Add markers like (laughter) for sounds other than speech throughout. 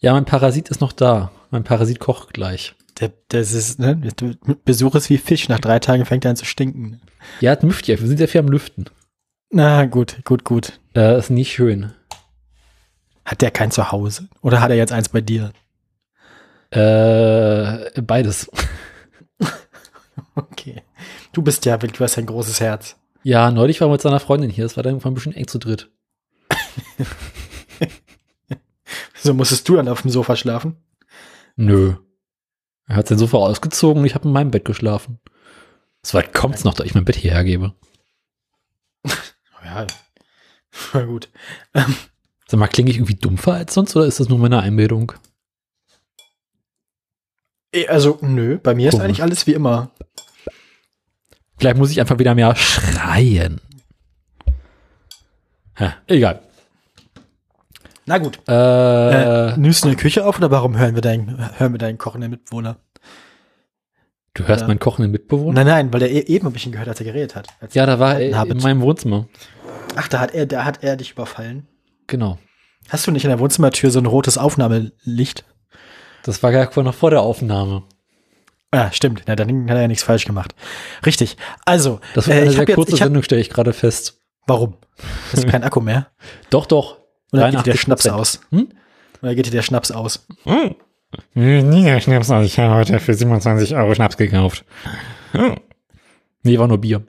Ja, mein Parasit ist noch da. Mein Parasit kocht gleich. Der, das ist, ne? Besuch ist wie Fisch. Nach drei Tagen fängt er an zu stinken. Ja, hat Müft ja. Wir sind sehr viel am Lüften. Na, gut, gut, gut. Äh, ist nicht schön. Hat der kein Zuhause? Oder hat er jetzt eins bei dir? Äh, beides. (laughs) Okay. Du bist ja, du hast ein großes Herz. Ja, neulich war er mit seiner Freundin hier. Das war dann irgendwann ein bisschen eng zu dritt. (laughs) So musstest du dann auf dem Sofa schlafen? Nö. Er hat sein Sofa ausgezogen und ich habe in meinem Bett geschlafen. So weit kommt's noch, dass ich mein Bett hierher gebe. (laughs) Ja, na gut. Sag mal, klinge ich irgendwie dumpfer als sonst oder ist das nur meine Einbildung? Eh, Also, nö, bei mir ist Komisch. eigentlich alles wie immer. Vielleicht muss ich einfach wieder mehr schreien. Ja, egal. Na gut. Äh, Äh, nimmst du eine Küche auf oder warum hören wir deinen, hören wir deinen kochenden Mitbewohner? du hörst ja. meinen kochenden Mitbewohner? Nein, nein, weil er e- eben ein bisschen gehört, als er geredet hat. Als Ja, da war er Habit. in meinem Wohnzimmer. Ach, da hat er, da hat er dich überfallen. Genau. Hast du nicht in der Wohnzimmertür so ein rotes Aufnahmelicht? Das war ja noch vor der Aufnahme. Ah, stimmt. Na, dann hat er ja nichts falsch gemacht. Richtig. Also, Das war äh, eine ich sehr jetzt, kurze ich hab, Sendung, stelle ich gerade fest. warum? Hast du keinen (laughs) Akku mehr? Doch, doch. Oder geht dir der 83%. Schnaps aus? Hm? Oder geht dir der Schnaps aus? Nie Schnaps aus. Ich habe heute für 27 Euro Schnaps gekauft. Nee, war nur Bier.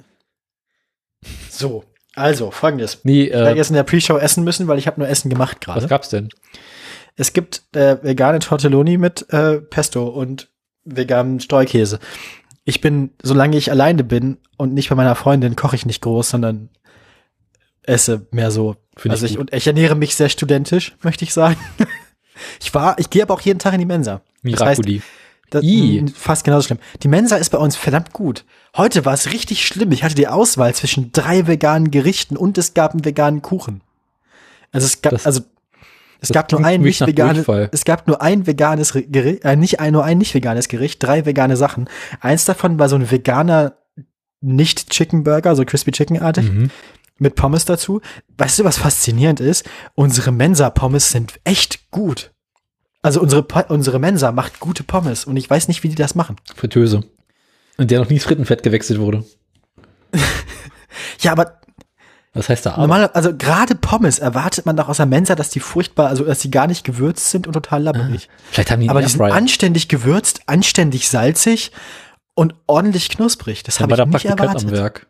So, also, folgendes. Nee, Ich werde äh, jetzt in der Pre-Show essen müssen, weil ich habe nur Essen gemacht was gerade. gab's denn? Es gibt äh, vegane Tortelloni mit äh, Pesto und veganen Streukäse. Ich bin, solange ich alleine bin und nicht bei meiner Freundin, koche ich nicht groß, sondern esse mehr so. Finde also ich ich, und ich ernähre mich sehr studentisch, (laughs) möchte ich sagen. Ich war, ich gehe aber auch jeden Tag in die Mensa. Das heißt, Miraculi. das, I. m, fast genauso schlimm. Die Mensa ist bei uns verdammt gut. Heute war es richtig schlimm. Ich hatte die Auswahl zwischen drei veganen Gerichten und es gab einen veganen Kuchen. Also es gab, Das- also es gab nur ein nicht veganes, es gab nur ein veganes Gericht, äh, nicht ein, nur ein nicht veganes Gericht, drei vegane Sachen. Eins davon war so ein veganer nicht Chicken Burger, so Crispy Chicken artig, Mhm. Mit Pommes dazu. Weißt du, was faszinierend ist? Unsere Mensa Pommes sind echt gut. Also unsere unsere Mensa macht gute Pommes und ich weiß nicht, wie die das machen. Fritteuse. Und der noch nie Frittenfett gewechselt wurde. Ja, aber Was heißt da? aber? Normal, also gerade Pommes erwartet man doch aus der Mensa, dass die furchtbar, also dass die gar nicht gewürzt sind und total labberig. Vielleicht haben die Aber die sind anständig gewürzt, anständig salzig und ordentlich knusprig. Das Dann habe ich nicht erwartet. am Werk.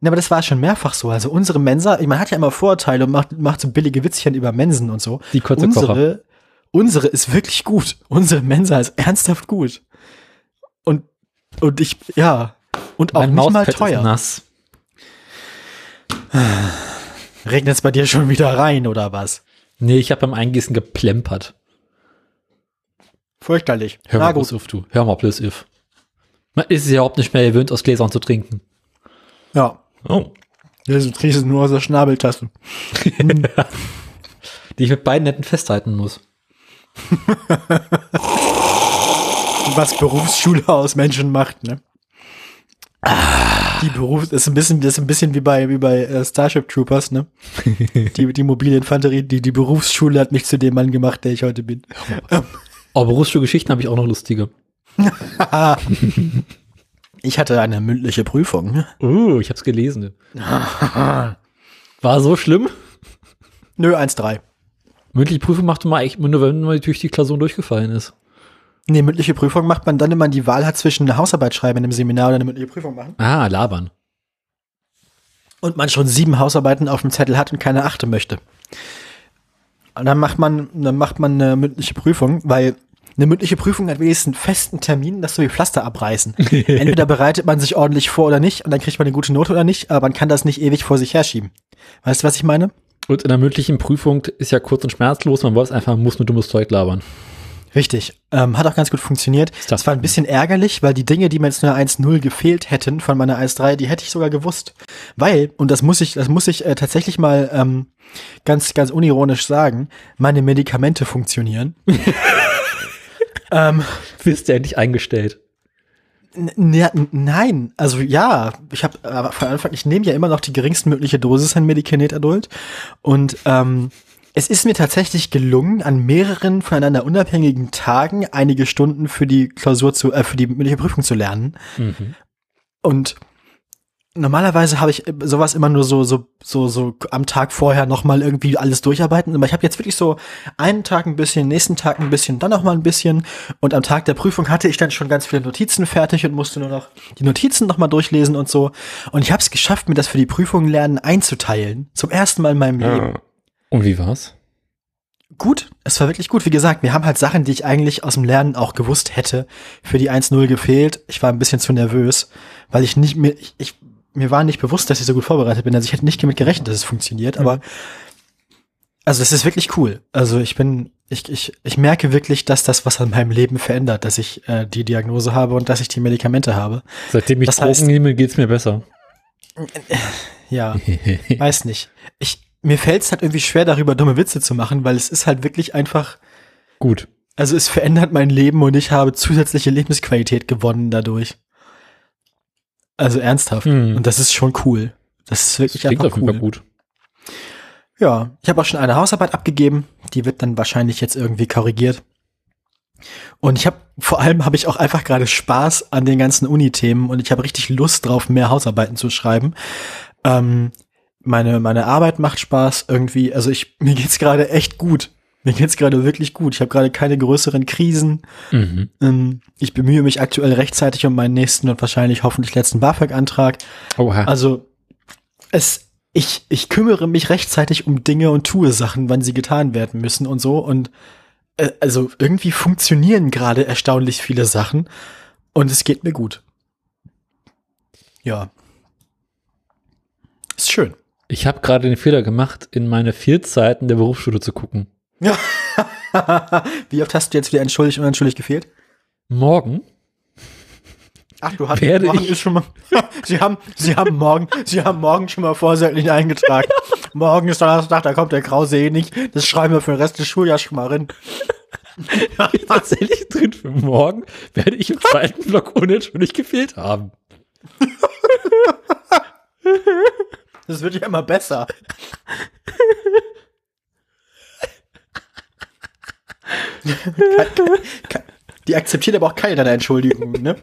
Ne, aber das war schon mehrfach so. Also unsere Mensa, man hat ja immer Vorurteile und macht, macht so billige Witzchen über Mensen und so. Die Kotzekocher. Unsere, unsere ist wirklich gut. Unsere Mensa ist ernsthaft gut. Und, und ich, ja. Und auch Mein nicht mal Mauspad ist teuer. nass. (sighs) Regnet es bei dir schon wieder rein oder was? Nee, ich habe beim Eingießen geplempert. Fürchterlich. Hör Na mal bloß if, du. Hör mal bloß if. Man ist es ja überhaupt nicht mehr gewöhnt, aus Gläsern zu trinken. Ja. Oh. Du trinkst es nur aus der Schnabeltasse. (laughs) Die ich mit beiden Händen festhalten muss. Was Berufsschule aus Menschen macht, ne? Die Beruf, das ist ein bisschen, das ist ein bisschen wie bei, wie bei äh, Starship Troopers, ne? Die, die mobile Infanterie, die, die Berufsschule hat mich zu dem Mann gemacht, der ich heute bin. Oh, Berufsschulgeschichten habe ich auch noch lustige. (laughs) Ich hatte eine mündliche Prüfung. ne? Oh, ich habe es gelesen. War so schlimm? Nö, 1-3. Mündliche Prüfung macht man eigentlich nur, wenn man durch die Klausur durchgefallen ist. Nee, mündliche Prüfung macht man dann, wenn man die Wahl hat zwischen eine Hausarbeit schreiben in einem Seminar oder eine mündliche Prüfung machen. Ah, labern. und man schon sieben Hausarbeiten auf dem Zettel hat und keine achte möchte. Und dann macht man, dann macht man eine mündliche Prüfung, weil eine mündliche Prüfung hat wenigstens einen festen Termin, das ist so wie Pflaster abreißen. (laughs) Entweder bereitet man sich ordentlich vor oder nicht und dann kriegt man eine gute Note oder nicht, aber man kann das nicht ewig vor sich herschieben. Weißt du, was ich meine? Und in der mündlichen Prüfung ist ja kurz und schmerzlos, man weiß einfach, man muss nur dummes Zeug labern. Richtig. Ähm, hat auch ganz gut funktioniert. das Das war ein bisschen ärgerlich, weil die Dinge, die mir jetzt nur 1-0 gefehlt hätten von meiner 1-3, die hätte ich sogar gewusst. Weil, und das muss ich, das muss ich äh, tatsächlich mal ähm, ganz, ganz unironisch sagen, meine Medikamente funktionieren. (laughs) ähm, Bist du endlich eingestellt? nein, also ja, ich habe aber von Anfang, ich nehme ja immer noch die geringstmögliche Dosis an Medikinet Adult und ähm, es ist mir tatsächlich gelungen, an mehreren voneinander unabhängigen Tagen einige Stunden für die Klausur zu, äh, für die mündliche Prüfung zu lernen. Mhm. Und normalerweise habe ich sowas immer nur so, so, so, so am Tag vorher nochmal irgendwie alles durcharbeiten. Aber ich habe jetzt wirklich so einen Tag ein bisschen, nächsten Tag ein bisschen, dann noch mal ein bisschen. Und am Tag der Prüfung hatte ich dann schon ganz viele Notizen fertig und musste nur noch die Notizen nochmal durchlesen und so. Und ich habe es geschafft, mir das für die Prüfung lernen einzuteilen. Zum ersten Mal in meinem Leben. Und wie war's? Gut, es war wirklich gut. Wie gesagt, mir haben halt Sachen, die ich eigentlich aus dem Lernen auch gewusst hätte, für die 1-0 gefehlt. Ich war ein bisschen zu nervös, weil ich nicht mir, ich, ich, mir war nicht bewusst, dass ich so gut vorbereitet bin. Also ich hätte nicht damit gerechnet, dass es funktioniert, aber also es ist wirklich cool. Also ich bin, ich, ich, ich merke wirklich, dass das was an meinem Leben verändert, dass ich äh, die Diagnose habe und dass ich die Medikamente habe. Seitdem ich Das Drogen heißt- nehme, geht's mir besser. (laughs) Ja, (laughs) weiß nicht. Ich, mir fällt es halt irgendwie schwer, darüber dumme Witze zu machen, weil es ist halt wirklich einfach, Gut. also es verändert mein Leben und ich habe zusätzliche Lebensqualität gewonnen dadurch. Also ernsthaft. Hm. Und das ist schon cool. Das ist wirklich Klingt einfach auf jeden cool. Fall gut. Ja, ich habe auch schon eine Hausarbeit abgegeben. Die wird dann wahrscheinlich jetzt irgendwie korrigiert. Und ich habe vor allem habe ich auch einfach gerade Spaß an den ganzen Uni-Themen und ich habe richtig Lust drauf, mehr Hausarbeiten zu schreiben. Ähm, meine meine Arbeit macht Spaß irgendwie. Also ich mir geht's gerade echt gut. Mir geht's gerade wirklich gut. Ich habe gerade keine größeren Krisen. Mhm. Ähm, ich bemühe mich aktuell rechtzeitig um meinen nächsten und wahrscheinlich hoffentlich letzten BAföG-Antrag. Oha. Also es, ich, ich kümmere mich rechtzeitig um Dinge und tue Sachen, wann sie getan werden müssen und so. Und äh, also irgendwie funktionieren gerade erstaunlich viele Sachen und es geht mir gut. Ja. Ist schön. ich habe gerade den Fehler gemacht, in meine Fehlzeiten der Berufsschule zu gucken. Ja. (laughs) Wie oft hast du jetzt wieder entschuldigt und entschuldigt gefehlt? Morgen Ach, du hast Werde morgen ich- ist schon mal. (laughs) Sie haben, Sie haben morgen, Sie haben morgen schon mal vorsätzlich eingetragen. morgen ist Donnerstag, da kommt der Krause eh nicht. Das schreiben wir für den Rest des Schuljahres schon mal rein. tatsächlich drin für morgen werde ich im zweiten Block unentschuldigt gefehlt haben. Das wird ja immer besser. Die akzeptiert aber auch keine deiner Entschuldigungen, ne?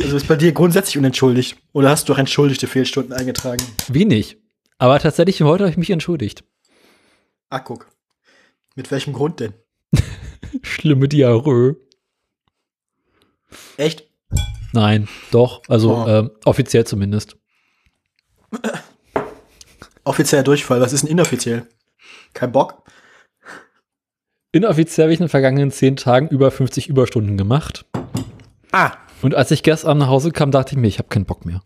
Also ist bei dir grundsätzlich unentschuldigt. Oder hast du auch entschuldigte Fehlstunden eingetragen? Wenig. Aber tatsächlich heute habe ich mich entschuldigt. Ah, guck. Mit welchem Grund denn? (laughs) Schlimme Diarrhoe. Echt? Nein, doch. Also Oh. ähm, offiziell zumindest. Offizieller Durchfall. Was ist denn inoffiziell? Kein Bock? Inoffiziell habe ich in den vergangenen zehn Tagen über 50 Überstunden gemacht. Ah, Und als ich gestern nach Hause kam, dachte ich mir, ich habe keinen Bock mehr.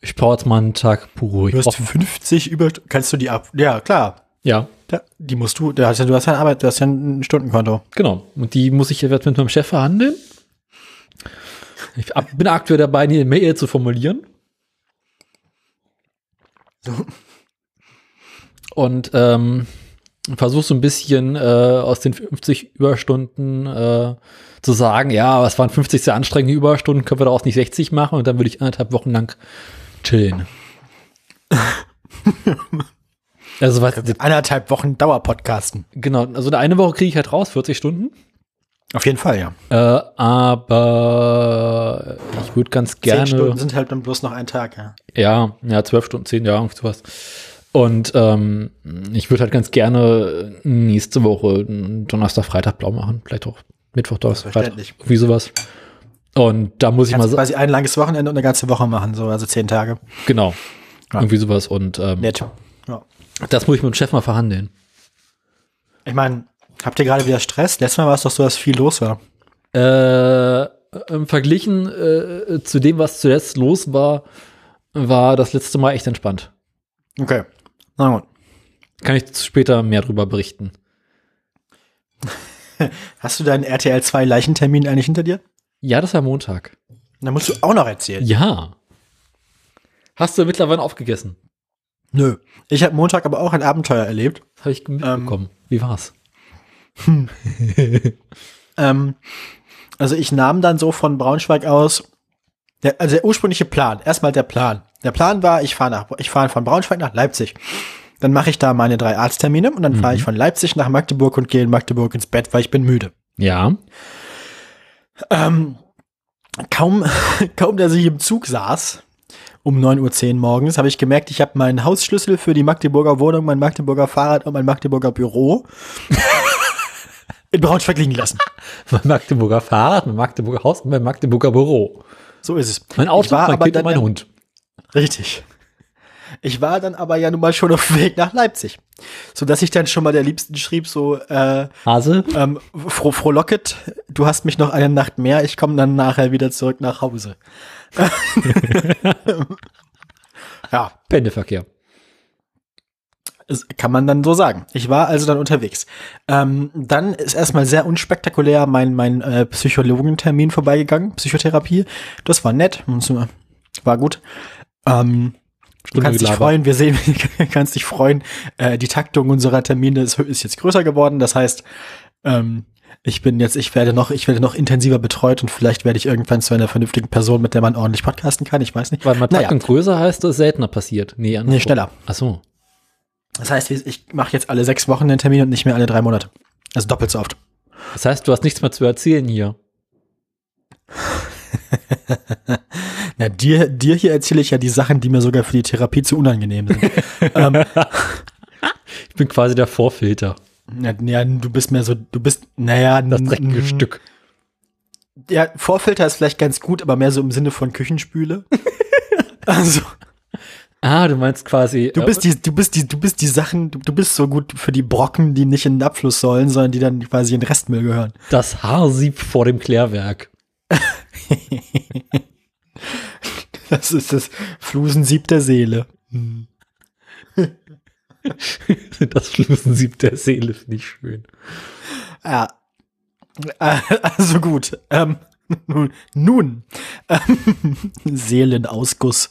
Ich brauche jetzt mal einen Tag Ruhe. du hast 50 über. Kannst du die ab? Ja, klar. Ja, Da, die musst du. Da hast ja, du hast ja eine Arbeit, du hast ja ein Stundenkonto. genau. Und die muss ich jetzt mit meinem Chef verhandeln. Ich ab- bin aktuell dabei, eine Mail zu formulieren. So. Und ähm, versuche so ein bisschen äh, aus den 50 Überstunden äh, zu sagen, ja, es waren 50 sehr anstrengende Überstunden, können wir daraus nicht 60 machen und dann würde ich anderthalb Wochen lang chillen. (laughs) also was, Eineinhalb Wochen Dauerpodcasten. genau, also eine Woche kriege ich halt raus, 40 Stunden. Auf jeden Fall, ja. Äh, aber ich würde ganz Zehn gerne. Stunden sind halt dann bloß noch ein Tag, ja. Ja, ja, zwölf Stunden, zehn Jahre, irgendwie sowas. Und ähm, ich würde halt ganz gerne nächste Woche Donnerstag, Freitag blau machen. Vielleicht auch Mittwoch, Donnerstag, Freitag. Irgendwie sowas. Und da muss ich mal Kannst sagen, quasi ein langes Wochenende und eine ganze Woche machen, so, also zehn Tage. genau. Ja. Irgendwie sowas. Und ähm, Nett. Ja. das muss ich mit dem Chef mal verhandeln. Ich meine, habt ihr gerade wieder Stress? Letztes Mal war es doch so, dass viel los war. Äh, Verglichen äh, zu dem, was zuletzt los war, war das letzte Mal echt entspannt. Okay. Na gut. Kann ich später mehr drüber berichten. (laughs) Hast du deinen RTL 2 Leichentermin eigentlich hinter dir? Ja, das war Montag. Dann musst du auch noch erzählen. Ja. Hast du mittlerweile aufgegessen? Nö. Ich habe Montag aber auch ein Abenteuer erlebt. Das habe ich mitbekommen. Wie war's? (laughs) Ähm, also ich nahm dann so von Braunschweig aus, der, also der ursprüngliche Plan, erstmal der Plan. Der Plan war, ich fahre nach, ich fahre von Braunschweig nach Leipzig. Dann mache ich da meine drei Arzttermine und dann fahre ich von Leipzig nach Magdeburg und gehe in Magdeburg ins Bett, weil ich bin müde. Ja. Ähm, kaum, (laughs) kaum, dass ich im Zug saß, um 9.10 Uhr morgens, habe ich gemerkt, ich habe meinen Hausschlüssel für die Magdeburger Wohnung, mein Magdeburger Fahrrad und mein Magdeburger Büro (laughs) in Braunschweig liegen lassen. Mein Magdeburger Fahrrad, mein Magdeburger Haus und mein Magdeburger Büro. So ist es. Mein Auto, mein Kind und mein Hund. Richtig. Ich war dann aber ja nun mal schon auf dem Weg nach Leipzig. So dass ich dann schon mal der Liebsten schrieb, so, äh, Hase? ähm, Fro Frohlocket, du hast mich noch eine Nacht mehr, ich komme dann nachher wieder zurück nach Hause. (laughs) ja, Pendelverkehr. Das kann man dann so sagen. Ich war also dann unterwegs. Ähm, dann ist erstmal sehr unspektakulär mein, mein äh, Psychologentermin vorbeigegangen, Psychotherapie. Das war nett, war gut. Ähm, du kannst dich freuen, wir sehen, (laughs) kannst dich freuen. Äh, die Taktung unserer Termine ist, ist jetzt größer geworden. Das heißt, ähm, ich bin jetzt, ich werde noch, ich werde noch intensiver betreut und vielleicht werde ich irgendwann zu einer vernünftigen Person, mit der man ordentlich podcasten kann. Ich weiß nicht. Weil man Naja. Taktung größer heißt, das ist seltener passiert. Nee. Nee, schneller. Ach so. Das heißt, ich mache jetzt alle sechs Wochen den Termin und nicht mehr alle drei Monate. Also doppelt so oft. Das heißt, du hast nichts mehr zu erzählen hier. Na, dir, dir hier erzähle ich ja die Sachen, die mir sogar für die Therapie zu unangenehm sind. (laughs) ähm, Ich bin quasi der Vorfilter. ja, ja, du bist mehr so, du bist, naja, Das dreckige Stück. Ja, Vorfilter ist vielleicht ganz gut, aber mehr so im Sinne von Küchenspüle. (laughs) also, Ah, du meinst quasi. du bist die, du bist die, du bist die Sachen, du, du bist so gut für die Brocken, die nicht in den Abfluss sollen, sondern die dann quasi in den Restmüll gehören. das Haarsieb vor dem Klärwerk. (laughs) (laughs) Das ist das Flusensieb der Seele. (laughs) Das Flusensieb der Seele finde ich schön. Ja. (laughs) Also gut. Ähm, nun, nun ähm, Seelenausguss.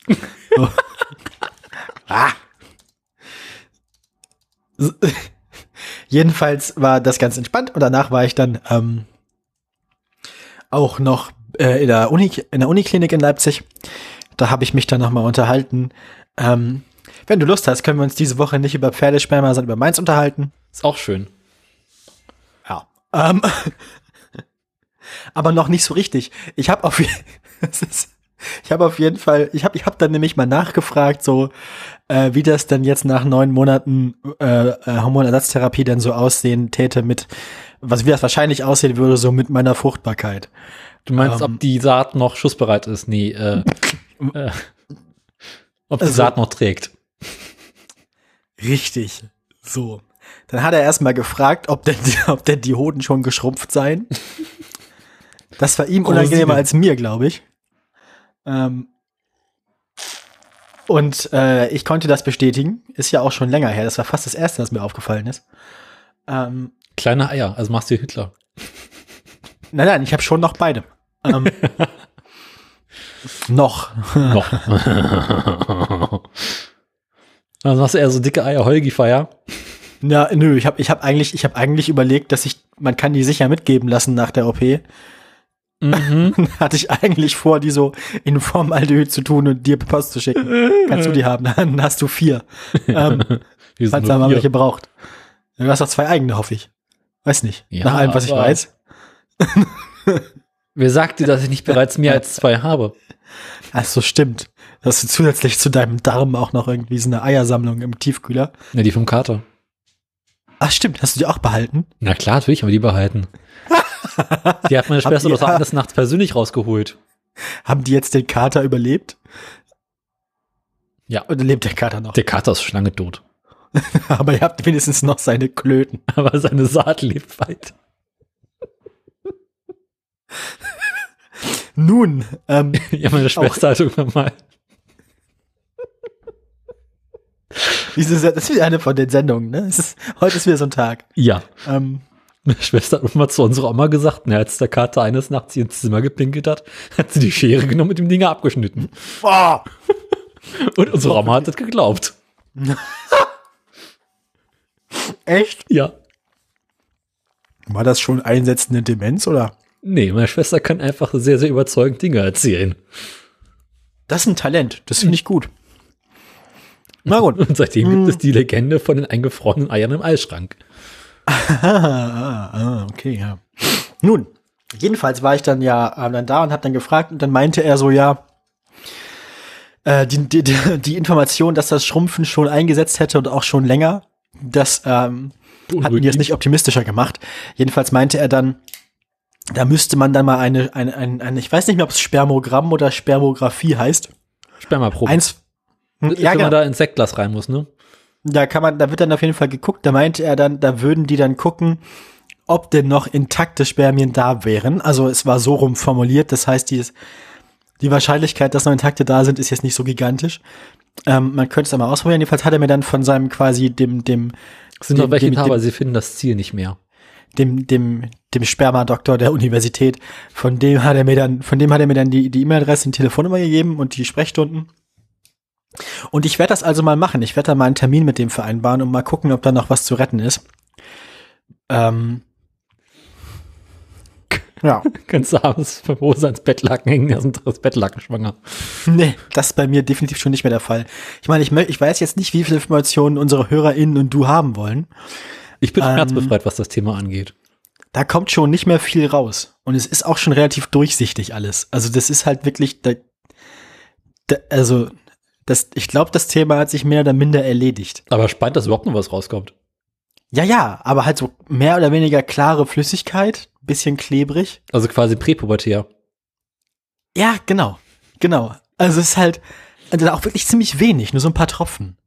Ah. Jedenfalls war das ganz entspannt und danach war ich dann ähm, auch noch äh, in der Uni in der Uniklinik in Leipzig. Da habe ich mich dann noch mal unterhalten. Ähm, wenn du Lust hast, können wir uns diese Woche nicht über Pferdesperma, sondern über Mainz unterhalten. Ist auch schön. Ja. Ähm, (laughs) aber noch nicht so richtig. Ich habe auf, (laughs) ich habe auf jeden Fall, ich habe ich hab dann nämlich mal nachgefragt, so äh, wie das denn jetzt nach neun Monaten äh, äh, Hormonersatztherapie denn so aussehen täte mit, was wie das wahrscheinlich aussehen würde, so mit meiner Fruchtbarkeit. Du meinst, Ähm. ob die Saat noch schussbereit ist? Nee, äh, (laughs) äh, ob die Also- Saat noch trägt. Richtig. So. Dann hat er erstmal gefragt, ob denn, die, ob denn die Hoden schon geschrumpft seien. Das war ihm unangenehmer als mir, glaube ich. Ähm, und äh, ich konnte das bestätigen. Ist ja auch schon länger her. Das war fast das erste, was mir aufgefallen ist. Ähm, Kleine Eier, also machst du Hitler. nein, nein, ich habe schon noch beide. Ähm, (laughs) noch. Noch. (laughs) also hast du eher so dicke Eier, Holgi-Feier. Ja, nö, ich habe ich hab eigentlich, ich hab eigentlich überlegt, dass ich, man kann die sicher mitgeben lassen nach der OP. Mhm. (laughs) hatte ich eigentlich vor, die so in Formaldehyd zu tun und dir per Post zu schicken. Kannst du die haben? Dann hast du vier. Ähm, falls vier. welche braucht. Du hast doch zwei eigene, hoffe ich. Weiß nicht. Ja, Nach allem, was ich weiß. Wer sagt dir, dass ich nicht bereits mehr als zwei habe? Ach so, stimmt. Hast du zusätzlich zu deinem Darm auch noch irgendwie so eine Eiersammlung im Tiefkühler? Ja, die vom Kater. Ach stimmt, hast du die auch behalten? Na klar, natürlich haben wir die behalten. (laughs) Die hat meine Schwester doch eines Nachts persönlich rausgeholt. Haben die jetzt den Kater überlebt? Ja. Oder lebt der Kater noch? Der Kater ist schon lange tot. (laughs) Aber ihr habt wenigstens noch seine Klöten. (laughs) Aber seine Saat lebt weiter. Nun, ähm, (laughs) Ja, meine Schwester hat irgendwann mal. diese, Se- das ist wieder eine von den Sendungen, ne? Ist, heute ist wieder so ein Tag. Ja. Ähm, Meine Schwester hat irgendwann mal zu unserer Oma gesagt, na, als der Kater eines Nachts ihr ins Zimmer gepinkelt hat, hat sie die Schere genommen und dem Dinger abgeschnitten. boah, (laughs) Und unsere Oma hat das geglaubt. (laughs) echt? Ja. War das schon einsetzende Demenz oder? Nee, meine Schwester kann einfach sehr, sehr überzeugend Dinge erzählen. Das ist ein Talent, das finde ich gut. Na gut. (laughs) Und seitdem gibt es die Legende von den eingefrorenen Eiern im Eisschrank. ah, ah, okay, ja. Nun, jedenfalls war ich dann ja äh, dann da und habe dann gefragt und dann meinte er so, ja, äh, die, die, die Information, dass das Schrumpfen schon eingesetzt hätte und auch schon länger, das ähm, hat ihn jetzt nicht optimistischer gemacht. Jedenfalls meinte er dann, da müsste man dann mal eine, eine, eine, eine ich weiß nicht mehr, ob es Spermogramm oder Spermographie heißt. Spermaprobe. Eins, ja, ja, wenn genau. man da ins Sektglas rein muss, ne? Da kann man, da wird dann auf jeden Fall geguckt. Da meinte er dann, da würden die dann gucken, ob denn noch intakte Spermien da wären. Also es war so rum formuliert. Das heißt, die, die Wahrscheinlichkeit, dass noch intakte da sind, ist jetzt nicht so gigantisch. Ähm, man könnte es einmal ausprobieren. Jedenfalls hat er mir dann von seinem quasi dem, dem, Sind dem, noch welche da, aber dem, sie finden das Ziel nicht mehr. Dem, dem, dem Spermadoktor der Universität, von dem hat er mir dann, von dem hat er mir dann die, die E-Mail-Adresse die Telefonnummer gegeben und die Sprechstunden. Und ich werde das also mal machen. Ich werde da mal einen Termin mit dem vereinbaren und mal gucken, ob da noch was zu retten ist. Ähm, ja, (laughs) Kannst du abends beim Hose ans Bettlaken hängen, da sind das Bettlaken schwanger. nee, das ist bei mir definitiv schon nicht mehr der Fall. Ich meine, ich, ich weiß jetzt nicht, wie viele Informationen unsere HörerInnen und du haben wollen. Ich bin Ähm, schmerzbefreit, was das Thema angeht. Da kommt schon nicht mehr viel raus. Und es ist auch schon relativ durchsichtig alles. Also das ist halt wirklich, da, da, also das, ich glaube, das Thema hat sich mehr oder minder erledigt. Aber spannend, dass überhaupt noch was rauskommt. Ja, ja, aber halt so mehr oder weniger klare Flüssigkeit, bisschen klebrig. Also quasi präpubertär. Ja, genau, genau. Also es ist halt also auch wirklich ziemlich wenig, nur so ein paar Tropfen.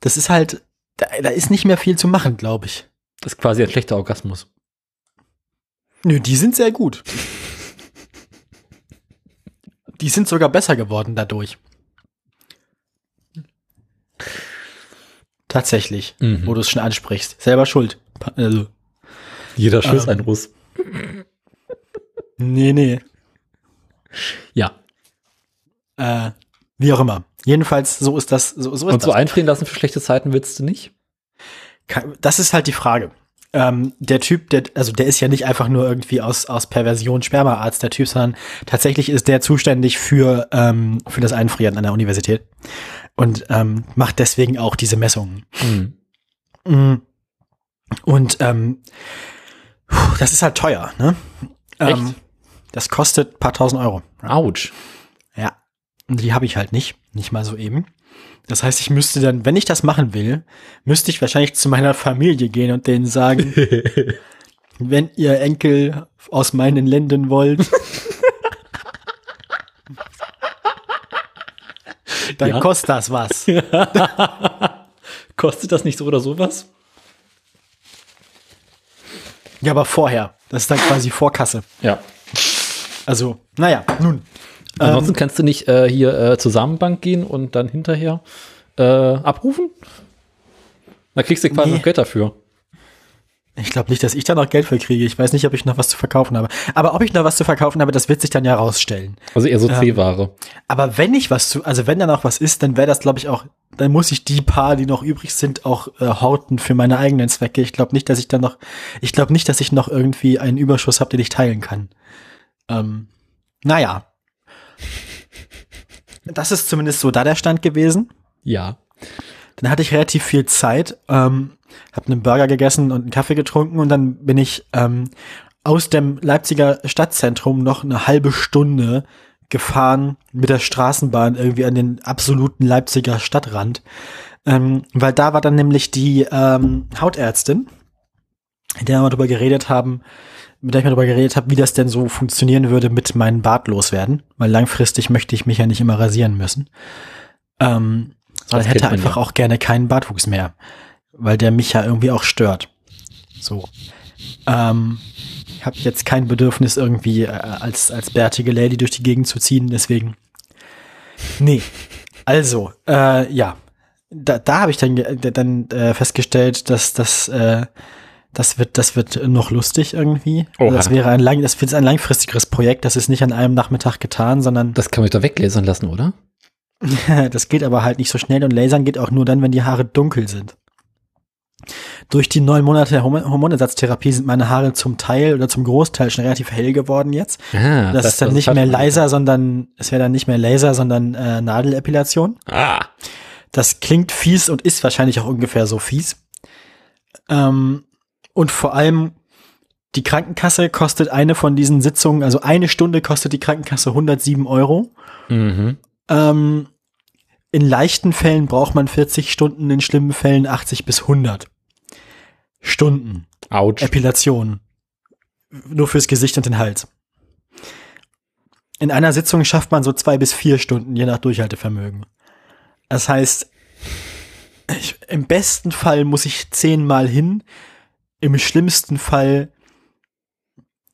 Das ist halt, da, da ist nicht mehr viel zu machen, glaube ich. Das ist quasi ein schlechter Orgasmus. Nö, die sind sehr gut. Die sind sogar besser geworden dadurch. Tatsächlich, Mhm. wo du es schon ansprichst. Selber schuld. Also, Jeder Schuss Ähm. ein Russ. nee, nee. Ja. Äh, wie auch immer. Jedenfalls, so ist das. So, so ist Und so das. einfrieren lassen für schlechte Zeiten willst du nicht? Das ist halt die Frage. Ähm, der Typ, der, also der ist ja nicht einfach nur irgendwie aus, aus Perversion Spermaarzt, der Typ, sondern tatsächlich ist der zuständig für, ähm, für das Einfrieren an der Universität und ähm, macht deswegen auch diese Messungen. Mhm. Mm. Und ähm, das ist halt teuer, ne? Ähm, das kostet paar tausend Euro. Autsch. Ja. Und die habe ich halt nicht, nicht mal so eben. Das heißt, ich müsste dann, wenn ich das machen will, müsste ich wahrscheinlich zu meiner Familie gehen und denen sagen, (laughs) wenn ihr Enkel aus meinen Ländern wollt, (laughs) dann Ja. kostet das was. (laughs) Kostet das nicht so oder sowas? Ja, aber vorher. Das ist dann quasi Vorkasse. Ja. Also, naja, nun. Ansonsten kannst du nicht äh, hier äh, zur Samenbank gehen und dann hinterher äh, abrufen? Da kriegst du quasi Nee. noch Geld dafür. Ich glaube nicht, dass ich da noch Geld für kriege. Ich weiß nicht, ob ich noch was zu verkaufen habe. Aber ob ich noch was zu verkaufen habe, das wird sich dann ja rausstellen. Also eher so Ähm, C-Ware. Aber wenn ich was zu, also wenn da noch was ist, dann wäre das, glaube ich, auch, dann muss ich die paar, die noch übrig sind, auch äh, horten für meine eigenen Zwecke. Ich glaube nicht, dass ich dann noch, ich glaube nicht, dass ich noch irgendwie einen Überschuss habe, den ich teilen kann. Ähm, naja. Das ist zumindest so da der Stand gewesen. Ja. Dann hatte ich relativ viel Zeit, ähm, habe einen Burger gegessen und einen Kaffee getrunken und dann bin ich ähm, aus dem Leipziger Stadtzentrum noch eine halbe Stunde gefahren mit der Straßenbahn irgendwie an den absoluten Leipziger Stadtrand, ähm, weil da war dann nämlich die ähm, Hautärztin, mit der wir darüber geredet haben, mit der ich mal darüber geredet habe, wie das denn so funktionieren würde mit meinen Bart loswerden, weil langfristig möchte ich mich ja nicht immer rasieren müssen. Ähm, sondern hätte einfach ja. auch gerne keinen Bartwuchs mehr, weil der mich ja irgendwie auch stört. So. Ähm, ich habe jetzt kein Bedürfnis irgendwie äh, als als bärtige Lady durch die Gegend zu ziehen, deswegen. Nee. Also, äh, ja. Da, da habe ich dann, dann äh, festgestellt, dass das äh, das wird das wird noch lustig irgendwie. Oha. Das wäre ein lang das wird ein langfristigeres Projekt. Das ist nicht an einem Nachmittag getan, sondern Das kann man doch weglasern lassen, oder? (laughs) das geht aber halt nicht so schnell und Lasern geht auch nur dann, wenn die Haare dunkel sind. Durch die neun Monate Hormon- Hormonersatztherapie sind meine Haare zum Teil oder zum Großteil schon relativ hell geworden jetzt. Ah, Das, ist dann nicht mehr Laser, sondern es wäre dann nicht mehr Laser, sondern äh, Nadelepilation. Ah. das klingt fies und ist wahrscheinlich auch ungefähr so fies. Ähm, und vor allem die Krankenkasse kostet eine von diesen Sitzungen, also eine Stunde kostet die Krankenkasse 107 Euro. Mhm. Ähm, in leichten Fällen braucht man 40 Stunden, in schlimmen Fällen 80 bis 100 Stunden. Autsch. Epilation. Nur fürs Gesicht und den Hals. In einer Sitzung schafft man so zwei bis vier Stunden, je nach Durchhaltevermögen. Das heißt, ich, im besten Fall muss ich zehnmal hin, im schlimmsten Fall,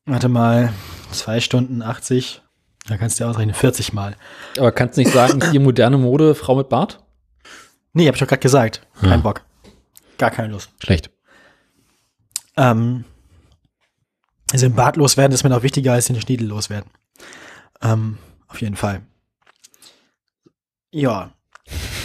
warte mal, zwei Stunden 80, da kannst du ja ausrechnen, 40 Mal. Aber kannst du nicht sagen, (coughs) hier moderne Mode, Frau mit Bart? Nee, hab ich doch gerade gesagt. Kein Hm. Bock. Gar keine Lust. Schlecht. Ähm, also im Bart loswerden ist mir noch wichtiger als den Schniedel loswerden. Ähm, auf jeden Fall. Ja.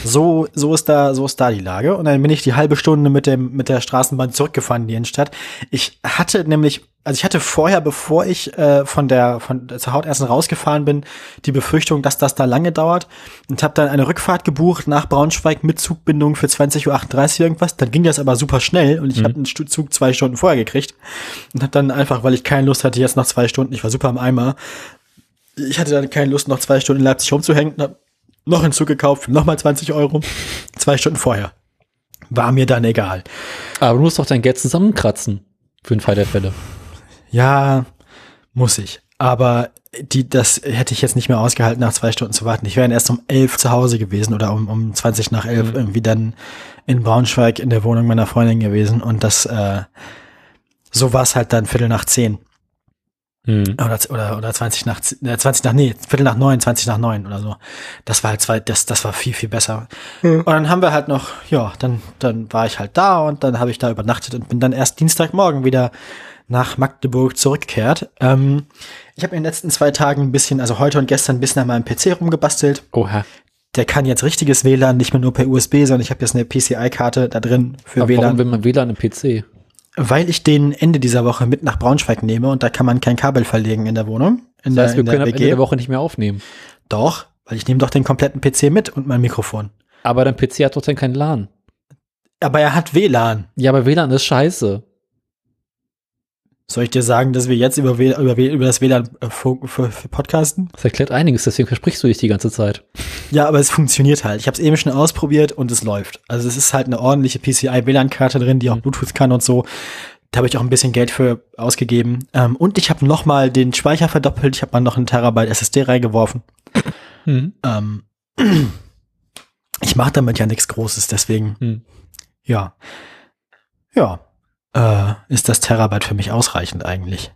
So, so ist da, so ist da die Lage. Und dann bin ich die halbe Stunde mit dem, mit der Straßenbahn zurückgefahren in die Innenstadt. Ich hatte nämlich, also ich hatte vorher, bevor ich äh, von der, von der zur Hautärztin rausgefahren bin, die Befürchtung, dass das da lange dauert und habe dann eine Rückfahrt gebucht nach Braunschweig mit Zugbindung für 20.38 Uhr irgendwas. Dann ging das aber super schnell und ich habe einen Zug zwei Stunden vorher gekriegt und habe dann einfach, weil ich keine Lust hatte, jetzt noch zwei Stunden, ich war super am Eimer, ich hatte dann keine Lust, noch zwei Stunden in Leipzig rumzuhängen und hab noch einen Zug gekauft für nochmal 20 Euro. Zwei Stunden vorher. War mir dann egal. Aber du musst doch dein Geld zusammenkratzen. Für den Fall der Fälle. Ja, muss ich. Aber die, das hätte ich jetzt nicht mehr ausgehalten, nach zwei Stunden zu warten. Ich wäre dann erst um elf zu Hause gewesen oder um, um 20 nach elf irgendwie dann in Braunschweig in der Wohnung meiner Freundin gewesen. Und das, äh, so war es halt dann Viertel nach zehn. Hm. Oder, oder, oder 20 nach, z- äh, 20 nach, nee, Viertel nach neun, 20 nach neun oder so. Das war halt zwei, das, das war viel, viel besser. Und dann haben wir halt noch, ja, dann, dann war ich halt da und dann habe ich da übernachtet und bin dann erst Dienstagmorgen wieder nach Magdeburg zurückgekehrt. Ähm, ich habe in den letzten zwei Tagen ein bisschen, also heute und gestern ein bisschen an meinem PC rumgebastelt. Oha. Der kann jetzt richtiges WLAN, nicht mehr nur per USB, sondern ich habe jetzt eine PCI-Karte da drin für Aber WLAN. warum will man WLAN im PC? Weil ich den Ende dieser Woche mit nach Braunschweig nehme und da kann man kein Kabel verlegen in der Wohnung. In Das heißt, der, wir können der am Ende der Woche nicht mehr aufnehmen. Doch, weil ich nehme doch den kompletten PC mit und mein Mikrofon. Aber dein PC hat doch dann keinen LAN. Aber er hat WLAN. Ja, aber WLAN ist scheiße. Soll ich dir sagen, dass wir jetzt über, W- über, W- über das WLAN äh, für, für, für podcasten? Das erklärt einiges, deswegen versprichst du dich die ganze Zeit. Ja, aber es funktioniert halt. Ich habe es eben schon ausprobiert und es läuft. Also es ist halt eine ordentliche PCI-WLAN-Karte drin, die auch Bluetooth kann und so. Da habe ich auch ein bisschen Geld für ausgegeben. Ähm, und ich habe noch mal den Speicher verdoppelt. Ich habe mal noch einen Terabyte SSD reingeworfen. Hm. Ähm, (clears throat) ich mache damit ja nichts Großes, deswegen, Hm. ja. Ja, äh, ist das Terabyte für mich ausreichend eigentlich.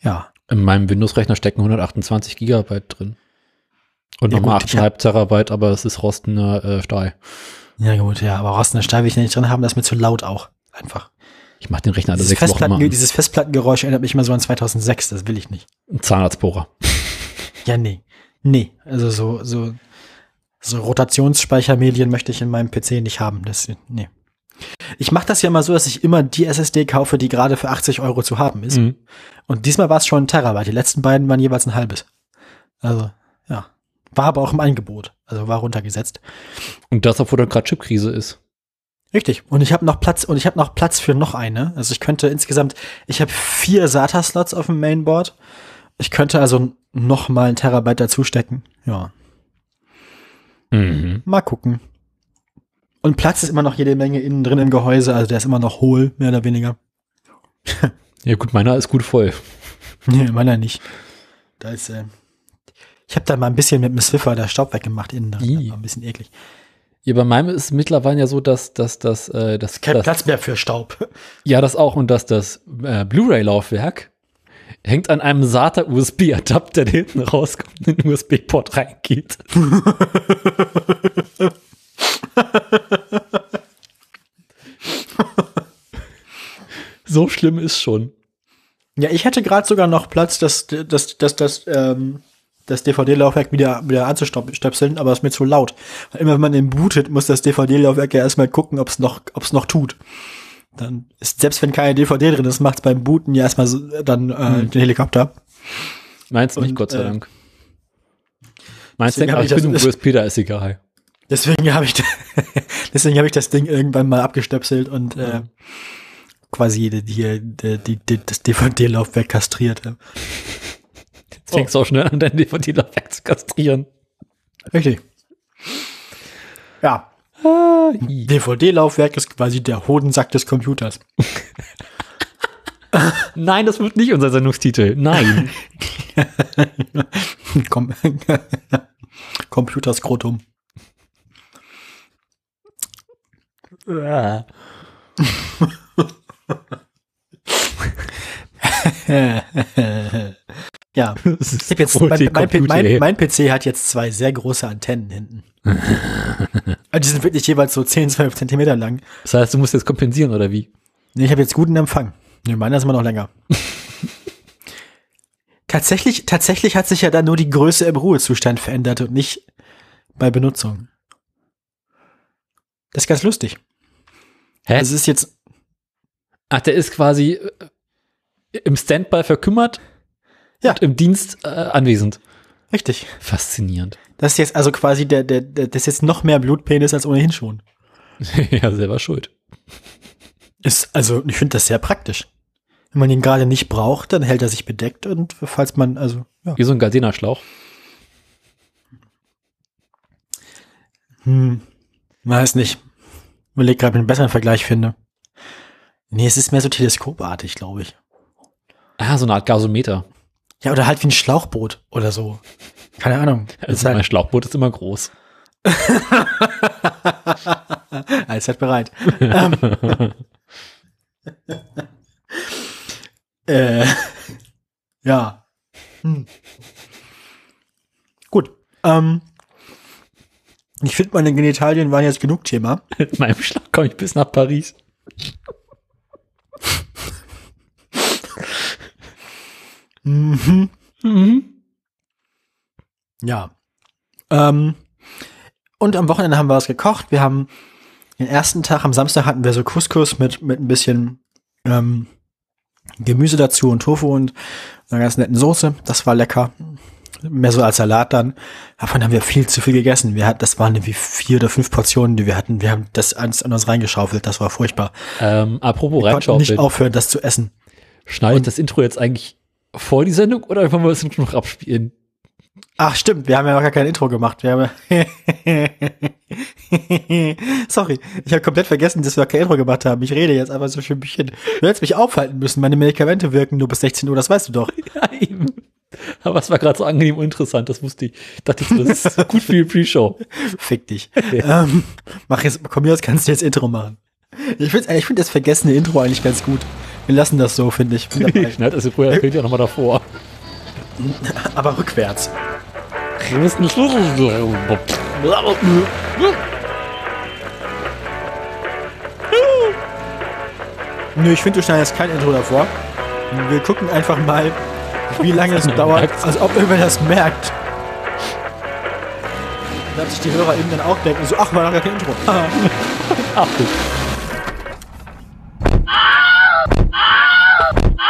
Ja, In meinem Windows-Rechner stecken 128 Gigabyte drin. Und Ja, nochmal gut, ich 8,5 Terabyte, aber es ist rostender äh, Stahl. ja gut, ja, aber rostende Stahl will ich nicht drin haben, das ist mir zu laut auch. Einfach. Ich mache den Rechner alle Dieses, sechs Wochen mal an. dieses Festplattengeräusch erinnert mich immer so an 2006, das will ich nicht. Ein Zahnarztbohrer. (laughs) Ja, nee. Nee, also so, so, so Rotationsspeichermedien möchte ich in meinem PC nicht haben. Das, nee. Ich mache das ja immer so, dass ich immer die SSD kaufe, die gerade für 80 Euro zu haben ist. Mhm. Und diesmal war es schon ein Terabyte. Die letzten beiden waren jeweils ein halbes. Also. War aber auch im Angebot. Also war runtergesetzt. Und das, obwohl da gerade Chipkrise ist. Richtig. Und ich habe noch Platz und ich habe noch Platz für noch eine. Also ich könnte insgesamt, ich habe vier SATA-Slots auf dem Mainboard. Ich könnte also noch mal ein Terabyte dazu stecken. Ja. Mhm. Mal gucken. Und Platz ist immer noch jede Menge innen drin im Gehäuse, also der ist immer noch hohl, mehr oder weniger. (laughs) Ja gut, meiner ist gut voll. Nee, meiner nicht. Da ist, äh, ich habe da mal ein bisschen mit dem Swiffer der Staub weggemacht innen drin. Das war ein bisschen eklig. Ja, bei meinem ist es mittlerweile ja so, dass, dass, dass, äh, dass, Kein dass Platz mehr für Staub. ja, das auch und dass das äh, Blu-ray-Laufwerk hängt an einem SATA-USB-Adapter, der hinten rauskommt, in den USB-Port reingeht. (laughs) so schlimm ist schon. Ja, ich hätte gerade sogar noch Platz, das, das, das, das, ähm, das DVD-Laufwerk wieder, wieder anzustöpseln, aber es ist mir zu laut. Weil immer wenn man den bootet, muss das DVD-Laufwerk ja erstmal gucken, ob es noch, ob es noch tut. Dann ist, selbst wenn keine DVD drin ist, macht es beim Booten ja erstmal so, dann äh, den Helikopter. Meinst nicht, Und, Gott sei äh, Dank. Meinst du, hab ich ich bin im USB, da ist egal. Deswegen habe ich, (laughs) deswegen habe ich das Ding irgendwann mal abgestöpselt und äh, quasi die, die, die, die, das DVD-Laufwerk kastriert. Jetzt fängst du auch schnell an, dein DVD-Laufwerk zu kastrieren. Richtig. Ja, Ah. DVD-Laufwerk ist quasi der Hodensack des Computers. (laughs) Nein, das wird nicht unser Sendungstitel. Nein. (laughs) Com (laughs) Computerskrotum. Ja, (laughs) Das ich hab jetzt, mein, mein, mein, mein PC hat jetzt zwei sehr große Antennen hinten. (laughs) Also die sind wirklich jeweils so 10, 12 Zentimeter lang. Das heißt, du musst jetzt kompensieren, oder wie? Nee, ich habe jetzt guten Empfang. Nee, meiner ist immer noch länger. (laughs) tatsächlich, tatsächlich hat sich ja dann nur die Größe im Ruhezustand verändert und nicht bei Benutzung. Das ist ganz lustig. Hä? Es ist jetzt, Ach, der ist quasi äh, im Standby verkümmert Ja. und im Dienst äh, anwesend. richtig. Faszinierend. Das ist jetzt also quasi der, der, der, das ist jetzt noch mehr Blutpenis als ohnehin schon. (laughs) ja, selber schuld. Ist, also, ich finde das sehr praktisch. Wenn man ihn gerade nicht braucht, dann hält er sich bedeckt und falls man, also, ja. Wie so ein Gardena-Schlauch. Hm, weiß nicht. Überleg gerade, ob ich einen besseren Vergleich finde. Nee, es ist mehr so teleskopartig, glaube ich. Ah, so eine Art Gasometer. Ja, oder halt wie ein Schlauchboot oder so. Keine Ahnung. (laughs) Also mein halt, Schlauchboot ist immer groß. (laughs) alles halt bereit. ähm, (laughs) äh, ja. Hm. Gut. Ähm, ich finde, meine Genitalien waren jetzt genug Thema. Mit meinem Schlauch komme ich bis nach Paris. Mhm. Mhm. Ja. Ähm, und am Wochenende haben wir was gekocht. Wir haben den ersten Tag, am Samstag hatten wir so Couscous mit, mit ein bisschen ähm, Gemüse dazu und Tofu und einer ganz netten Soße. Das war lecker. Mehr so als Salat dann. Davon haben wir viel zu viel gegessen. Wir hatten, das waren irgendwie vier oder fünf Portionen, die wir hatten. Wir haben das eins an uns reingeschaufelt. Das war furchtbar. Ähm, apropos Wir konnten nicht reinschaufeln. aufhören, das zu essen. Schneide ich das Intro jetzt eigentlich vor die Sendung oder wollen wir das noch abspielen? Ach stimmt, wir haben ja noch gar kein Intro gemacht. Wir haben (laughs) Sorry, ich habe komplett vergessen, dass wir kein Intro gemacht haben. Ich rede jetzt einfach so für mich hin. Du hättest mich aufhalten müssen. Meine Medikamente wirken nur bis 16 Uhr, das weißt du doch. (laughs) Ja, eben. Aber es war gerade so angenehm und interessant, das wusste ich. Dachte ich, das ist (laughs) gut für die Pre-Show. Fick dich. ähm, mach jetzt, komm hier kannst du jetzt Intro machen. Ich finde ich find das vergessene Intro eigentlich ganz gut. Wir lassen das so, finde ich. (laughs) Schneid das vorher, fehlt ja nochmal davor. Aber rückwärts. Wir müssen Nö, ich finde, du schneidest kein Intro davor. Wir gucken einfach mal, wie lange es (laughs) dauert, also ob irgendwer das merkt. Dass sich die Hörer eben dann auch denken, so, ach, war noch gar kein Intro. (laughs)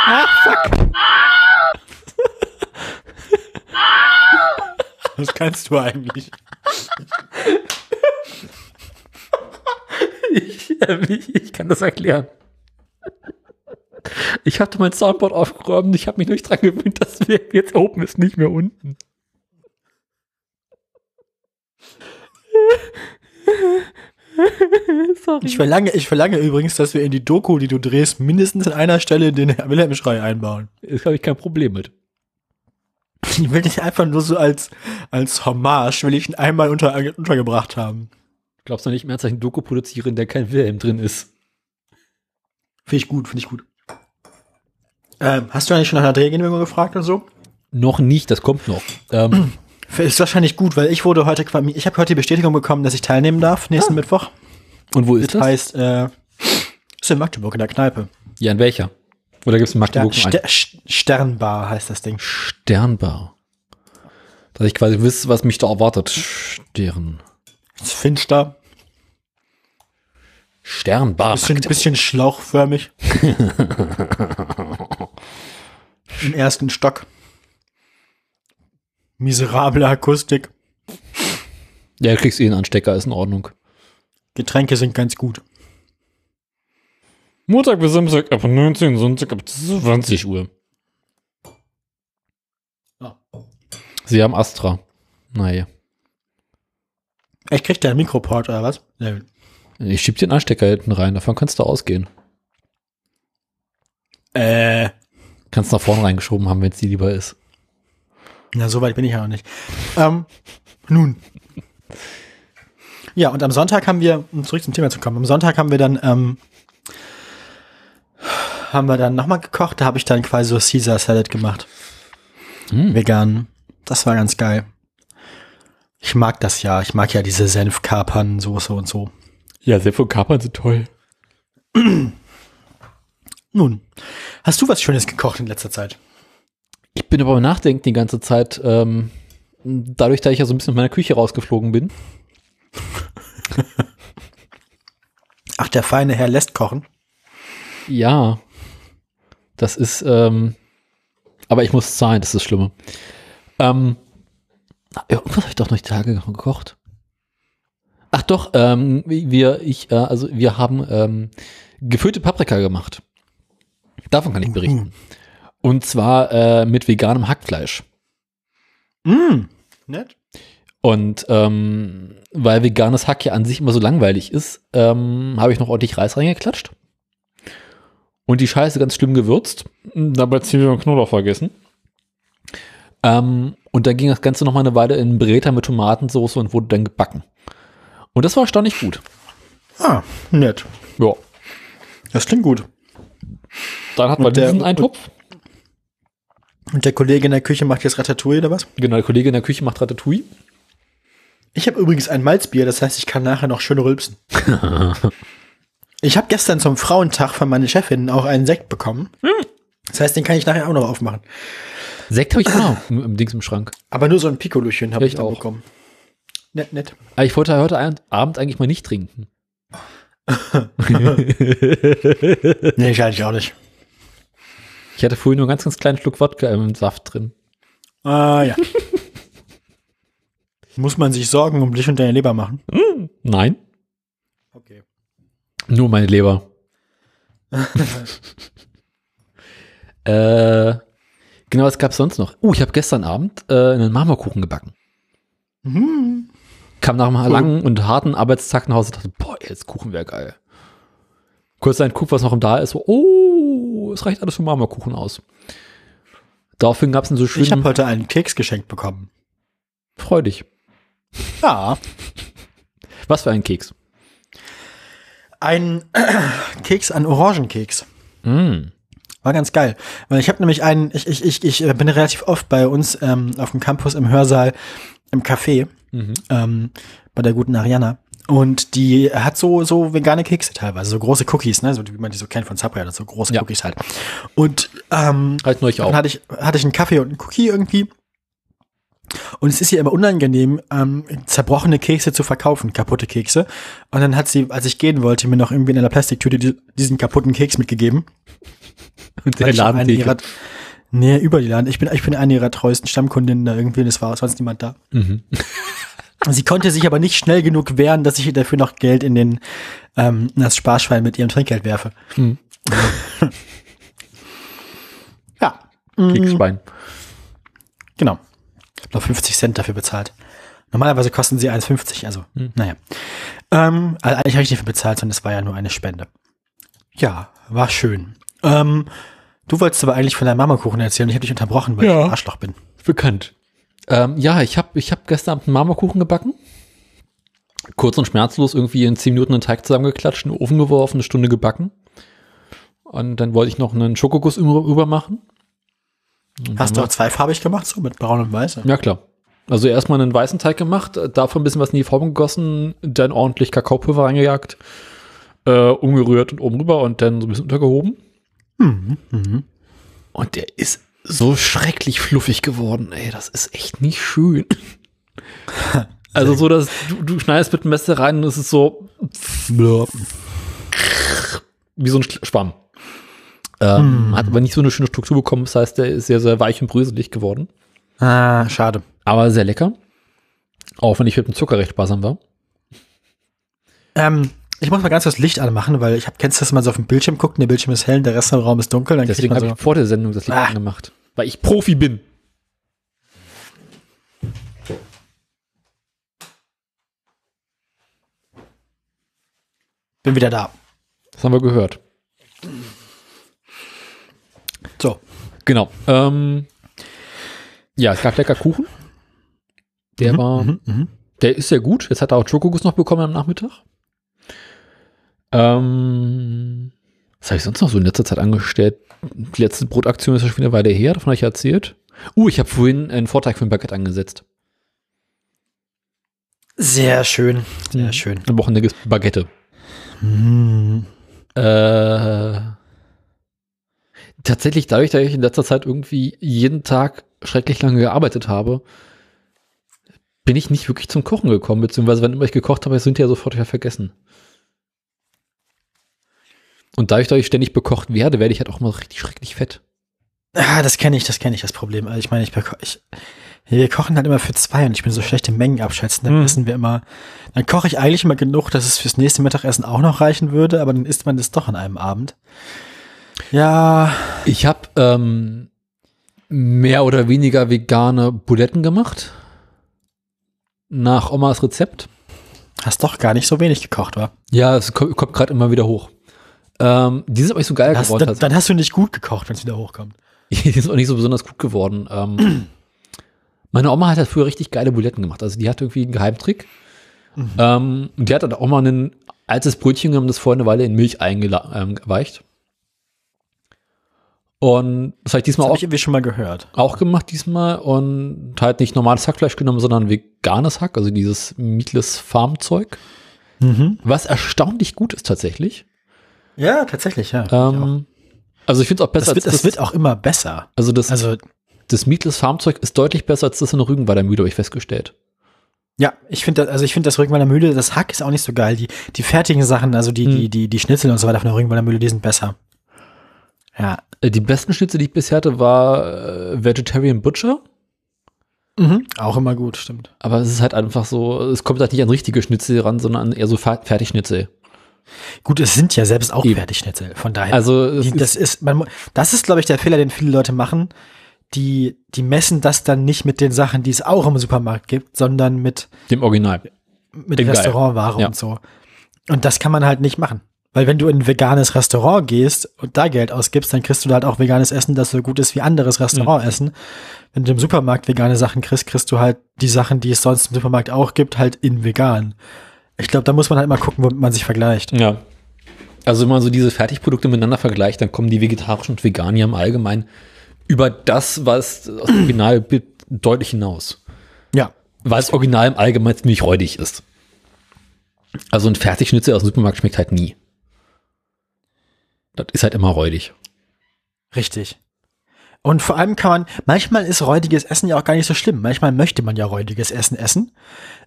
Achtung. Was kannst du eigentlich? Ich, äh, ich, ich kann das erklären. Ich hatte mein Soundboard aufgeräumt, ich habe mich nicht dran gewöhnt, dass wir jetzt oben ist, nicht mehr unten. (laughs) Sorry. Ich verlange, ich verlange übrigens, dass wir in die Doku, die du drehst, mindestens an einer Stelle den Wilhelm-Schrei einbauen. Das habe ich kein Problem mit. Ich will dich einfach nur so als, als Hommage, will ich ihn einmal unter, untergebracht haben. Glaubst du nicht mehr, dass ich ein Doku produziere, in der kein Wilhelm drin ist? Finde ich gut, finde ich gut. Ähm, hast du eigentlich schon nach einer Drehgenehmigung gefragt und so? Noch nicht, das kommt noch. Ähm, Ist wahrscheinlich gut, weil ich wurde heute quasi, ich habe heute die Bestätigung bekommen, dass ich teilnehmen darf, nächsten Mittwoch. und wo ist Das das? heißt, äh, ist in Magdeburg in der Kneipe. Ja, in welcher? Oder gibt es in Stern, Magdeburg einen? Ster, Sternbar heißt das Ding. Sternbar. Dass ich quasi wüsste, was mich da erwartet. Stern. Ist finster, Sternbar. bisschen, bisschen schlauchförmig. (laughs) Im ersten Stock. Miserable Akustik. Ja, du kriegst eh einen Anstecker, ist in Ordnung. Getränke sind ganz gut. Montag bis Samstag ab 19, Sonntag ab 20 Uhr. Sie haben Astra. Naja. Ich krieg da einen Mikroport oder was? Nee. Ich schieb dir einen Anstecker hinten rein, davon kannst du ausgehen. Äh, Kannst nach vorne reingeschoben haben, wenn es dir lieber ist. Na, so weit bin ich ja noch nicht. Ähm, nun. Ja, und am Sonntag haben wir, um zurück zum Thema zu kommen, am Sonntag haben wir dann, ähm, haben wir dann nochmal gekocht, da habe ich dann quasi so Caesar Salad gemacht. Hm. Vegan. Das war ganz geil. Ich mag das ja. Ich mag ja diese Senfkapern-Soße und so. Ja, Senf und Kapern sind toll. Nun, hast du was Schönes gekocht in letzter Zeit? Ich bin aber Nachdenken die ganze Zeit, ähm, dadurch, dass ich ja so ein bisschen aus meiner Küche rausgeflogen bin. (laughs) Ach, der feine Herr lässt kochen. Ja, das ist, ähm, aber ich muss zahlen, das ist das Schlimme. Ähm, irgendwas habe ich doch noch die Tage gekocht. Ach doch, ähm, wir, ich, äh, also wir haben ähm, gefüllte Paprika gemacht. Davon kann ich berichten. Und zwar äh, mit veganem Hackfleisch. Mm, nett. Und ähm, weil veganes Hack ja an sich immer so langweilig ist, ähm, habe ich noch ordentlich Reis reingeklatscht. Und die Scheiße ganz schlimm gewürzt. Dabei Zwiebeln und Knoblauch vergessen. Ähm, und dann ging das Ganze noch mal eine Weile in Breta mit Tomatensauce und wurde dann gebacken. Und das war erstaunlich gut. Ah, nett. Ja. Das klingt gut. Dann hat man diesen Eintopf. Und der Kollege in der Küche macht jetzt Ratatouille oder was? Genau, der Kollege in der Küche macht Ratatouille. Ich habe übrigens ein Malzbier, das heißt, ich kann nachher noch schön rülpsen. (laughs) ich habe gestern zum Frauentag von meiner Chefin auch einen Sekt bekommen. Das heißt, den kann ich nachher auch noch aufmachen. Sekt habe ich auch noch (laughs) im, im Dings im Schrank. Aber nur so ein Piccolochen habe ich, ich da auch. bekommen. Nett, nett. Aber ich wollte heute Abend eigentlich mal nicht trinken. (laughs) Nee, ich eigentlich auch nicht. Ich hatte vorhin nur einen ganz, ganz kleinen Schluck Wodka im Saft drin. Ah, ja. (laughs) Muss man sich Sorgen um dich und deine Leber machen? Nein, Okay. nur meine Leber. (laughs) äh, genau, was gab's sonst noch? Uh, ich habe gestern Abend äh, einen Marmorkuchen gebacken. Mhm. Kam nach einem langen und harten Arbeitstag nach Hause und dachte, boah, jetzt Kuchen wäre geil. Kurz ein guck, was noch da ist, so, oh, es reicht alles für Marmorkuchen aus. Daraufhin gab's dann so Ich habe heute einen Keks geschenkt bekommen. freudig. Ja. Was für ein Keks? Ein (clears throat) Keks, ein Orangenkeks. Mm. War ganz geil. Weil ich habe nämlich einen, ich, ich, ich, ich äh, bin relativ oft bei uns ähm, auf dem Campus im Hörsaal im Café Mhm. ähm, bei der guten Ariana. Und die hat so, so vegane Kekse teilweise, so große Cookies, ne? So wie man die so kennt von Subway oder so große Ja. Cookies halt. Und ähm, Halt neulich auch. dann hatte ich, hatte ich einen Kaffee und einen Cookie irgendwie. Und es ist ihr immer unangenehm, ähm, zerbrochene Kekse zu verkaufen, kaputte Kekse. Und dann hat sie, als ich gehen wollte, mir noch irgendwie in einer Plastiktüte die, diesen kaputten Keks mitgegeben. Und der ich ihrer, nee, über die Laden. Ich bin, ich bin eine ihrer treuesten Stammkundinnen da irgendwie, und es war sonst niemand da. Mhm. Sie konnte sich aber nicht schnell genug wehren, dass ich ihr dafür noch Geld in den ähm, in das Sparschwein mit ihrem Trinkgeld werfe. (laughs) Mhm. Ja. Mm, Keksschwein. Genau. Ich habe noch 50 Cent dafür bezahlt. Normalerweise kosten sie 1,50, also, naja. Ähm, also eigentlich habe ich nicht dafür bezahlt, sondern es war ja nur eine Spende. Ja, war schön. Ähm, du wolltest aber eigentlich von deinem Marmorkuchen erzählen. Ich habe dich unterbrochen, weil ich Ja. ein Arschloch bin. Bekannt. Ähm, ja, ich habe ich hab gestern Abend einen Marmorkuchen gebacken. Kurz und schmerzlos irgendwie in 10 Minuten einen Teig zusammengeklatscht, in den Ofen geworfen, eine Stunde gebacken. Und dann wollte ich noch einen Schokoguss über, über machen. Und Hast du auch zweifarbig gemacht, so mit braun und weiß? Ja, klar. Also erstmal einen weißen Teig gemacht, davon ein bisschen was in die Form gegossen, dann ordentlich Kakaopulver reingejagt, äh, umgerührt und oben rüber und dann so ein bisschen untergehoben. Mhm. Mhm. Und der ist so schrecklich fluffig geworden, ey, das ist echt nicht schön. (laughs) Also so, dass du, du schneidest mit dem Messer rein und es ist so wie so ein Sch- Schwamm. Ähm, Hat aber nicht so eine schöne Struktur bekommen, das heißt, der ist sehr, sehr weich und bröselig geworden. Ah, schade. aber sehr lecker. Auch wenn ich mit dem Zucker recht sparsam war. Ähm, ich muss mal ganz kurz Licht anmachen, weil ich hab, kennst du das, wenn man so auf dem Bildschirm guckt, und der Bildschirm ist hell, und der Rest im Raum ist dunkel, dann Deswegen habe ich vor der Sendung das Licht Ah. angemacht. Weil ich Profi bin. bin wieder da. Das haben wir gehört. So. Genau. Ähm, ja, es gab lecker Kuchen. Der war, Mhm, mhm. der ist sehr gut. Jetzt hat er auch Schokoguss noch bekommen am Nachmittag. Ähm, was habe ich sonst noch so in letzter Zeit angestellt? Die letzte Brotaktion ist ja schon wieder eine Weile her, davon habe ich erzählt. Uh, ich habe vorhin einen Vorteig für ein Baguette angesetzt. Sehr schön, sehr Mhm. schön. Ein wochenendes Baguette. Mhm. Äh, tatsächlich dadurch, dass ich in letzter Zeit irgendwie jeden Tag schrecklich lange gearbeitet habe, bin ich nicht wirklich zum Kochen gekommen, beziehungsweise wenn immer ich gekocht habe, sind die ja sofort wieder vergessen. Und dadurch, dass ich ständig bekocht werde, werde ich halt auch mal richtig schrecklich fett. Ah, das kenne ich, das kenne ich, das Problem. Also ich meine, ich, ich wir kochen halt immer für zwei und ich bin so schlecht im Mengen abschätzen. Dann Mhm. essen wir immer, dann koche ich eigentlich immer genug, dass es fürs nächste Mittagessen auch noch reichen würde, aber dann isst man das doch an einem Abend. Ja, Ich habe ähm, mehr oder weniger vegane Buletten gemacht. Nach Omas Rezept. hast doch gar nicht so wenig gekocht, wa? Ja, es kommt gerade immer wieder hoch. Ähm, die sind aber nicht so geil Hast, geworden. dann, dann hast du nicht gut gekocht, wenn es wieder hochkommt. (laughs) Die sind auch nicht so besonders gut geworden. Ähm, (clears throat) meine Oma hat halt früher richtig geile Buletten gemacht. Also die hat irgendwie einen Geheimtrick. Ähm, und die hat dann auch mal ein altes Brötchen genommen, das vorher eine Weile in Milch eingeweicht. Und das habe ich Das diesmal habe auch, ich irgendwie schon mal gehört. auch gemacht diesmal und halt nicht normales Hackfleisch genommen, sondern veganes Hack, also dieses Meatless Farm Zeug, Mhm. was erstaunlich gut ist tatsächlich. Ja, tatsächlich, ja. Ich. Ähm, also ich finde es auch besser das, wird, als das wird auch immer besser. also das, Also, das Meatless Farmzeug ist deutlich besser als das in der Rügenwalder Mühle, habe ich festgestellt. ja, ich finde das, also ich finde das Rügenwalder Mühle, das Hack ist auch nicht so geil. Die, die fertigen Sachen, also die, Hm. die, die, die Schnitzel und so weiter von der Rügenwalder Mühle, die sind besser. Ja. Äh, Die besten Schnitzel, die ich bisher hatte, war äh, Vegetarian Butcher. Mhm. Auch immer gut, stimmt. Aber es ist halt einfach so, es kommt halt nicht an richtige Schnitzel ran, sondern an eher so Fer- Fertigschnitzel. Gut, es sind ja selbst auch Eben. Fertigschnitzel, von daher. Also die, das ist, man, das ist, glaube ich, der Fehler, den viele Leute machen. Die, die messen das dann nicht mit den Sachen, die es auch im Supermarkt gibt, sondern mit, dem Original. mit Geil. Restaurantware Ja. und so. Und das kann man halt nicht machen. Weil wenn du in ein veganes Restaurant gehst und da Geld ausgibst, dann kriegst du da halt auch veganes Essen, das so gut ist wie anderes Restaurantessen. Wenn du im Supermarkt vegane Sachen kriegst, kriegst du halt die Sachen, die es sonst im Supermarkt auch gibt, halt in vegan. Ich glaube, da muss man halt mal gucken, womit man sich vergleicht. Ja. Also wenn man so diese Fertigprodukte miteinander vergleicht, dann kommen die vegetarischen und Veganer im Allgemeinen über das, was aus dem Original deutlich hinaus. Ja. Weil das Original im Allgemeinen ziemlich räudig ist. Also ein Fertigschnitzel aus dem Supermarkt schmeckt halt nie. Das ist halt immer räudig. Richtig. Und vor allem kann man, manchmal ist räudiges Essen ja auch gar nicht so schlimm. Manchmal möchte man ja räudiges Essen essen.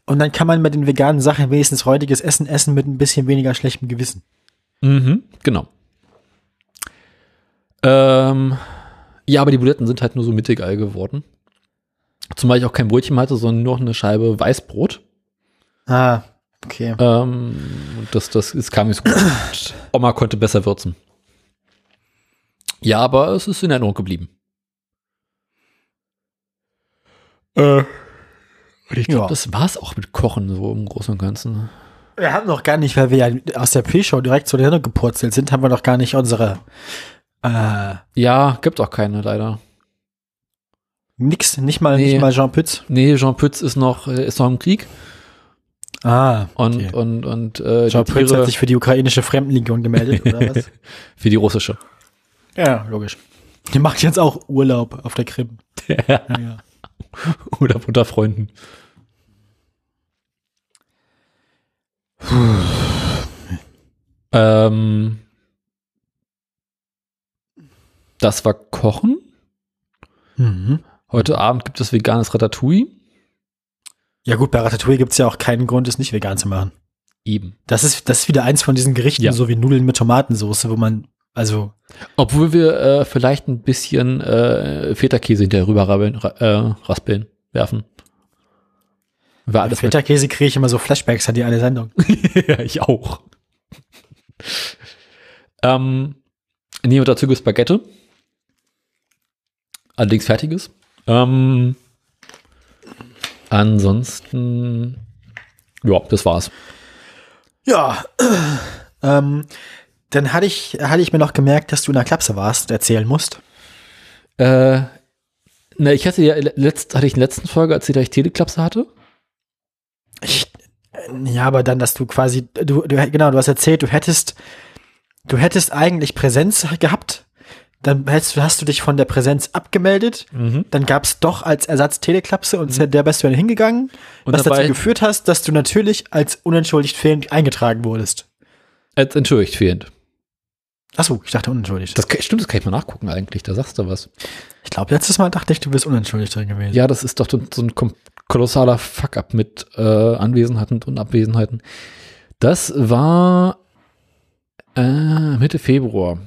Und dann kann man mit den veganen Sachen wenigstens räudiges Essen essen mit ein bisschen weniger schlechtem Gewissen. Mhm, genau. Ähm, ja, aber die Buletten sind halt nur so mittelgeil geworden. Zumal ich auch kein Brötchen hatte, sondern nur noch eine Scheibe Weißbrot. Ah, okay. Ähm, das, das, das kam nicht so gut. (clears throat) Oma konnte besser würzen. Ja, aber es ist in Erinnerung geblieben. Äh, und ich glaube, Ja. das war es auch mit Kochen, so im Großen und Ganzen. Wir haben noch gar nicht, weil wir ja aus der Pre-Show direkt zu der Sendung gepurzelt sind, haben wir noch gar nicht unsere äh, Ja, gibt auch keine, leider. nix, nicht mal, Nee. nicht mal Jean Pütz. Nee, Jean Pütz ist noch, äh, ist noch im Krieg. Ah, Und, okay. und, und äh, Jean Pütz Tiere hat sich für die ukrainische Fremdenlegion gemeldet, oder was? (laughs) für die russische. ja, logisch. Die macht jetzt auch Urlaub auf der Krim. (laughs) Ja, ja. Oder unter Freunden. Ähm, das war Kochen. Mhm. Heute Abend gibt es veganes Ratatouille. Ja gut, bei Ratatouille gibt's ja auch keinen Grund, es nicht vegan zu machen. Eben. Das ist, das ist wieder eins von diesen Gerichten, Ja. so wie Nudeln mit Tomatensauce, wo man, also, Obwohl wir äh, vielleicht ein bisschen äh, Feta-Käse hinterher rüber rabbeln, ra äh, raspeln, werfen. War alles Feta-Käse kriege ich immer so Flashbacks an die eine Sendung. (laughs) ja, ich auch. ähm, nehmen wir dazu gibt Spaghetti. Allerdings fertiges. Ähm, ansonsten, ja, das war's. Ja, (clears throat) ähm, dann hatte ich, hatte ich mir noch gemerkt, dass du in der Klapse warst und erzählen musst. Äh, na, ich hatte ja letzt, hatte ich in der letzten Folge erzählt, dass ich Teleklapse hatte. Ich, äh, ja, aber dann, dass du quasi, du, du, genau, du hast erzählt, du hättest, du hättest eigentlich Präsenz gehabt. Dann hättest, hast du dich von der Präsenz abgemeldet. Mhm. Dann gab es doch als Ersatz Teleklapse und der bist du dann hingegangen. Und was dazu geführt hast, dass du natürlich als unentschuldigt fehlend eingetragen wurdest. Als entschuldigt fehlend. Achso, ich dachte unentschuldigt. Das kann, stimmt, das kann ich mal nachgucken eigentlich, da sagst du was. ich glaube, letztes Mal dachte ich, du bist unentschuldigt drin gewesen. Ja, das ist doch so ein kolossaler Fuck-up mit äh, Anwesenheiten und Abwesenheiten. Das war äh, Mitte Februar.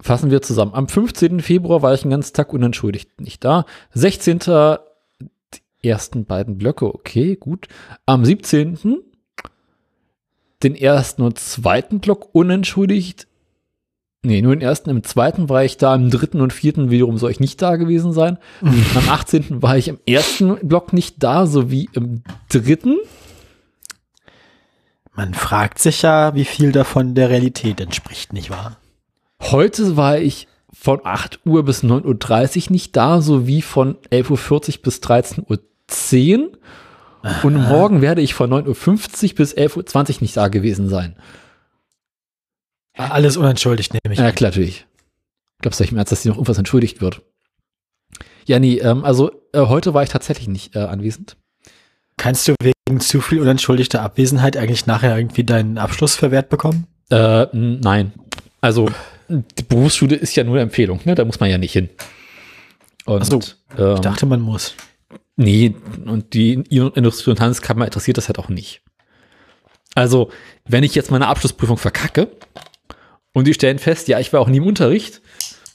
Fassen wir zusammen. Am 15. Februar war ich den ganzen Tag unentschuldigt nicht da. 16. die ersten beiden Blöcke, okay, gut. Am 17. den ersten und zweiten Block unentschuldigt. Nee, nur den ersten. Im zweiten war ich da, im dritten und vierten wiederum soll ich nicht da gewesen sein. (laughs) Am 18. war ich im ersten Block nicht da, sowie im dritten. Man fragt sich ja, wie viel davon der Realität entspricht, nicht wahr? Heute war ich von 8 Uhr bis 9.30 Uhr nicht da, sowie von 11.40 Uhr bis 13.10 Uhr. Und morgen werde ich von 9.50 Uhr bis 11.20 Uhr nicht da gewesen sein. Alles unentschuldigt, nehme ich. Ja, klar, natürlich. Glaubst du nicht im Ernst, dass dir noch irgendwas entschuldigt wird? Ja, nee, ähm, also äh, heute war ich tatsächlich nicht äh, anwesend. Kannst du wegen zu viel unentschuldigter Abwesenheit eigentlich nachher irgendwie deinen Abschluss verwehrt bekommen? Äh, nein. Also, die Berufsschule ist ja nur eine Empfehlung, ne? Da muss man ja nicht hin. Und, Ach so. ähm, Ich dachte, man muss. Nee, und die Industrie- und Handelskammer interessiert das halt auch nicht. Also, wenn ich jetzt meine Abschlussprüfung verkacke und die stellen fest, ja, ich war auch nie im Unterricht,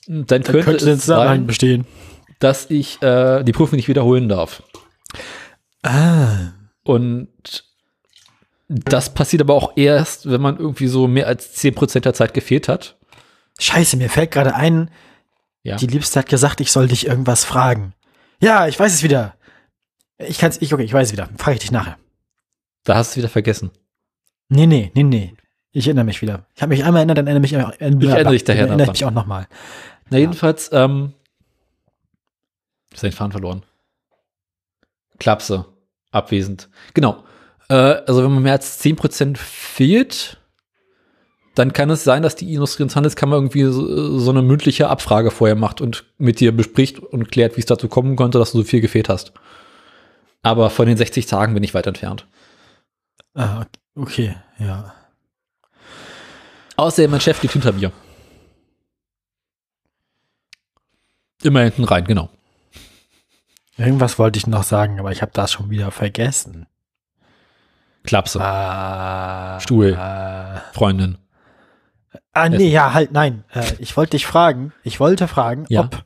dann, Dann könnte, es sein, bestehen. dass ich äh, die Prüfung nicht wiederholen darf. Ah. Und das passiert aber auch erst, wenn man irgendwie so mehr als 10% der Zeit gefehlt hat. Scheiße, mir fällt gerade ein, Ja. die Liebste hat gesagt, ich soll dich irgendwas fragen. Ja, ich weiß es wieder. Ich kann's, ich, okay, ich weiß es wieder. Frage ich dich nachher. Da hast du es wieder vergessen. Nee, nee, nee, nee. Ich erinnere mich wieder. Ich habe mich einmal erinnert, dann erinnere mich, äh, erinnere dich daher erinnere ich mich auch nochmal. Na, jedenfalls, ähm, ist den Faden verloren. Klapse, abwesend. Genau. Äh, also wenn man mehr als 10% fehlt, dann kann es sein, dass die Industrie- und Handelskammer irgendwie so, so eine mündliche Abfrage vorher macht und mit dir bespricht und klärt, wie es dazu kommen konnte, dass du so viel gefehlt hast. Aber von den 60 Tagen bin ich weit entfernt. Ah, okay, ja. Außerdem, mein Chef liegt hinter mir. Immer hinten rein, genau. Irgendwas wollte ich noch sagen, aber ich habe das schon wieder vergessen. Klapse, Ah, Stuhl. Äh, Freundin. ah, nee, ja, halt, nein. Äh, ich wollte dich fragen, ich wollte fragen, Ja. ob,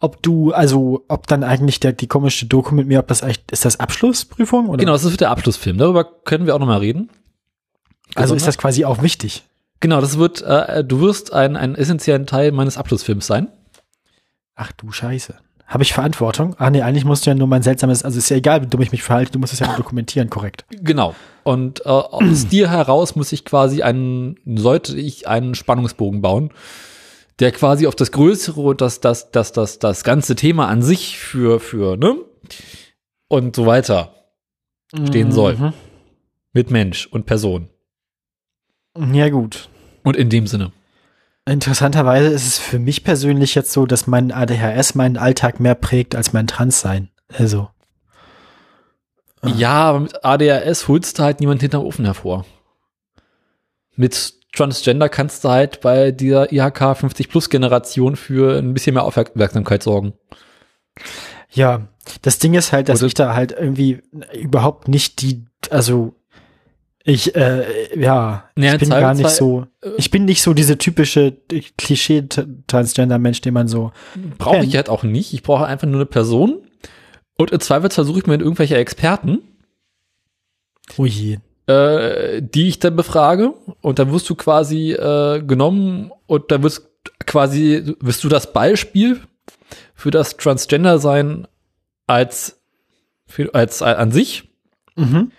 ob du, also, ob dann eigentlich der, die komische Doku mit mir, ob das eigentlich, ist das Abschlussprüfung? Oder? Genau, das ist der Abschlussfilm. Darüber können wir auch noch mal reden. Also ist das quasi auch wichtig. Genau, das wird, äh, du wirst ein, einen essentiellen Teil meines Abschlussfilms sein. Ach du Scheiße. Habe ich Verantwortung? Ah nee, eigentlich musst du ja nur mein seltsames, also ist ja egal, wie dumm ich mich verhalte, du musst es ja nur dokumentieren, korrekt. Genau. Und äh, aus dir heraus muss ich quasi einen, sollte ich einen Spannungsbogen bauen, der quasi auf das Größere und das, das, das, das, das ganze Thema an sich für, für, ne? Und so weiter stehen soll. Mhm. Mit Mensch und Person. Ja gut. Und in dem Sinne. Interessanterweise ist es für mich persönlich jetzt so, dass mein ADHS meinen Alltag mehr prägt als mein Transsein. Also. Ja, aber mit ADHS holst du halt niemand hinterm Ofen hervor. Mit Transgender kannst du halt bei dieser IHK 50 Plus Generation für ein bisschen mehr Aufmerksamkeit sorgen. Ja, das Ding ist halt, dass Oder- ich da halt irgendwie überhaupt nicht die, also ich, äh, ja, Ja, ich bin Zeit- gar nicht Zeit- so, ich bin nicht so diese typische Klischee-Transgender-Mensch, den man so, Brauche ich halt auch nicht. Ich brauche einfach nur eine Person, Und im Zweifel versuche ich mir irgendwelche Experten, Oh je. äh, die ich dann befrage. Und dann wirst du quasi äh, genommen und dann wirst quasi, wirst du das Beispiel für das Transgender-Sein als, für, als, als an sich. Mhm.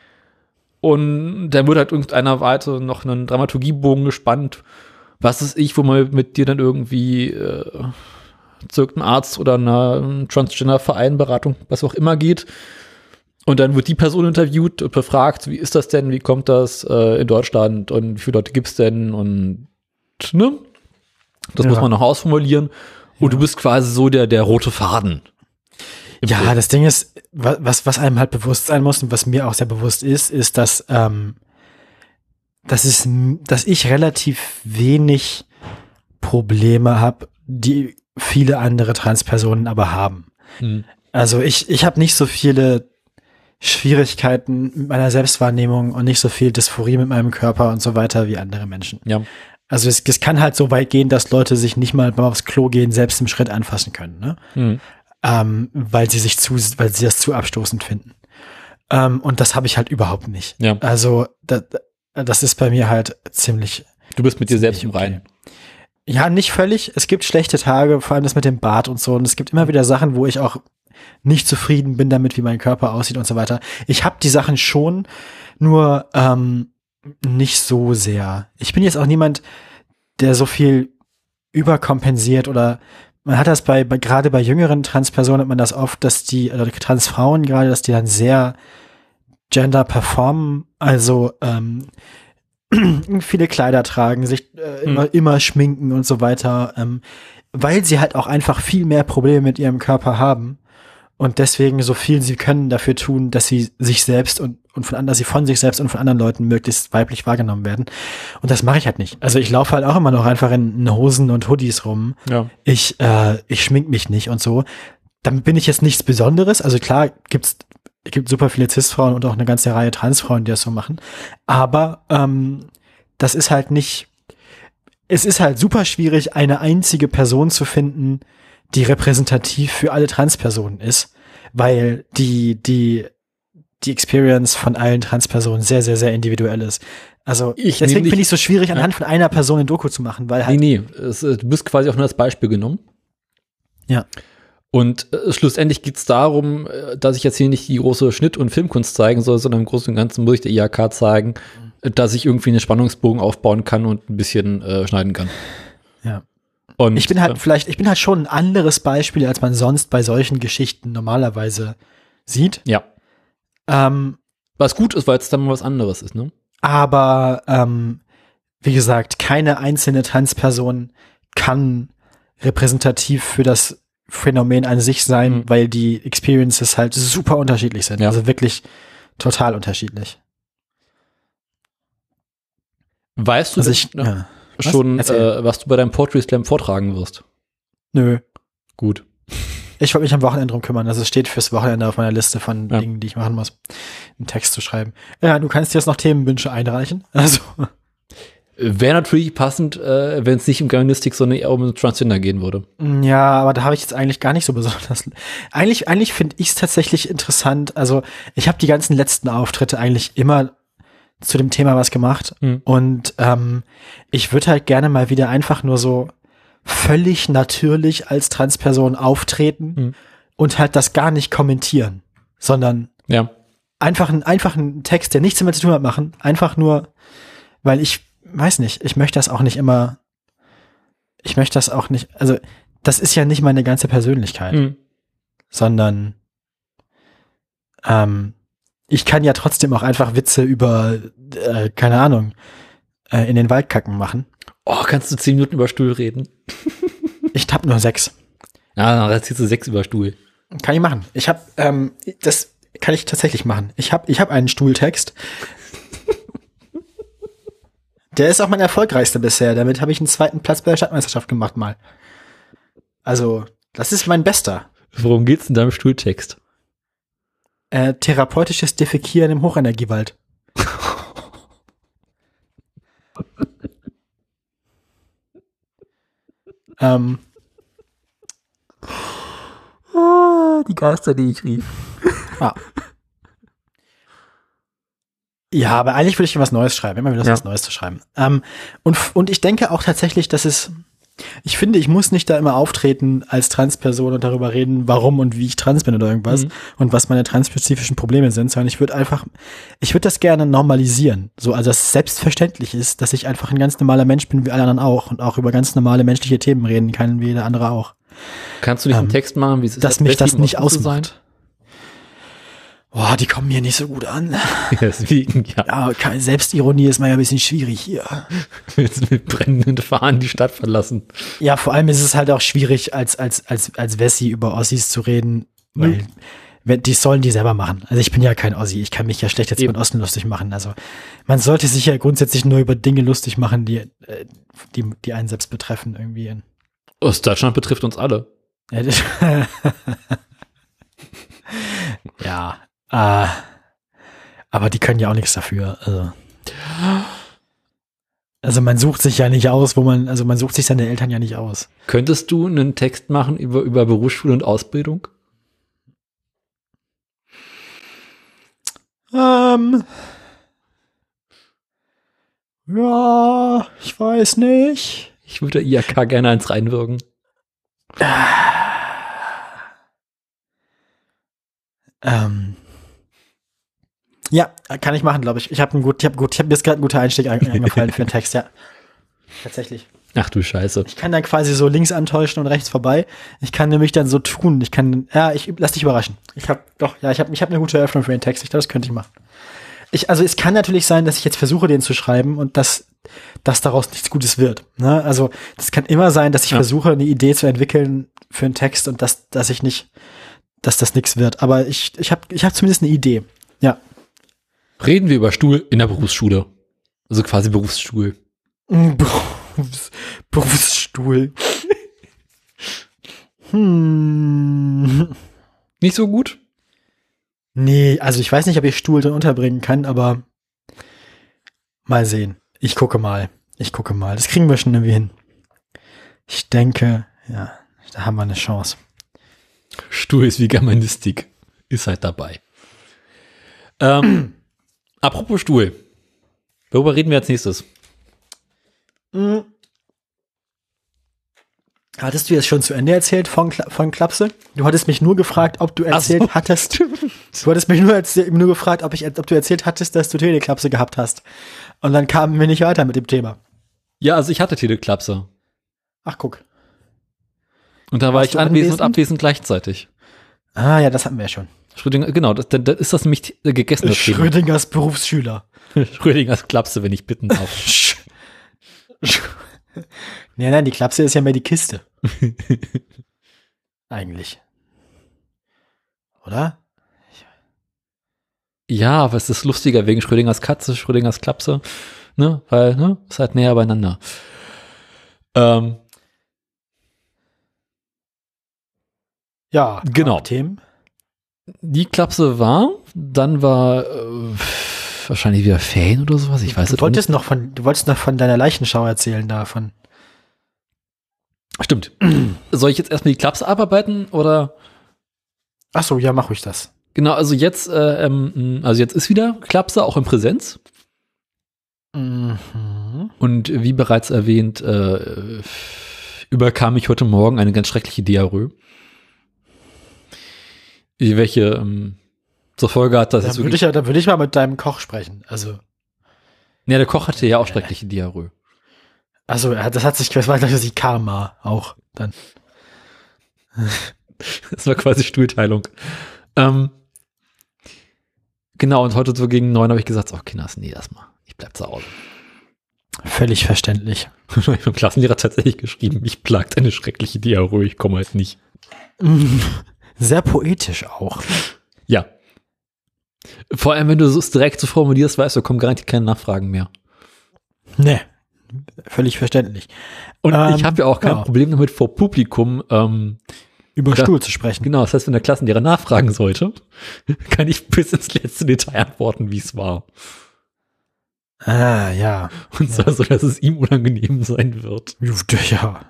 Und dann wird halt irgendeiner weiter noch einen Dramaturgiebogen gespannt. Was ist ich, wo man mit dir dann irgendwie äh, zu irgendeinem Arzt oder einer Transgender-Vereinberatung, was auch immer geht. Und dann wird die Person interviewt und befragt, wie ist das denn, wie kommt das äh, in Deutschland und wie viele Leute gibt's denn und ne? Das Ja. muss man noch ausformulieren. Und du bist quasi so der, der rote Faden. Ja, Film. das Ding ist, wa- was, was einem halt bewusst sein muss und was mir auch sehr bewusst ist, ist, dass, ähm, dass, es, dass ich relativ wenig Probleme habe, die viele andere Transpersonen aber haben. Hm. Also ich, ich habe nicht so viele Schwierigkeiten mit meiner Selbstwahrnehmung und nicht so viel Dysphorie mit meinem Körper und so weiter wie andere Menschen. Ja. Also es, es kann halt so weit gehen, dass Leute sich nicht mal beim aufs Klo gehen selbst im Schritt anfassen können. Ne? Hm. Ähm, weil sie sich zu, weil sie das zu abstoßend finden. Ähm, und das habe ich halt überhaupt nicht. Ja. Also da, da- das ist bei mir halt ziemlich. Du bist mit dir selbst im okay. Reinen. Ja, nicht völlig. Es gibt schlechte Tage, vor allem das mit dem Bart und so. Und es gibt immer wieder Sachen, wo ich auch nicht zufrieden bin damit, wie mein Körper aussieht und so weiter. Ich habe die Sachen schon, nur ähm, nicht so sehr. Ich bin jetzt auch niemand, der so viel überkompensiert oder man hat das bei, bei gerade bei jüngeren Transpersonen hat man das oft, dass die oder Transfrauen gerade, dass die dann sehr Gender performen, also ähm, (clears throat) viele Kleider tragen, sich äh, immer, immer schminken und so weiter, ähm, weil sie halt auch einfach viel mehr Probleme mit ihrem Körper haben und deswegen so viel sie können dafür tun, dass sie sich selbst und, und von anderen, dass sie von sich selbst und von anderen Leuten möglichst weiblich wahrgenommen werden. Und das mache ich halt nicht. Also ich laufe halt auch immer noch einfach in, Hosen und Hoodies rum. Ja. Ich, äh, ich schmink mich nicht und so. Damit bin ich jetzt nichts Besonderes. Also klar gibt's es gibt super viele Cis-Frauen und auch eine ganze Reihe Transfrauen, die das so machen. Aber ähm, das ist halt nicht. Es ist halt super schwierig, eine einzige Person zu finden, die repräsentativ für alle Transpersonen ist, weil die die die Experience von allen Transpersonen sehr sehr sehr individuell ist. Also Ich deswegen finde ich es so schwierig, anhand von einer Person ein Doku zu machen, weil halt Nee, nee, es, äh, du bist quasi auch nur als Beispiel genommen. Ja. Und äh, schlussendlich geht es darum, äh, dass ich jetzt hier nicht die große Schnitt- und Filmkunst zeigen soll, sondern im Großen und Ganzen muss ich der IHK zeigen, äh, dass ich irgendwie einen Spannungsbogen aufbauen kann und ein bisschen äh, schneiden kann. Ja. Und Ich bin halt äh, vielleicht, ich bin halt schon ein anderes Beispiel, als man sonst bei solchen Geschichten normalerweise sieht. ja. Ähm, Was gut ist, weil es dann mal was anderes ist, ne? aber ähm, wie gesagt, keine einzelne Transperson kann repräsentativ für das Phänomen an sich sein, Mhm. weil die Experiences halt super unterschiedlich sind. Ja. Also wirklich total unterschiedlich. Weißt du Also ich, ja. Was? schon, äh, was du bei deinem Poetry Slam vortragen wirst? Nö. Gut. Ich wollte mich am Wochenende drum kümmern. Also es steht fürs Wochenende auf meiner Liste von Ja. Dingen, die ich machen muss, einen Text zu schreiben. Ja, du kannst jetzt noch Themenwünsche einreichen. (laughs) Also Wäre natürlich passend, äh, wenn es nicht um Germanistik, sondern eher um Transgender gehen würde. Ja, aber da habe ich jetzt eigentlich gar nicht so besonders. Eigentlich, eigentlich finde ich es tatsächlich interessant. Also ich habe die ganzen letzten Auftritte eigentlich immer zu dem Thema was gemacht. Mhm. Und ähm, ich würde halt gerne mal wieder einfach nur so völlig natürlich als Transperson auftreten Mhm. und halt das gar nicht kommentieren, sondern Ja. einfach einen einfachen Text, der nichts damit zu tun hat, machen. Einfach nur, weil ich weiß nicht, ich möchte das auch nicht immer, ich möchte das auch nicht, also das ist ja nicht meine ganze Persönlichkeit, Mhm. sondern ähm, ich kann ja trotzdem auch einfach Witze über, äh, keine Ahnung, äh, in den Wald kacken machen. Oh, kannst du zehn Minuten über Stuhl reden? (laughs) (laughs) Ich hab nur sechs. Ja, dann erzählst du sechs über Stuhl. Kann ich machen. Ich habe, ähm, das kann ich tatsächlich machen. Ich habe, ich habe einen Stuhltext. (laughs) Der ist auch mein erfolgreichster bisher. Damit habe ich einen zweiten Platz bei der Stadtmeisterschaft gemacht mal. Also, das ist mein bester. Worum geht's in deinem Stuhltext? Äh, therapeutisches Defekieren im Hochenergiewald. (laughs) ähm, Die Geister, die ich rief. Ja, aber eigentlich würde ich was Neues schreiben, immer wieder Ja. was Neues zu schreiben. Ähm, und, und ich denke auch tatsächlich, dass es, ich finde, ich muss nicht da immer auftreten als Transperson und darüber reden, warum und wie ich trans bin oder irgendwas Mhm. und was meine transspezifischen Probleme sind, sondern ich würde einfach, ich würde das gerne normalisieren. So, also dass es selbstverständlich ist, dass ich einfach ein ganz normaler Mensch bin, wie alle anderen auch und auch über ganz normale menschliche Themen reden kann, wie jeder andere auch. Kannst du nicht einen Ähm, Text machen, wie es ist, dass mich das nicht ausmacht. Boah, die kommen mir nicht so gut an. (laughs) Deswegen, ja, Ja, keine Selbstironie ist mal ja ein bisschen schwierig hier. (laughs) willst mit brennenden Fahnen die Stadt verlassen. Ja, vor allem ist es halt auch schwierig, als, als, als, als Wessi über Ossis zu reden, weil wenn, die sollen die selber machen. Also ich bin ja kein Ossi, ich kann mich ja schlecht jetzt Eben. mit Osten lustig machen. Also man sollte sich ja grundsätzlich nur über Dinge lustig machen, die, äh, die, die einen selbst betreffen irgendwie. Ostdeutschland betrifft uns alle. Ja, (laughs) äh, aber die können ja auch nichts dafür. Also. also man sucht sich ja nicht aus, wo man, also man sucht sich seine Eltern ja nicht aus. Könntest du einen Text machen über, über Berufsschule und Ausbildung? Ähm. Ja, ich weiß nicht. Ich würde der IAK gerne eins reinwirken. Ähm. Kann ich machen, glaube ich. Ich habe einen gut, ich habe gut, ich habe mir jetzt gerade ein guter Einstieg ein- eingefallen für den Text, ja. (laughs) Tatsächlich. Ach du Scheiße. Ich kann dann quasi so links antäuschen und rechts vorbei. Ich kann nämlich dann so tun. Ich kann, ja, ich lass dich überraschen. Ich habe doch, ja, ich habe, ich habe eine gute Eröffnung für den Text. Ich glaube, das könnte ich machen. Ich, also es kann natürlich sein, dass ich jetzt versuche, den zu schreiben und dass, dass daraus nichts Gutes wird. Ne? Also das kann immer sein, dass ich Ja. versuche, eine Idee zu entwickeln für einen Text und dass, dass ich nicht, dass das nichts wird. Aber ich, ich habe, ich habe zumindest eine Idee. Ja. Reden wir über Stuhl in der Berufsschule. Also quasi Berufsstuhl. Berufs, Berufsstuhl. (laughs) hm. Nicht so gut? Nee, also ich weiß nicht, ob ich Stuhl drin unterbringen kann, aber mal sehen. Ich gucke mal. Ich gucke mal. Das kriegen wir schon irgendwie hin. Ich denke, ja, da haben wir eine Chance. Stuhl ist wie Germanistik. Ist halt dabei. Ähm, apropos Stuhl. Worüber reden wir als nächstes? Hattest du jetzt schon zu Ende erzählt von, Kla von Klapse? Du hattest mich nur gefragt, ob du erzählt so, hattest. (laughs) Du hattest mich nur, nur gefragt, ob, ich, ob du erzählt hattest, dass du Teleklapse gehabt hast. Und dann kamen wir nicht weiter mit dem Thema. Ja, also ich hatte Teleklapse. Ach, guck. Und da war ich anwesend und abwesend gleichzeitig. Ah, ja, das hatten wir ja schon. Schrödinger, genau, das, das ist das nämlich äh, gegessene Thema. Schrödingers Berufsschüler. (laughs) Schrödingers Klapse, wenn ich bitten darf. (laughs) Nein, nein, die Klapse ist ja mehr die Kiste. (laughs) Eigentlich. Oder? Ja, aber es ist lustiger wegen Schrödingers Katze, Schrödingers Klapse, ne, weil, ne, ist halt näher beieinander. Ähm, Ja, Genau. Themen. die Klapse war, dann war äh, wahrscheinlich wieder Fan oder sowas, ich weiß du es wolltest noch von, du wolltest noch von deiner Leichenschau erzählen davon. Stimmt. (clears throat) Soll ich jetzt erstmal die Klapse abarbeiten oder? Ach so, ja, mach ruhig das. Genau, also jetzt, äh, ähm, also jetzt ist wieder Klapse auch in Präsenz. Mhm. Und wie bereits erwähnt, äh, überkam mich heute Morgen eine ganz schreckliche Diarrhoe. Welche ähm, zur Folge hat, dass Da es würde wirklich. ich, ja- da würde ich mal mit deinem Koch sprechen. Also, Ja, der Koch hatte ja auch schreckliche Diarrhoe. also das hat sich, das war gleich die Karma auch dann. (laughs) Das war quasi Stuhlteilung. Ähm, genau, und heute so gegen neun habe ich gesagt, oh Kinders, nee, lass mal. Ich bleib zu Hause. Völlig verständlich. ich habe dem Klassenlehrer tatsächlich geschrieben, mich plagt eine schreckliche Diarrhoe, ich komme halt nicht. (laughs) Sehr poetisch auch. Ja. Vor allem, wenn du es direkt so formulierst, weißt du, kommen garantiert keine Nachfragen mehr. Ne. Völlig verständlich. Und Ähm, ich habe ja auch kein ja. Problem damit, vor Publikum, ähm, Über Ja. Stuhl zu sprechen. genau, das heißt, wenn der Klassenlehrer nachfragen sollte, (laughs) kann ich bis ins letzte Detail antworten, wie es war. Ah, ja. Und zwar so, dass es ihm unangenehm sein wird. Ja.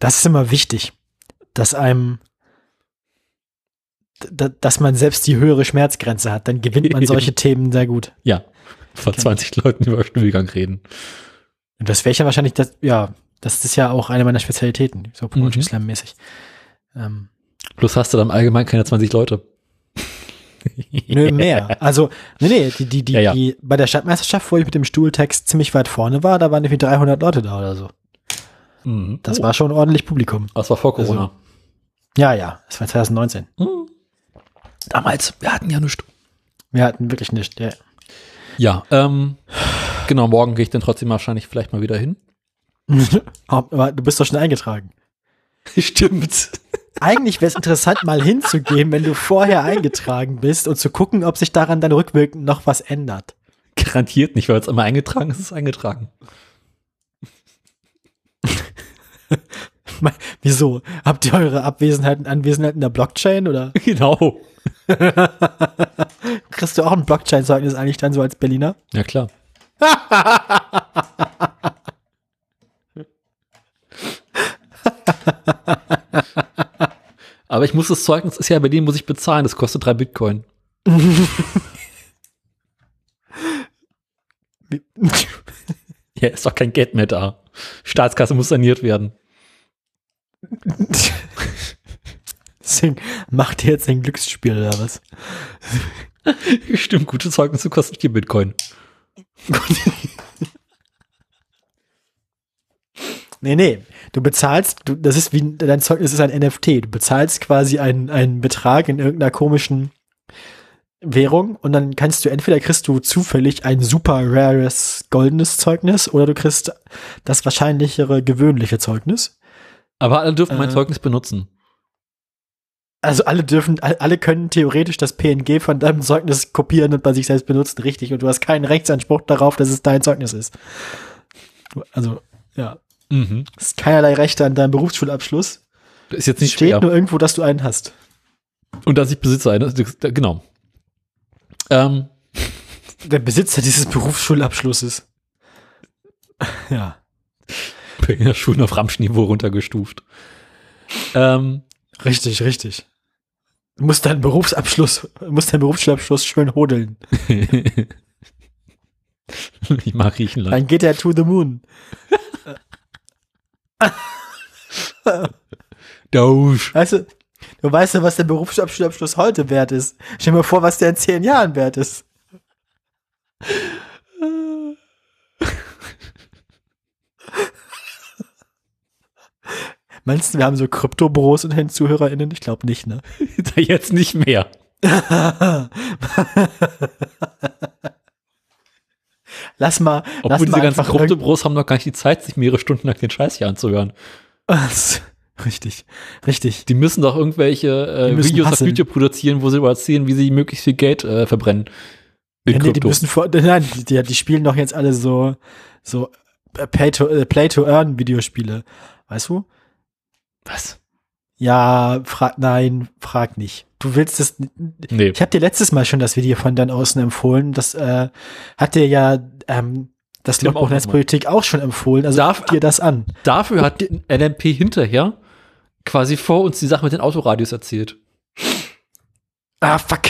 Das ist immer wichtig, dass einem, dass man selbst die höhere Schmerzgrenze hat, dann gewinnt man solche (laughs) Themen sehr gut. Ja. Vor 20 Leuten über Schnürgang reden. Und das wäre ich ja wahrscheinlich, das, ja, das ist ja auch eine meiner Spezialitäten, so Poetry Mhm. Slam mäßig. Ähm, Plus hast du dann allgemein keine 20 Leute. nö, (laughs) mehr. Also, nee, nee, die, die, die, Ja, ja. die, bei der Stadtmeisterschaft, wo ich mit dem Stuhltext ziemlich weit vorne war, da waren irgendwie 300 Leute da oder so. Mhm. Das Oh, war schon ordentlich Publikum. das war vor Corona. Ja, ja, das war 2019. Mhm. Damals, wir hatten ja nichts. Wir hatten wirklich nicht, ja. Ja, ähm, genau, morgen gehe ich dann trotzdem wahrscheinlich vielleicht mal wieder hin. (laughs) Aber du bist doch schon eingetragen. (laughs) Stimmt. Eigentlich wäre es interessant, mal hinzugehen, wenn du vorher eingetragen bist und zu gucken, ob sich daran dann rückwirkend noch was ändert. Garantiert nicht, weil es einmal eingetragen ist, ist es eingetragen. (laughs) Wieso? Habt ihr eure Abwesenheit und Anwesenheit in der Blockchain oder (laughs) Genau. kriegst du auch ein Blockchain-Zeugnis eigentlich dann so als Berliner? Ja, klar. (laughs) Aber ich muss das Zeugnis, ist ja bei denen muss ich bezahlen, das kostet drei Bitcoin. (laughs) Ja, ist doch kein Geld mehr da. Staatskasse muss saniert werden. Deswegen macht ihr jetzt ein Glücksspiel oder was? Stimmt, gute Zeugnisse kosten vier Bitcoin. Nee, nee. Du bezahlst, du, das ist wie, dein Zeugnis ist ein NFT. Du bezahlst quasi einen, einen Betrag in irgendeiner komischen Währung und dann kannst du entweder kriegst du zufällig ein super rares goldenes Zeugnis oder du kriegst das wahrscheinlichere gewöhnliche Zeugnis. Aber alle dürfen mein Äh. Zeugnis benutzen. Also alle dürfen, all- alle können theoretisch das PNG von deinem Zeugnis kopieren und bei sich selbst benutzen, richtig. Und du hast keinen Rechtsanspruch darauf, dass es dein Zeugnis ist. Also, ja. Mhm. Es ist keinerlei Rechte an deinem Berufsschulabschluss. Das ist jetzt Es nicht steht schwer. nur irgendwo, dass du einen hast. Und dass ich Besitzer eines, genau. Ähm, Der Besitzer dieses Berufsschulabschlusses. Ja. In der Schule auf Ramschniveau runtergestuft. Ähm, Richtig, richtig. Du musst deinen Berufsabschluss, musst deinen Berufsschulabschluss schön hodeln. (laughs) ich mag Griechenland. Dann geht er to the moon. Dausch. Weißt du, du weißt ja, was der Berufsschulabschluss heute wert ist. Stell dir mal vor, was der in zehn Jahren wert ist. Meinst du, wir haben so Kryptobüros unter den ZuhörerInnen? Ich glaube nicht, ne? (laughs) Jetzt nicht mehr. (laughs) Lass mal, Obwohl lass diese mal ganzen einfach Kryptobros haben noch gar nicht die Zeit, sich mehrere Stunden lang den Scheiß hier anzuhören. Richtig, richtig. Die müssen doch irgendwelche äh, Videos auf hustlen. YouTube produzieren, wo sie erzählen, wie sie möglichst viel Geld äh, verbrennen. Ja, nee, die müssen vor, nein, die, die, spielen doch jetzt alle so, so Pay to, äh, Play to Earn Videospiele. Weißt du? Was? Ja, frag, nein, frag nicht. Du willst es, Nee. ich habe dir letztes Mal schon das Video von Dan Außen empfohlen. Das äh, hat dir ja ähm, das Logbuch Netzpolitik auch schon empfohlen. Also Darf- dir das an. Dafür hat LMP hinterher quasi vor uns die Sache mit den Autoradios erzählt. Ah, fuck.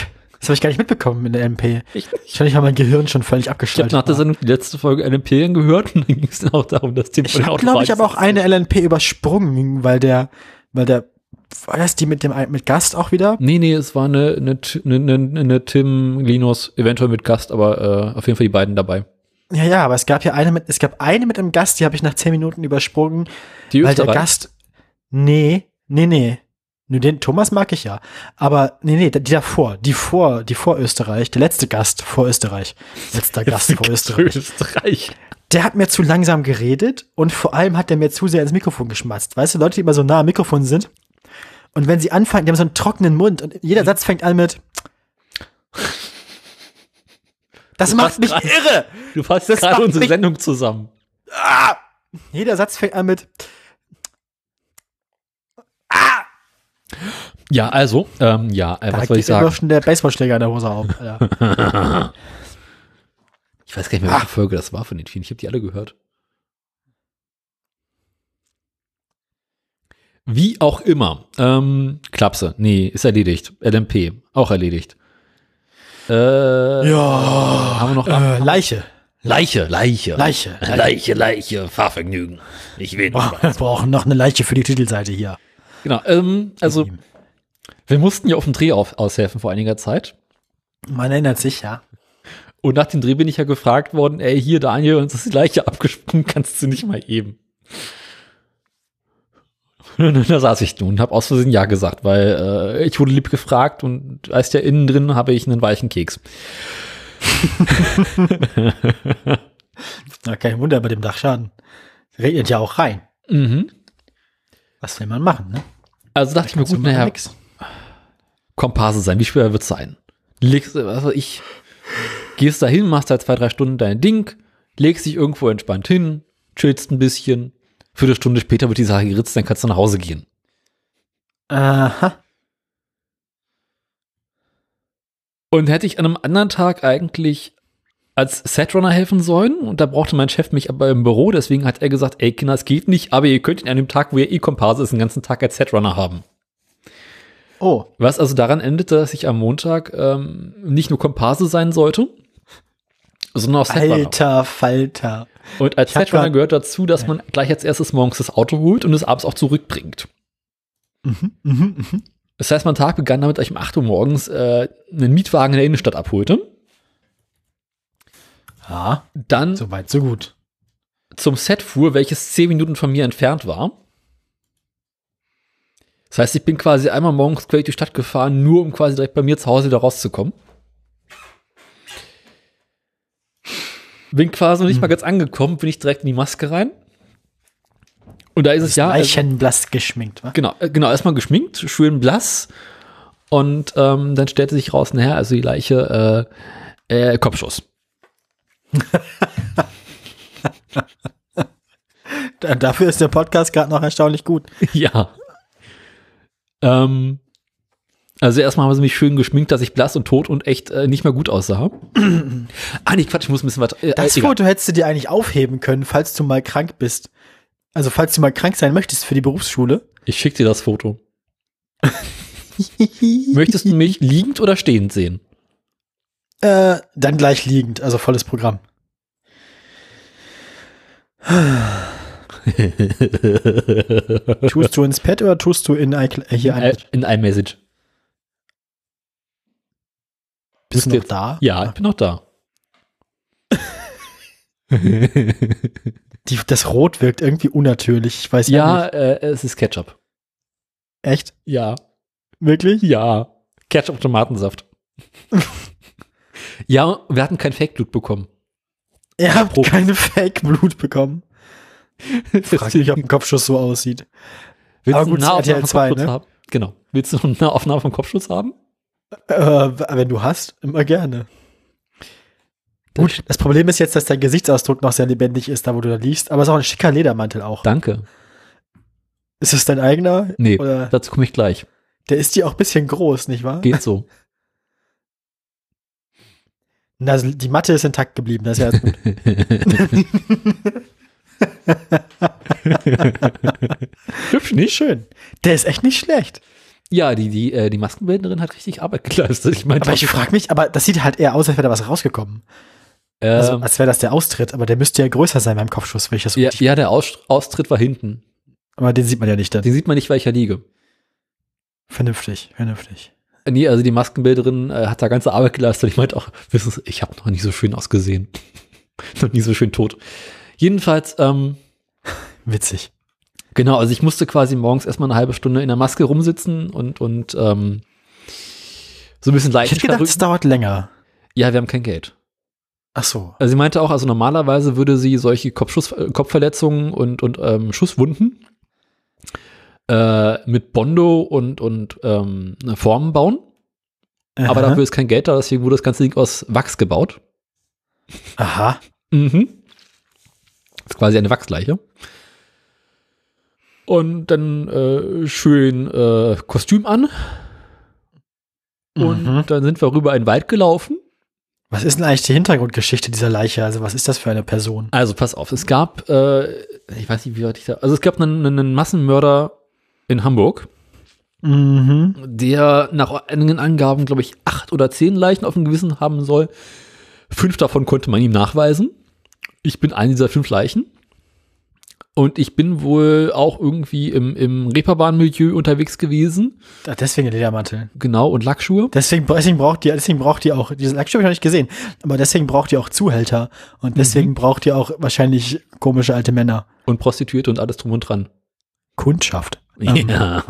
Das habe ich gar nicht mitbekommen in der MP. Ich, war mein Gehirn schon völlig ich habe abgeschaltet. nach der. Sendung die letzte Folge LMP gehört und dann ging es dann auch darum, dass Tim Ich habe, glaube ich, aber auch eine LNP übersprungen, weil der, weil der, war das die mit dem mit Gast auch wieder? Nee, nee, es war eine, eine, eine, eine, Tim, Linus, eventuell mit Gast, aber äh, auf jeden Fall die beiden dabei. Ja, ja, aber es gab ja eine mit, es gab eine mit einem Gast, die habe ich nach zehn Minuten übersprungen, Die weil der. Gast, nee, nee, nee. Nur den Thomas mag ich ja. Aber nee, nee, die davor, die vor, die vor Österreich, der letzte Gast vor Österreich. Letzter Gast vor Österreich. Österreich. Der hat mir zu langsam geredet und vor allem hat der mir zu sehr ins Mikrofon geschmatzt. Weißt du, Leute, die immer so nah am Mikrofon sind und wenn sie anfangen, die haben so einen trockenen Mund und jeder Satz fängt an mit Das Du macht mich grad- irre. Du fasst gerade unsere Sendung zusammen. Ah! Jeder Satz fängt an mit Ja, also, ähm, ja, äh, Da was soll ich sagen? schon der Baseballschläger in der Hose auf. Alter. (laughs) Ich weiß gar nicht mehr, welche Folge das war von den vielen. Ich habe die alle gehört. Wie auch immer. Ähm, Klapse. Nee, ist erledigt. LMP. Auch erledigt. Äh, Ja. haben wir noch Äh, Leiche. Leiche, Leiche. Leiche. Leiche, Leiche, Fahrvergnügen. Ich will. Boah, wir brauchen noch eine Leiche für die Titelseite hier. Genau. Ähm, also, wir mussten ja auf dem Dreh auf, aushelfen vor einiger Zeit. Man erinnert sich, ja. Und nach dem Dreh bin ich ja gefragt worden, ey, hier Daniel, uns ist die Leiche (laughs) abgesprungen, kannst du nicht mal eben. (laughs) Und da saß ich nun und habe aus Versehen Ja gesagt, weil äh, ich wurde lieb gefragt und weißt ja, innen drin habe ich einen weichen Keks. (laughs) Na, kein Wunder bei dem Dachschaden. Regnet ja auch rein. Mhm. Was will man machen, ne? Also dachte ich mir, gut, naja. Komparse sein, wie schwer wird's sein? Legst, also ich gehst da hin, machst da zwei, drei Stunden dein Ding, legst dich irgendwo entspannt hin, chillst ein bisschen, Viertelstunde später wird die Sache geritzt, dann kannst du nach Hause gehen. Aha. Und hätte ich an einem anderen Tag eigentlich als Setrunner helfen sollen und da brauchte mein Chef mich aber im Büro, deswegen hat er gesagt, ey Kinder, es geht nicht, aber ihr könnt ihn an dem Tag, wo ihr E-Komparse ist, den ganzen Tag als Setrunner haben. Oh, Was also daran endete, dass ich am Montag ähm, nicht nur Komparse sein sollte, sondern auch Setrunner. alter Falter. Und als Setrunner gehört dazu, dass man gleich als erstes morgens das Auto holt und es abends auch zurückbringt. Mhm, mhm, mhm. Das heißt, mein Tag begann damit, dass ich um 8 Uhr morgens äh, einen Mietwagen in der Innenstadt abholte. Ja, Dann so weit, so gut. zum Set fuhr, welches 10 Minuten von mir entfernt war. Das heißt, ich bin quasi einmal morgens quer durch die Stadt gefahren, nur um quasi direkt bei mir zu Hause wieder rauszukommen. Bin quasi noch nicht mal ganz angekommen, bin ich direkt in die Maske rein. Und da ist es ja. also- Leichenblass geschminkt, wa? Genau, äh, genau, erstmal geschminkt, schön blass. Und ähm, dann stellte sich raus, naja, also die Leiche, äh, äh, Kopfschuss. Da- Dafür ist der Podcast gerade noch erstaunlich gut. (laughs) ja. Ähm, also erstmal haben sie mich schön geschminkt, dass ich blass und tot und echt äh, nicht mehr gut aussah. (clears throat) ah, nee, Quatsch, ich muss ein bisschen weiter. Äh, Das egal. Foto hättest du dir eigentlich aufheben können, falls du mal krank bist. Also falls du mal krank sein möchtest für die Berufsschule. Ich schick dir das Foto. (laughs) Möchtest du mich liegend oder stehend sehen? Äh, dann gleich liegend, also volles Programm. (laughs) Tust du ins Pad oder tust du in iCl- äh, hier ein in iMessage. Bist du jetzt- noch da? Ja, ich bin noch da. (laughs) Die, das Rot wirkt irgendwie unnatürlich. Ich weiß ja, nicht. äh, es ist Ketchup. Echt? Ja. Wirklich? Ja. Ketchup Tomatensaft. (laughs) ja, wir hatten kein Fake-Blut bekommen. Ihr habt Probe. keine Fake-Blut bekommen. (laughs) Frag mich, ob ein Kopfschuss so aussieht. Willst Aber du gut, eine RTL Nahaufnahme vom 2, Kopfschuss ne? haben? Genau. Willst du eine Aufnahme vom Kopfschuss haben? Äh, wenn du hast, immer gerne. Gut, das Problem ist jetzt, dass dein Gesichtsausdruck noch sehr lebendig ist, da wo du da liegst, aber es ist auch ein schicker Ledermantel auch. Danke. Ist es dein eigener? Nee, Oder dazu komme ich gleich. der ist dir auch ein bisschen groß, nicht wahr? Geht so. (laughs) Na, Also die Matte ist intakt geblieben, das ist ja gut. (laughs) Hübsch nicht? schön. Der ist echt nicht schlecht. Ja, die, die, äh, die Maskenbildnerin hat richtig Arbeit geleistet. Ich meine, Aber ich frage mich, aber das sieht halt eher aus, als wäre da was rausgekommen. Also, ähm, als wäre das der Austritt, aber der müsste ja größer sein beim Kopfschuss, wenn ich das so ja, ja, der Aus Austritt war hinten. Aber den sieht man ja nicht dann. Den sieht man nicht, weil ich ja liege. Vernünftig, vernünftig. Nee, also die Maskenbilderin äh, hat da ganze Arbeit geleistet. Ich meinte auch, wissen Sie, ich habe noch nie so schön ausgesehen. (laughs) noch nie so schön tot. Jedenfalls, ähm, Witzig. genau, also ich musste quasi morgens erstmal eine halbe Stunde in der Maske rumsitzen und, und ähm, so ein bisschen Ich leicht hätte gedacht, es dauert länger. Ja, wir haben kein Geld. Ach so. Also sie meinte auch, also normalerweise würde sie solche Kopfschuss, äh, Kopfverletzungen und, und ähm, Schusswunden äh, mit Bondo und, und ähm, Formen bauen. Aber Aha. dafür ist kein Geld da, deswegen wurde das ganze Ding aus Wachs gebaut. Aha. Mhm. Das ist quasi eine Wachsleiche. Und dann äh, schön äh, Kostüm an. Und Mhm. dann sind wir rüber in den Wald gelaufen. Was ist denn eigentlich die Hintergrundgeschichte dieser Leiche? Also, was ist das für eine Person? Also pass auf, es gab, äh, ich weiß nicht, wie weit ich da, also es gab einen, einen Massenmörder in Hamburg, Mhm. der nach einigen Angaben, glaube ich, acht oder zehn Leichen auf dem Gewissen haben soll. Fünf davon konnte man ihm nachweisen. Ich bin eine dieser fünf Leichen. Und ich bin wohl auch irgendwie im, im Reeperbahn-Milieu unterwegs gewesen. Ah, Deswegen Ledermantel. Genau, und Lackschuhe. Deswegen, deswegen braucht die, deswegen braucht die auch, diese Lackschuhe habe ich noch nicht gesehen, aber deswegen braucht die auch Zuhälter. Und deswegen braucht die auch wahrscheinlich komische alte Männer. Und Prostituierte und alles drum und dran. Kundschaft. Ähm, Ja.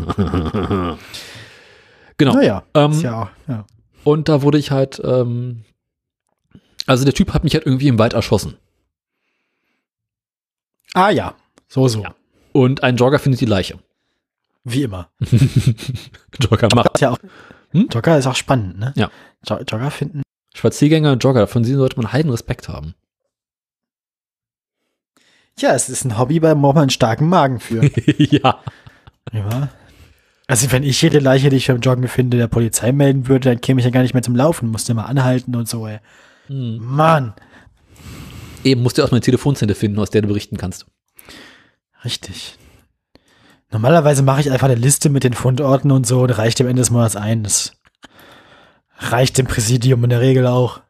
genau. Naja, Ähm, ja ja. Und da wurde ich halt, ähm, also der Typ hat mich halt irgendwie im Wald erschossen. Ah ja, so, so. Ja. Und ein Jogger findet die Leiche. Wie immer. (laughs) Jogger macht. Ist ja auch, Hm? Jogger ist auch spannend, ne? Ja. Jo- Jogger finden. Spaziergänger und Jogger, von denen sollte man heiden Respekt haben. Ja, es ist ein Hobby, bei man einen starken Magen für. (laughs) ja. Ja. Also wenn ich jede Leiche, die ich beim Joggen finde, der Polizei melden würde, dann käme ich ja gar nicht mehr zum Laufen, musste mal anhalten und so, ey. Hm. Mann. Eben musst du erstmal eine Telefonzelle finden, aus der du berichten kannst. Richtig. Normalerweise mache ich einfach eine Liste mit den Fundorten und so und reicht am Ende des Monats ein. Das reicht dem Präsidium in der Regel auch.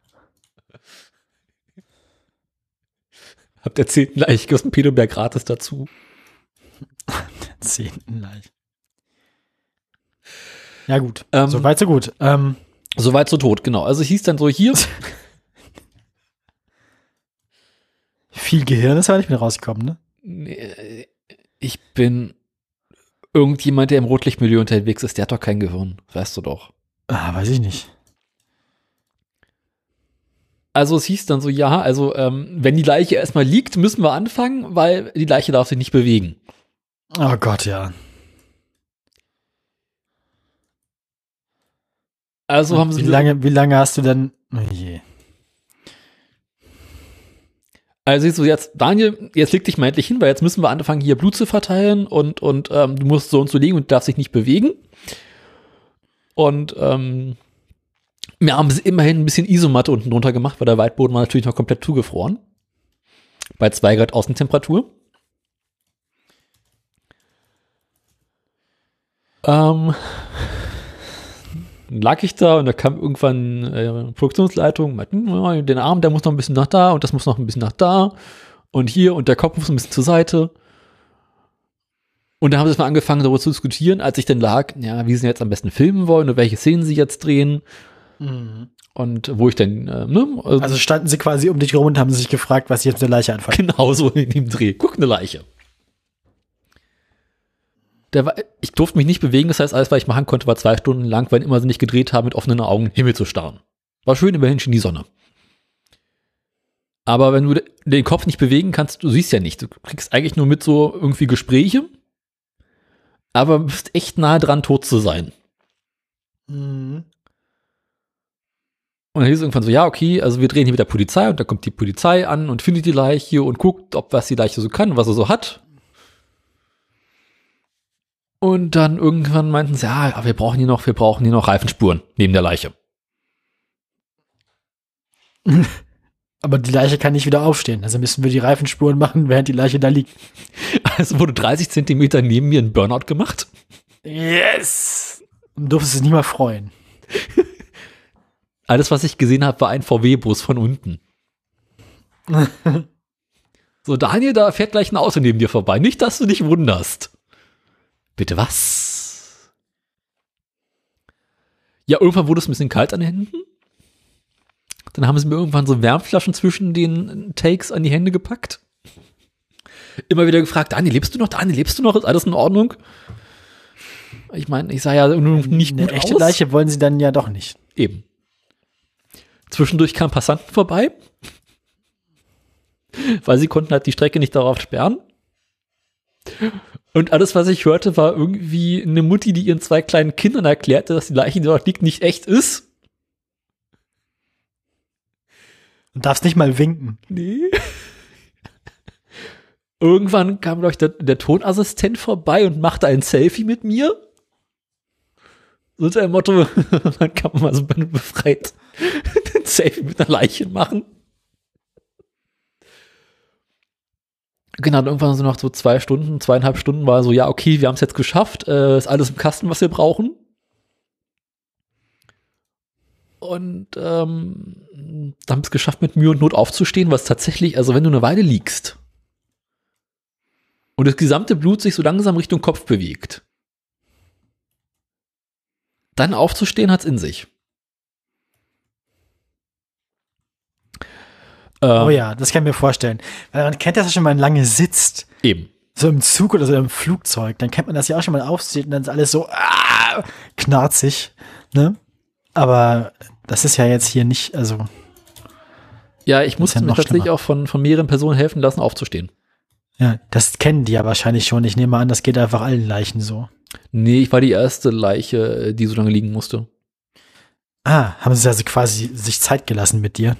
Habt der zehnten Leiche aus dem Pedoberg gratis dazu. (laughs) Zehnten leicht. Ja, gut. Ähm, so weit, so gut. Ähm, Soweit so tot, genau. Also hieß dann so hier, (laughs) viel Gehirn ist aber nicht mehr rausgekommen, ne? nee, ich bin irgendjemand, der im Rotlichtmilieu unterwegs ist, der hat doch kein Gehirn, weißt du doch. Ah, weiß ich nicht. Also es hieß dann so, ja, also ähm, wenn die Leiche erstmal liegt, müssen wir anfangen, weil die Leiche darf sich nicht bewegen. Oh Gott, ja. Also haben sie wie lange, wie lange hast du denn? Oh je. Also ich so jetzt, Daniel, jetzt leg dich mal endlich hin, weil jetzt müssen wir anfangen, hier Blut zu verteilen und, und ähm, du musst so und so liegen und darfst dich nicht bewegen. Und ähm, wir haben immerhin ein bisschen Isomatte unten drunter gemacht, weil der Waldboden war natürlich noch komplett zugefroren. Bei zwei Grad Außentemperatur. Ähm, dann (laughs) lag ich da und da kam irgendwann äh, Produktionsleitung, meinten, ja, den Arm, der muss noch ein bisschen nach da und das muss noch ein bisschen nach da und hier und der Kopf muss ein bisschen zur Seite. Und da haben sie mal angefangen, darüber zu diskutieren, als ich dann lag, ja, wie sie jetzt am besten filmen wollen und welche Szenen sie jetzt drehen und wo ich denn, äh, ne, also Also standen sie quasi um dich rum und haben sich gefragt, was sie jetzt der Leiche anfangen. genauso in dem Dreh. Guck, eine Leiche. Der war, ich durfte mich nicht bewegen, das heißt, alles, was ich machen konnte, war zwei Stunden lang, weil immer sie nicht gedreht haben, mit offenen Augen Himmel zu starren. War schön, immerhin schien die Sonne. Aber wenn du den Kopf nicht bewegen kannst, du siehst ja nicht. Du kriegst eigentlich nur mit so irgendwie Gespräche, aber bist echt nahe dran, tot zu sein. Mhm. Und dann hieß es irgendwann so, ja, okay, also wir drehen hier wieder Polizei und da kommt die Polizei an und findet die Leiche und guckt, ob was die Leiche so kann, was er so hat. Und dann irgendwann meinten sie, ja, aber wir brauchen hier noch, wir brauchen hier noch Reifenspuren neben der Leiche. (laughs) Aber die Leiche kann nicht wieder aufstehen. Also müssen wir die Reifenspuren machen, während die Leiche da liegt. Also wurde 30 Zentimeter neben mir ein Burnout gemacht. Yes! Und durftest es nicht mal freuen. (laughs) Alles, was ich gesehen habe, war ein VW-Bus von unten. (laughs) so, Daniel, da fährt gleich ein Auto neben dir vorbei. Nicht, dass du dich wunderst. Bitte was? Ja, irgendwann wurde es ein bisschen kalt an den Händen. Dann haben sie mir irgendwann so Wärmflaschen zwischen den Takes an die Hände gepackt. Immer wieder gefragt, Daniel, lebst du noch? Daniel, lebst du noch? Ist alles in Ordnung? Ich meine, ich sah ja nur nicht gut Eine echte aus. Leiche wollen sie dann ja doch nicht. Eben. Zwischendurch kamen Passanten vorbei, (laughs) weil sie konnten halt die Strecke nicht darauf sperren. Und alles, was ich hörte, war irgendwie eine Mutti, die ihren zwei kleinen Kindern erklärte, dass die Leiche, die dort liegt, nicht echt ist. Und darfst nicht mal winken. Nee. Irgendwann kam, glaube ich, der, der Tonassistent vorbei und machte ein Selfie mit mir. So unter dem Motto, (laughs) man kann man mal so befreit (laughs) ein Selfie mit einer Leiche machen. Genau, irgendwann so nach so zwei Stunden, zweieinhalb Stunden war so, ja, okay, wir haben es jetzt geschafft, äh, ist alles im Kasten, was wir brauchen. Und ähm, dann haben es geschafft, mit Mühe und Not aufzustehen, was tatsächlich, also wenn du eine Weile liegst und das gesamte Blut sich so langsam Richtung Kopf bewegt, dann aufzustehen hat's in sich. Oh ja, das kann ich mir vorstellen. Weil man kennt das ja schon, wenn man lange sitzt, Eben. so im Zug oder so im Flugzeug, dann kennt man das ja auch schon mal aufsteht und dann ist alles so ah, knarzig, ne? Aber das ist ja jetzt hier nicht, also Ja, ich musste ja mir noch tatsächlich schlimmer. auch von, von mehreren Personen helfen lassen, aufzustehen. ja, das kennen die ja wahrscheinlich schon. Ich nehme an, das geht einfach allen Leichen so. Nee, ich war die erste Leiche, die so lange liegen musste. Ah, haben sie also quasi sich Zeit gelassen mit dir?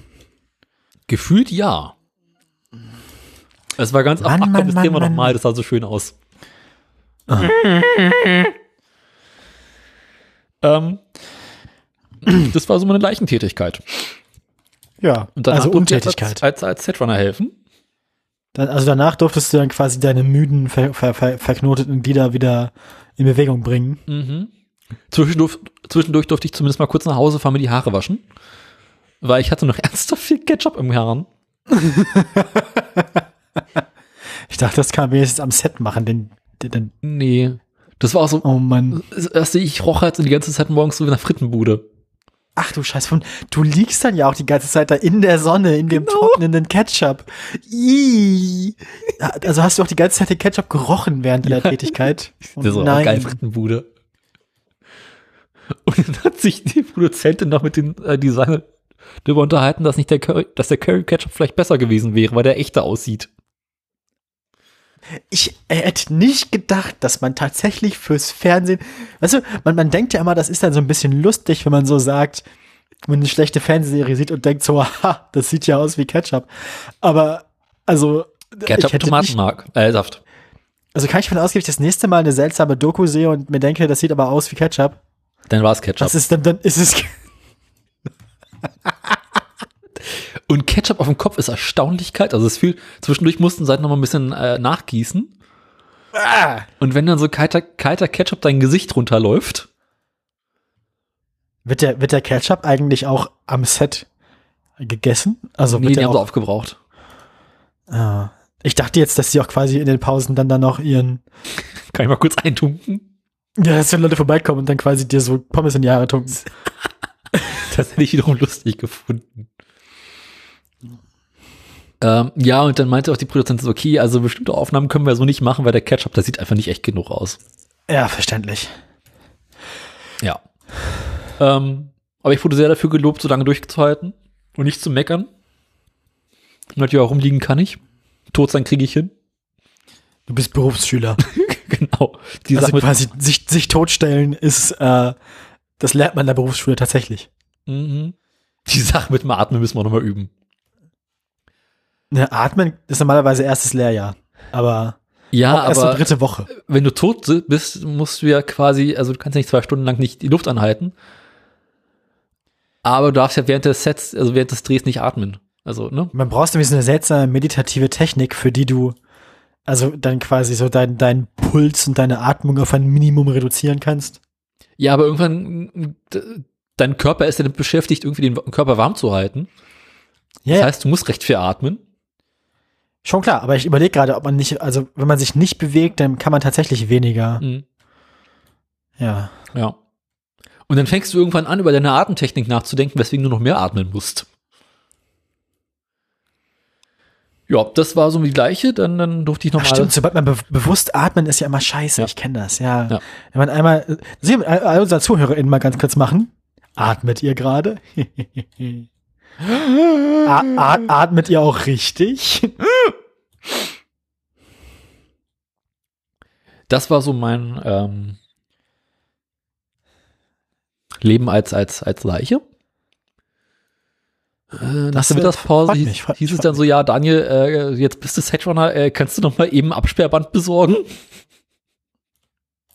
Gefühlt ja. Es war ganz, Mann, ach, komm, das Mann, drehen wir Mann. nochmal, das sah so schön aus. Ah. ähm, das war so meine Leichentätigkeit. Ja, Und danach also Untätigkeit. Als, als, als Setrunner helfen. Dann, also danach durftest du dann quasi deine müden, ver, ver, ver, verknoteten Glieder wieder in Bewegung bringen. Mhm. Zwischendurch, zwischendurch durfte ich zumindest mal kurz nach Hause fahren, mir die Haare waschen. Weil ich hatte noch (laughs) ernsthaft viel Ketchup im Haaren. (laughs) Ich dachte, das kann man wenigstens am Set machen, denn, denn, Nee. Das war auch so, oh Mann. erste, ich roch halt so die ganze Zeit morgens so wie in einer Frittenbude. Ach du Scheiß, von, du liegst dann ja auch die ganze Zeit da in der Sonne, in dem Genau. trocknenden Ketchup. Ih. Also hast du auch die ganze Zeit den Ketchup gerochen während deiner (laughs) Ja. Tätigkeit? Oh Das ist auch geil, Frittenbude. Und dann hat sich die Produzentin noch mit den äh, Designer darüber unterhalten, dass nicht der Curry, dass der Curry Ketchup vielleicht besser gewesen wäre, weil der echter aussieht. Ich hätte nicht gedacht, dass man tatsächlich fürs Fernsehen, weißt du, man, man denkt ja immer, das ist dann so ein bisschen lustig, wenn man so sagt, wenn man eine schlechte Fernsehserie sieht und denkt so, (laughs) ha, das sieht ja aus wie Ketchup. Aber, also, Ketchup und Tomatenmark, äh, Saft. also kann ich davon ausgehen, wenn ich das nächste Mal eine seltsame Doku sehe und mir denke, das sieht aber aus wie Ketchup. Dann war es Ketchup. Ist dann, dann ist es, (laughs) Und Ketchup auf dem Kopf ist erstaunlich kalt. Also es fühlt, zwischendurch mussten sie halt noch mal ein bisschen äh, nachgießen. ah, Und wenn dann so kalter, kalter Ketchup dein Gesicht runterläuft, wird der, wird der Ketchup eigentlich auch am Set gegessen? Also nee, wird die haben sie auch, aufgebraucht. ah. Ich dachte jetzt, dass sie auch quasi in den Pausen dann dann noch ihren, Kann ich mal kurz eintunken? Ja, dass wenn Leute vorbeikommen und dann quasi dir so Pommes in die Haare tunken. (laughs) (laughs) Das hätte ich wiederum lustig gefunden. Ähm, ja, und dann meinte auch die Produzentin okay, also bestimmte Aufnahmen können wir so nicht machen, weil der Ketchup, das sieht einfach nicht echt genug aus. Ja, verständlich. Ja. Ähm, aber ich wurde sehr dafür gelobt, so lange durchzuhalten und nicht zu meckern. Und ja, rumliegen kann ich. Tot sein kriege ich hin. Du bist Berufsschüler. (laughs) genau. Die also quasi sich, sich totstellen ist, äh, das lernt man in der Berufsschule tatsächlich. Mhm. Die Sache mit dem Atmen müssen wir nochmal üben. Ne, Atmen ist normalerweise erstes Lehrjahr. Aber Ja, auch erst aber dritte Woche. wenn du tot bist, musst du ja quasi, also du kannst ja nicht zwei Stunden lang nicht die Luft anhalten. Aber du darfst ja während des Sets, also während des Drehs nicht atmen. Also, ne? Man brauchst nämlich so eine seltsame meditative Technik, für die du also dann quasi so deinen deinen Puls und deine Atmung auf ein Minimum reduzieren kannst. Ja, aber irgendwann, d- dein Körper ist ja damit beschäftigt, irgendwie den Körper warm zu halten. Ja, Das heißt, du musst recht viel atmen. schon klar. Aber ich überlege gerade, ob man nicht, also wenn man sich nicht bewegt, dann kann man tatsächlich weniger. Mhm. Ja. Ja. Und dann fängst du irgendwann an, über deine Atemtechnik nachzudenken, weswegen du noch mehr atmen musst. Ja, das war so die gleiche, dann, dann durfte ich noch Ach mal. stimmt, sobald man be bewusst atmen, ist ja immer scheiße. Ja. Ich kenne das, ja. Ja. Wenn man einmal, äh, Sie, all, all unsere ZuhörerInnen mal ganz kurz machen. Atmet ihr gerade? (laughs) Atmet ihr auch richtig? Das war so mein ähm, Leben als, als, als Leiche. Äh, nach der Mittagspause hieß, mich, hieß es dann so, ja, Daniel, äh, jetzt bist du Setrunner, äh, kannst du noch mal eben Absperrband besorgen?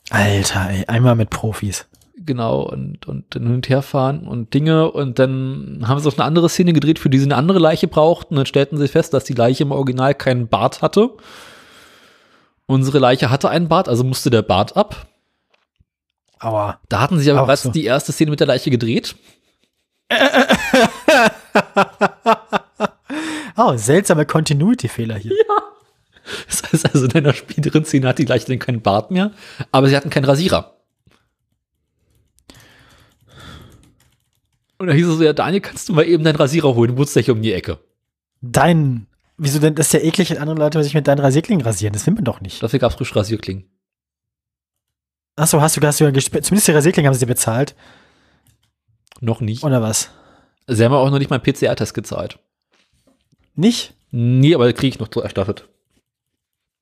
Alter, ey, einmal mit Profis. Genau, und, und dann hin und her fahren und Dinge. Und dann haben sie auch eine andere Szene gedreht, für die sie eine andere Leiche brauchten. Und dann stellten sie fest, dass die Leiche im Original keinen Bart hatte Unsere Leiche hatte einen Bart, also musste der Bart ab. Aua. Da hatten sie aber bereits so. die erste Szene mit der Leiche gedreht. (laughs) (laughs) Oh, seltsame Continuity-Fehler hier. Das heißt also, in einer späteren Szene hat die Leiche keinen Bart mehr, aber sie hatten keinen Rasierer. Und da hieß es so, ja, Daniel, kannst du mal eben deinen Rasierer holen? Du wohnst gleich um die Ecke. Dein, wieso denn, das ist ja eklig, wenn andere Leute sich mit deinen Rasierklingen rasieren. Das will man doch nicht. Dafür gab es frisch Rasierklingen. Achso, hast du, hast du ja zumindest die Rasierklingen haben sie dir bezahlt. Noch nicht. Oder was? Sie haben auch noch nicht meinen PCR-Test gezahlt. Nicht? Nee, aber kriege ich noch erstattet.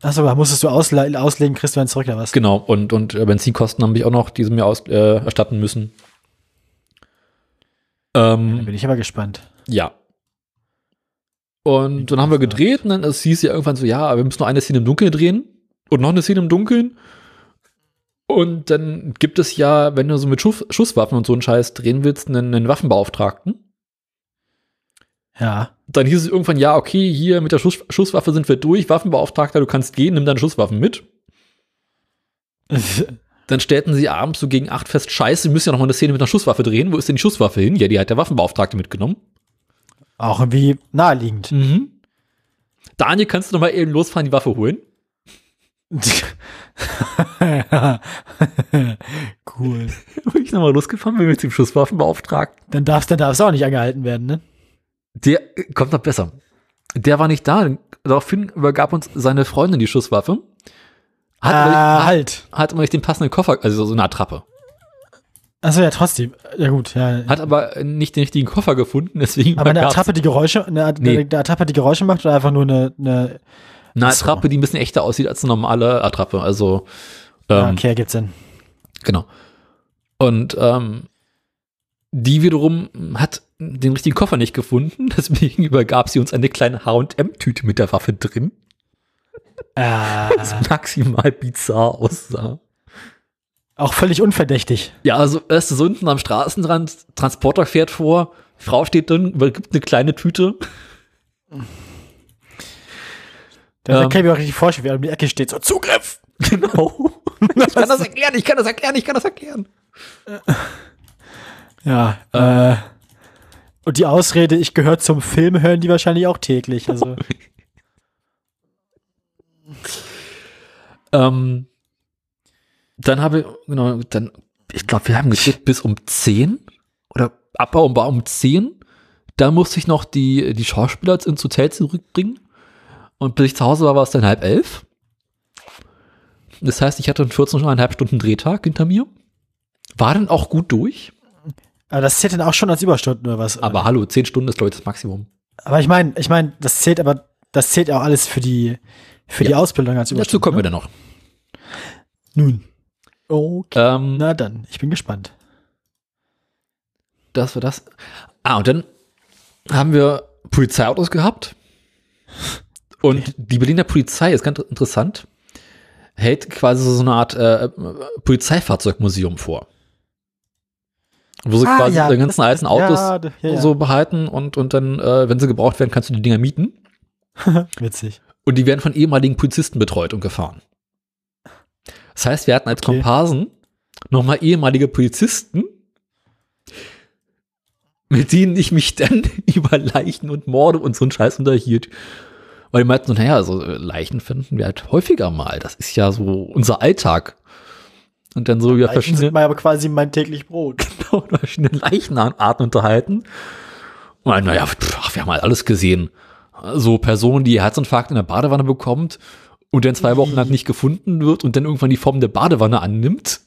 Achso, da musstest du ausle auslegen, kriegst du dann zurück oder was? Genau, und, und äh, Benzinkosten haben mich auch noch diese mir aus, äh, erstatten müssen. Ähm, bin ich aber gespannt. ja. Und dann haben wir gedreht und dann es hieß ja irgendwann so, ja, wir müssen noch eine Szene im Dunkeln drehen und noch eine Szene im Dunkeln. Und dann gibt es ja, wenn du so mit Schuss, Schusswaffen und so einen Scheiß drehen willst, einen, einen Waffenbeauftragten. Ja. Dann hieß es irgendwann, ja, okay, hier mit der Schuss, Schusswaffe sind wir durch, Waffenbeauftragter, du kannst gehen, nimm deine Schusswaffen mit. (laughs) Dann stellten sie abends so gegen acht fest, scheiße, wir müssen ja noch mal eine Szene mit einer Schusswaffe drehen. Wo ist denn die Schusswaffe hin? Ja, die hat der Waffenbeauftragte mitgenommen. Auch irgendwie naheliegend. Mhm. Daniel, kannst du noch mal eben losfahren, die Waffe holen? (laughs) cool. (laughs) Bin ich nochmal losgefahren, bin mit dem Schusswaffenbeauftragten. Dann darfst dann darfst du auch nicht angehalten werden, ne? Der äh, kommt noch besser. Der war nicht da. Daraufhin übergab uns seine Freundin die Schusswaffe. Hat, aber, ah, hat, halt. hat aber nicht den passenden Koffer, also so eine Attrappe. Achso, ja, trotzdem. Ja, gut, ja. Hat aber nicht den richtigen Koffer gefunden, deswegen aber eine Attrappe, die Geräusche, eine, Nee. eine Attrappe, die Geräusche macht oder einfach nur eine, eine Eine so. Attrappe, die ein bisschen echter aussieht als eine normale Attrappe. Also, ähm, ah, okay, gibt's Sinn. genau. Und ähm, die wiederum hat den richtigen Koffer nicht gefunden, (laughs) deswegen übergab sie uns eine kleine H&M-Tüte mit der Waffe drin, (laughs) Ah, das maximal bizarr aussah. auch völlig unverdächtig. Ja, also erst so unten am Straßenrand, Transporter fährt vor, Frau steht drin, übergibt eine kleine Tüte. Da Ähm. kann ich mir auch richtig vorstellen, wie er um die Ecke steht, so Zugriff! (laughs) Genau. Ich kann das erklären, ich kann das erklären, ich kann das erklären. Ja, äh, und die Ausrede, ich gehöre zum Film, hören die wahrscheinlich auch täglich. Also, (laughs) Ähm, dann habe ich, genau, dann, ich glaube, wir haben gedreht bis um 10 oder Abbau und Bau um 10. Da musste ich noch die, die Schauspieler ins Hotel zurückbringen. Und bis ich zu Hause war, war es dann halb elf. Das heißt, ich hatte 14,5 Stunden Drehtag hinter mir. War dann auch gut durch. Aber das zählt dann auch schon als Überstunden oder was? Aber hallo, 10 Stunden ist, glaube ich, das Maximum. aber ich meine, ich meine, das zählt aber, das zählt auch alles für die, für die Ja. Ausbildung als Überstunden. Dazu kommen wir ne? dann noch. Nun. Okay. Ähm, Na dann, ich bin gespannt. Das war das. Ah, und dann haben wir Polizeiautos gehabt. Und die Berliner Polizei ist ganz interessant, hält quasi so eine Art äh, Polizeifahrzeugmuseum vor. Wo sie Ah, quasi ja, die ganzen alten Autos ja, ja. so behalten und, und dann, äh, wenn sie gebraucht werden, kannst du die Dinger mieten. (laughs) Witzig. Und die werden von ehemaligen Polizisten betreut und gefahren. Das heißt, wir hatten als Okay. Komparsen nochmal ehemalige Polizisten, mit denen ich mich dann (laughs) über Leichen und Morde und so einen Scheiß unterhielt. Weil die meinten so, naja, so äh, Leichen finden wir halt häufiger mal. Das ist ja so unser Alltag. Und dann so über Leichen sind verschiedene, mal aber quasi mein täglich Brot. (laughs) genau, verschiedene Leichenarten unterhalten. Und dann, naja, pff, wir haben halt alles gesehen. So Personen, die Herzinfarkt in der Badewanne bekommt und dann zwei Wochen lang nicht gefunden wird und dann irgendwann die Form der Badewanne annimmt,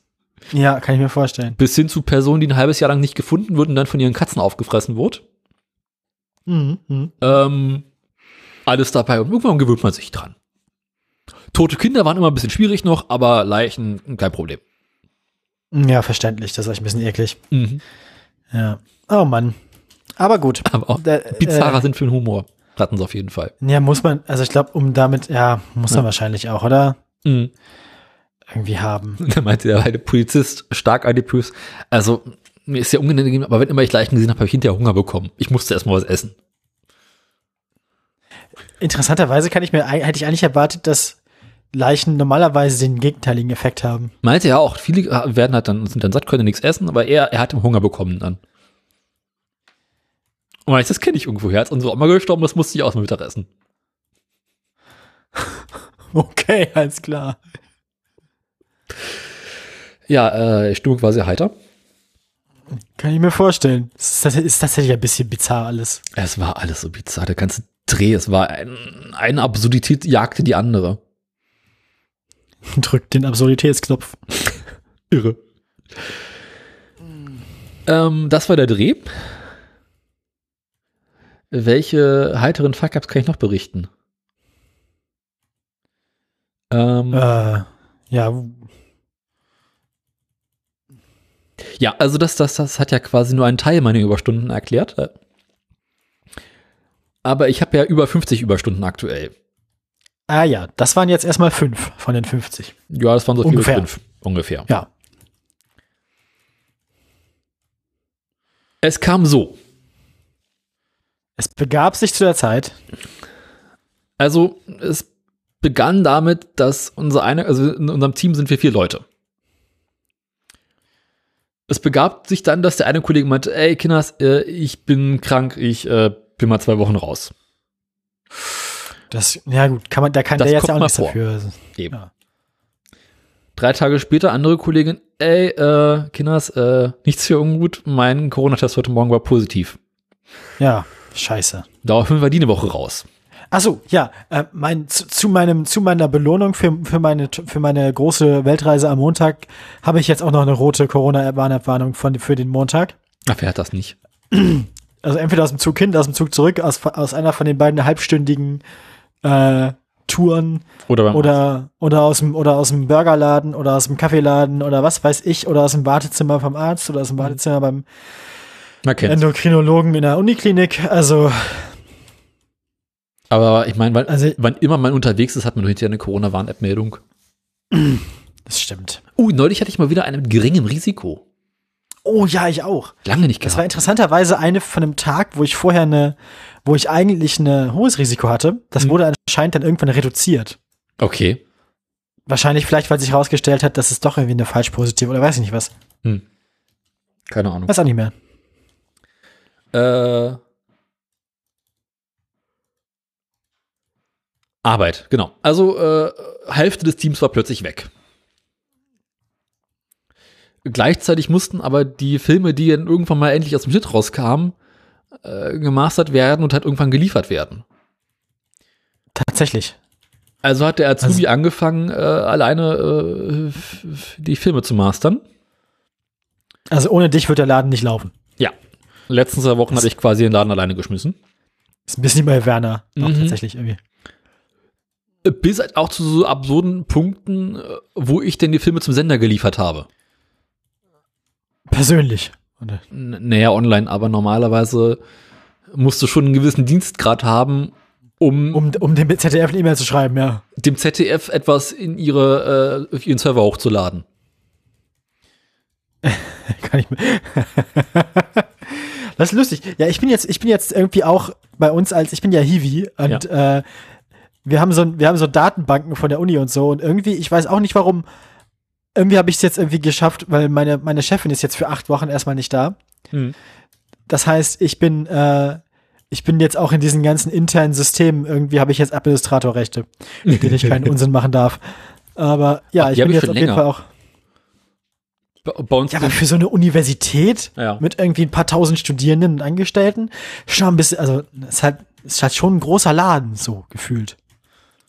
Ja, kann ich mir vorstellen. bis hin zu Personen, die ein halbes Jahr lang nicht gefunden wird und dann von ihren Katzen aufgefressen wird. Mhm, mhm. Ähm, alles dabei und irgendwann gewöhnt man sich dran. Tote Kinder waren immer ein bisschen schwierig noch, aber Leichen kein Problem. Ja, verständlich. Das ist echt ein bisschen eklig. Mhm. Ja. Oh Mann. Aber gut. Aber auch Da- bizarrer äh, sind für den Humor. Hatten sie auf jeden Fall. Ja, muss man, also ich glaube, um damit, ja, muss man Ja. wahrscheinlich auch, oder? Mhm. Irgendwie haben. (laughs) Dann meinte der eine Polizist, stark adipös, also mir ist ja unangenehm, aber wenn immer ich Leichen gesehen habe, habe ich hinterher Hunger bekommen. Ich musste erstmal was essen. Interessanterweise kann ich mir, hätte ich eigentlich erwartet, dass Leichen normalerweise den gegenteiligen Effekt haben. Meinte er auch, viele werden halt dann, sind dann satt, können nichts essen, aber er, er hat Hunger bekommen dann. Und das kenne ich irgendwo. Er hat unsere Oma gestorben, das musste ich auch mal Mittagessen. (laughs) Okay, alles klar. Ja, äh, Stimmung war sehr heiter. Kann ich mir vorstellen. Das ist, ist tatsächlich ein bisschen bizarr alles. Es war alles so bizarr, der ganze Dreh, es war ein, eine Absurdität jagte die andere. (laughs) Drückt den Absurditätsknopf. (laughs) Irre. Ähm, das war der Dreh. Welche heiteren Fuck-Ups kann ich noch berichten? Ähm, Äh, ja, Ja, also das, das, das hat ja quasi nur einen Teil meiner Überstunden erklärt. Aber ich habe ja über 50 Überstunden aktuell. Ah ja, das waren jetzt erstmal fünf von den 50. Ja, das waren so Ungefähr. fünf. Ungefähr. Ja. Es kam so. Es begab sich zu der Zeit. Also es begann damit, dass unser eine, also in unserem Team sind wir vier Leute. Es begab sich dann, dass der eine Kollege meinte, ey Kinders, äh, ich bin krank, ich äh, bin mal zwei Wochen raus. Das, ja gut, kann man, da kann Das der jetzt auch nichts vor. dafür. Eben. Ja. Drei Tage später andere Kollegin, ey, äh, Kinders, äh, nichts für ungut, mein Corona-Test heute Morgen war positiv. Ja, scheiße. Daraufhin war die eine Woche raus. Achso, ja, äh, mein, zu, zu meinem, zu meiner Belohnung für, für meine, für meine große Weltreise am Montag habe ich jetzt auch noch eine rote Corona-Warnabwarnung für den Montag. Ach, wer hat das nicht? Also entweder aus dem Zug hin, aus dem Zug zurück, aus, aus einer von den beiden halbstündigen äh, Touren Oder oder, oder aus dem, oder aus dem Burgerladen oder aus dem Kaffeeladen oder was weiß ich, oder aus dem Wartezimmer vom Arzt oder aus dem Wartezimmer beim. Endokrinologen in der Uniklinik. Also, Aber ich meine, wann, Also- wann immer man unterwegs ist, hat man hinterher eine Corona-Warn-App-Meldung. das stimmt. Uh, neulich hatte ich mal wieder eine mit geringem Risiko. Oh ja, ich auch. Lange nicht Das war gehabt. interessanterweise eine von einem Tag, wo ich vorher eine, wo ich eigentlich ein hohes Risiko hatte. Das Mhm. wurde anscheinend dann irgendwann reduziert. Okay. Wahrscheinlich vielleicht, weil sich herausgestellt hat, dass es doch irgendwie eine falsch positive oder weiß ich nicht was. Keine Ahnung. Weiß auch nicht mehr. Äh, Arbeit, genau. Also äh, Hälfte des Teams war plötzlich weg. Gleichzeitig mussten aber die Filme, die dann irgendwann mal endlich aus dem Schnitt rauskamen, äh, gemastert werden und halt irgendwann geliefert werden. Tatsächlich. Also hat der Azubi angefangen, äh, alleine äh, die Filme zu mastern. Also ohne dich wird der Laden nicht laufen. Ja. Letzten zwei Wochen habe ich quasi den Laden alleine geschmissen. Ist ein bisschen bei Werner. Auch Mhm. tatsächlich irgendwie. Bis halt auch zu so absurden Punkten, äh, wo ich denn die Filme zum Sender geliefert habe. Persönlich. Naja, online, aber normalerweise musst du schon einen gewissen Dienstgrad haben, um, Um, um dem ZDF eine E-Mail zu schreiben, ja. dem ZDF etwas in ihre, äh, auf ihren Server hochzuladen. (laughs) Kann ich mir. (laughs) das ist lustig. Ja, ich bin jetzt, ich bin jetzt irgendwie auch bei uns als, ich bin ja Hiwi und äh, wir haben so, wir haben so Datenbanken von der Uni und so und irgendwie, ich weiß auch nicht warum, irgendwie habe ich es jetzt irgendwie geschafft, weil meine, meine Chefin ist jetzt für acht Wochen erstmal nicht da. Hm. Das heißt, ich bin, äh, ich bin jetzt auch in diesen ganzen internen Systemen, irgendwie habe ich jetzt Administratorrechte, mit denen ich keinen (laughs) Unsinn machen darf. Aber ja, Ach, ich bin ich jetzt auf jeden länger. Fall auch. Bei, uns Ja, aber für so eine Universität Ja. mit irgendwie ein paar tausend Studierenden und Angestellten schon ein bisschen, also es ist halt, es ist halt schon ein großer Laden, so gefühlt.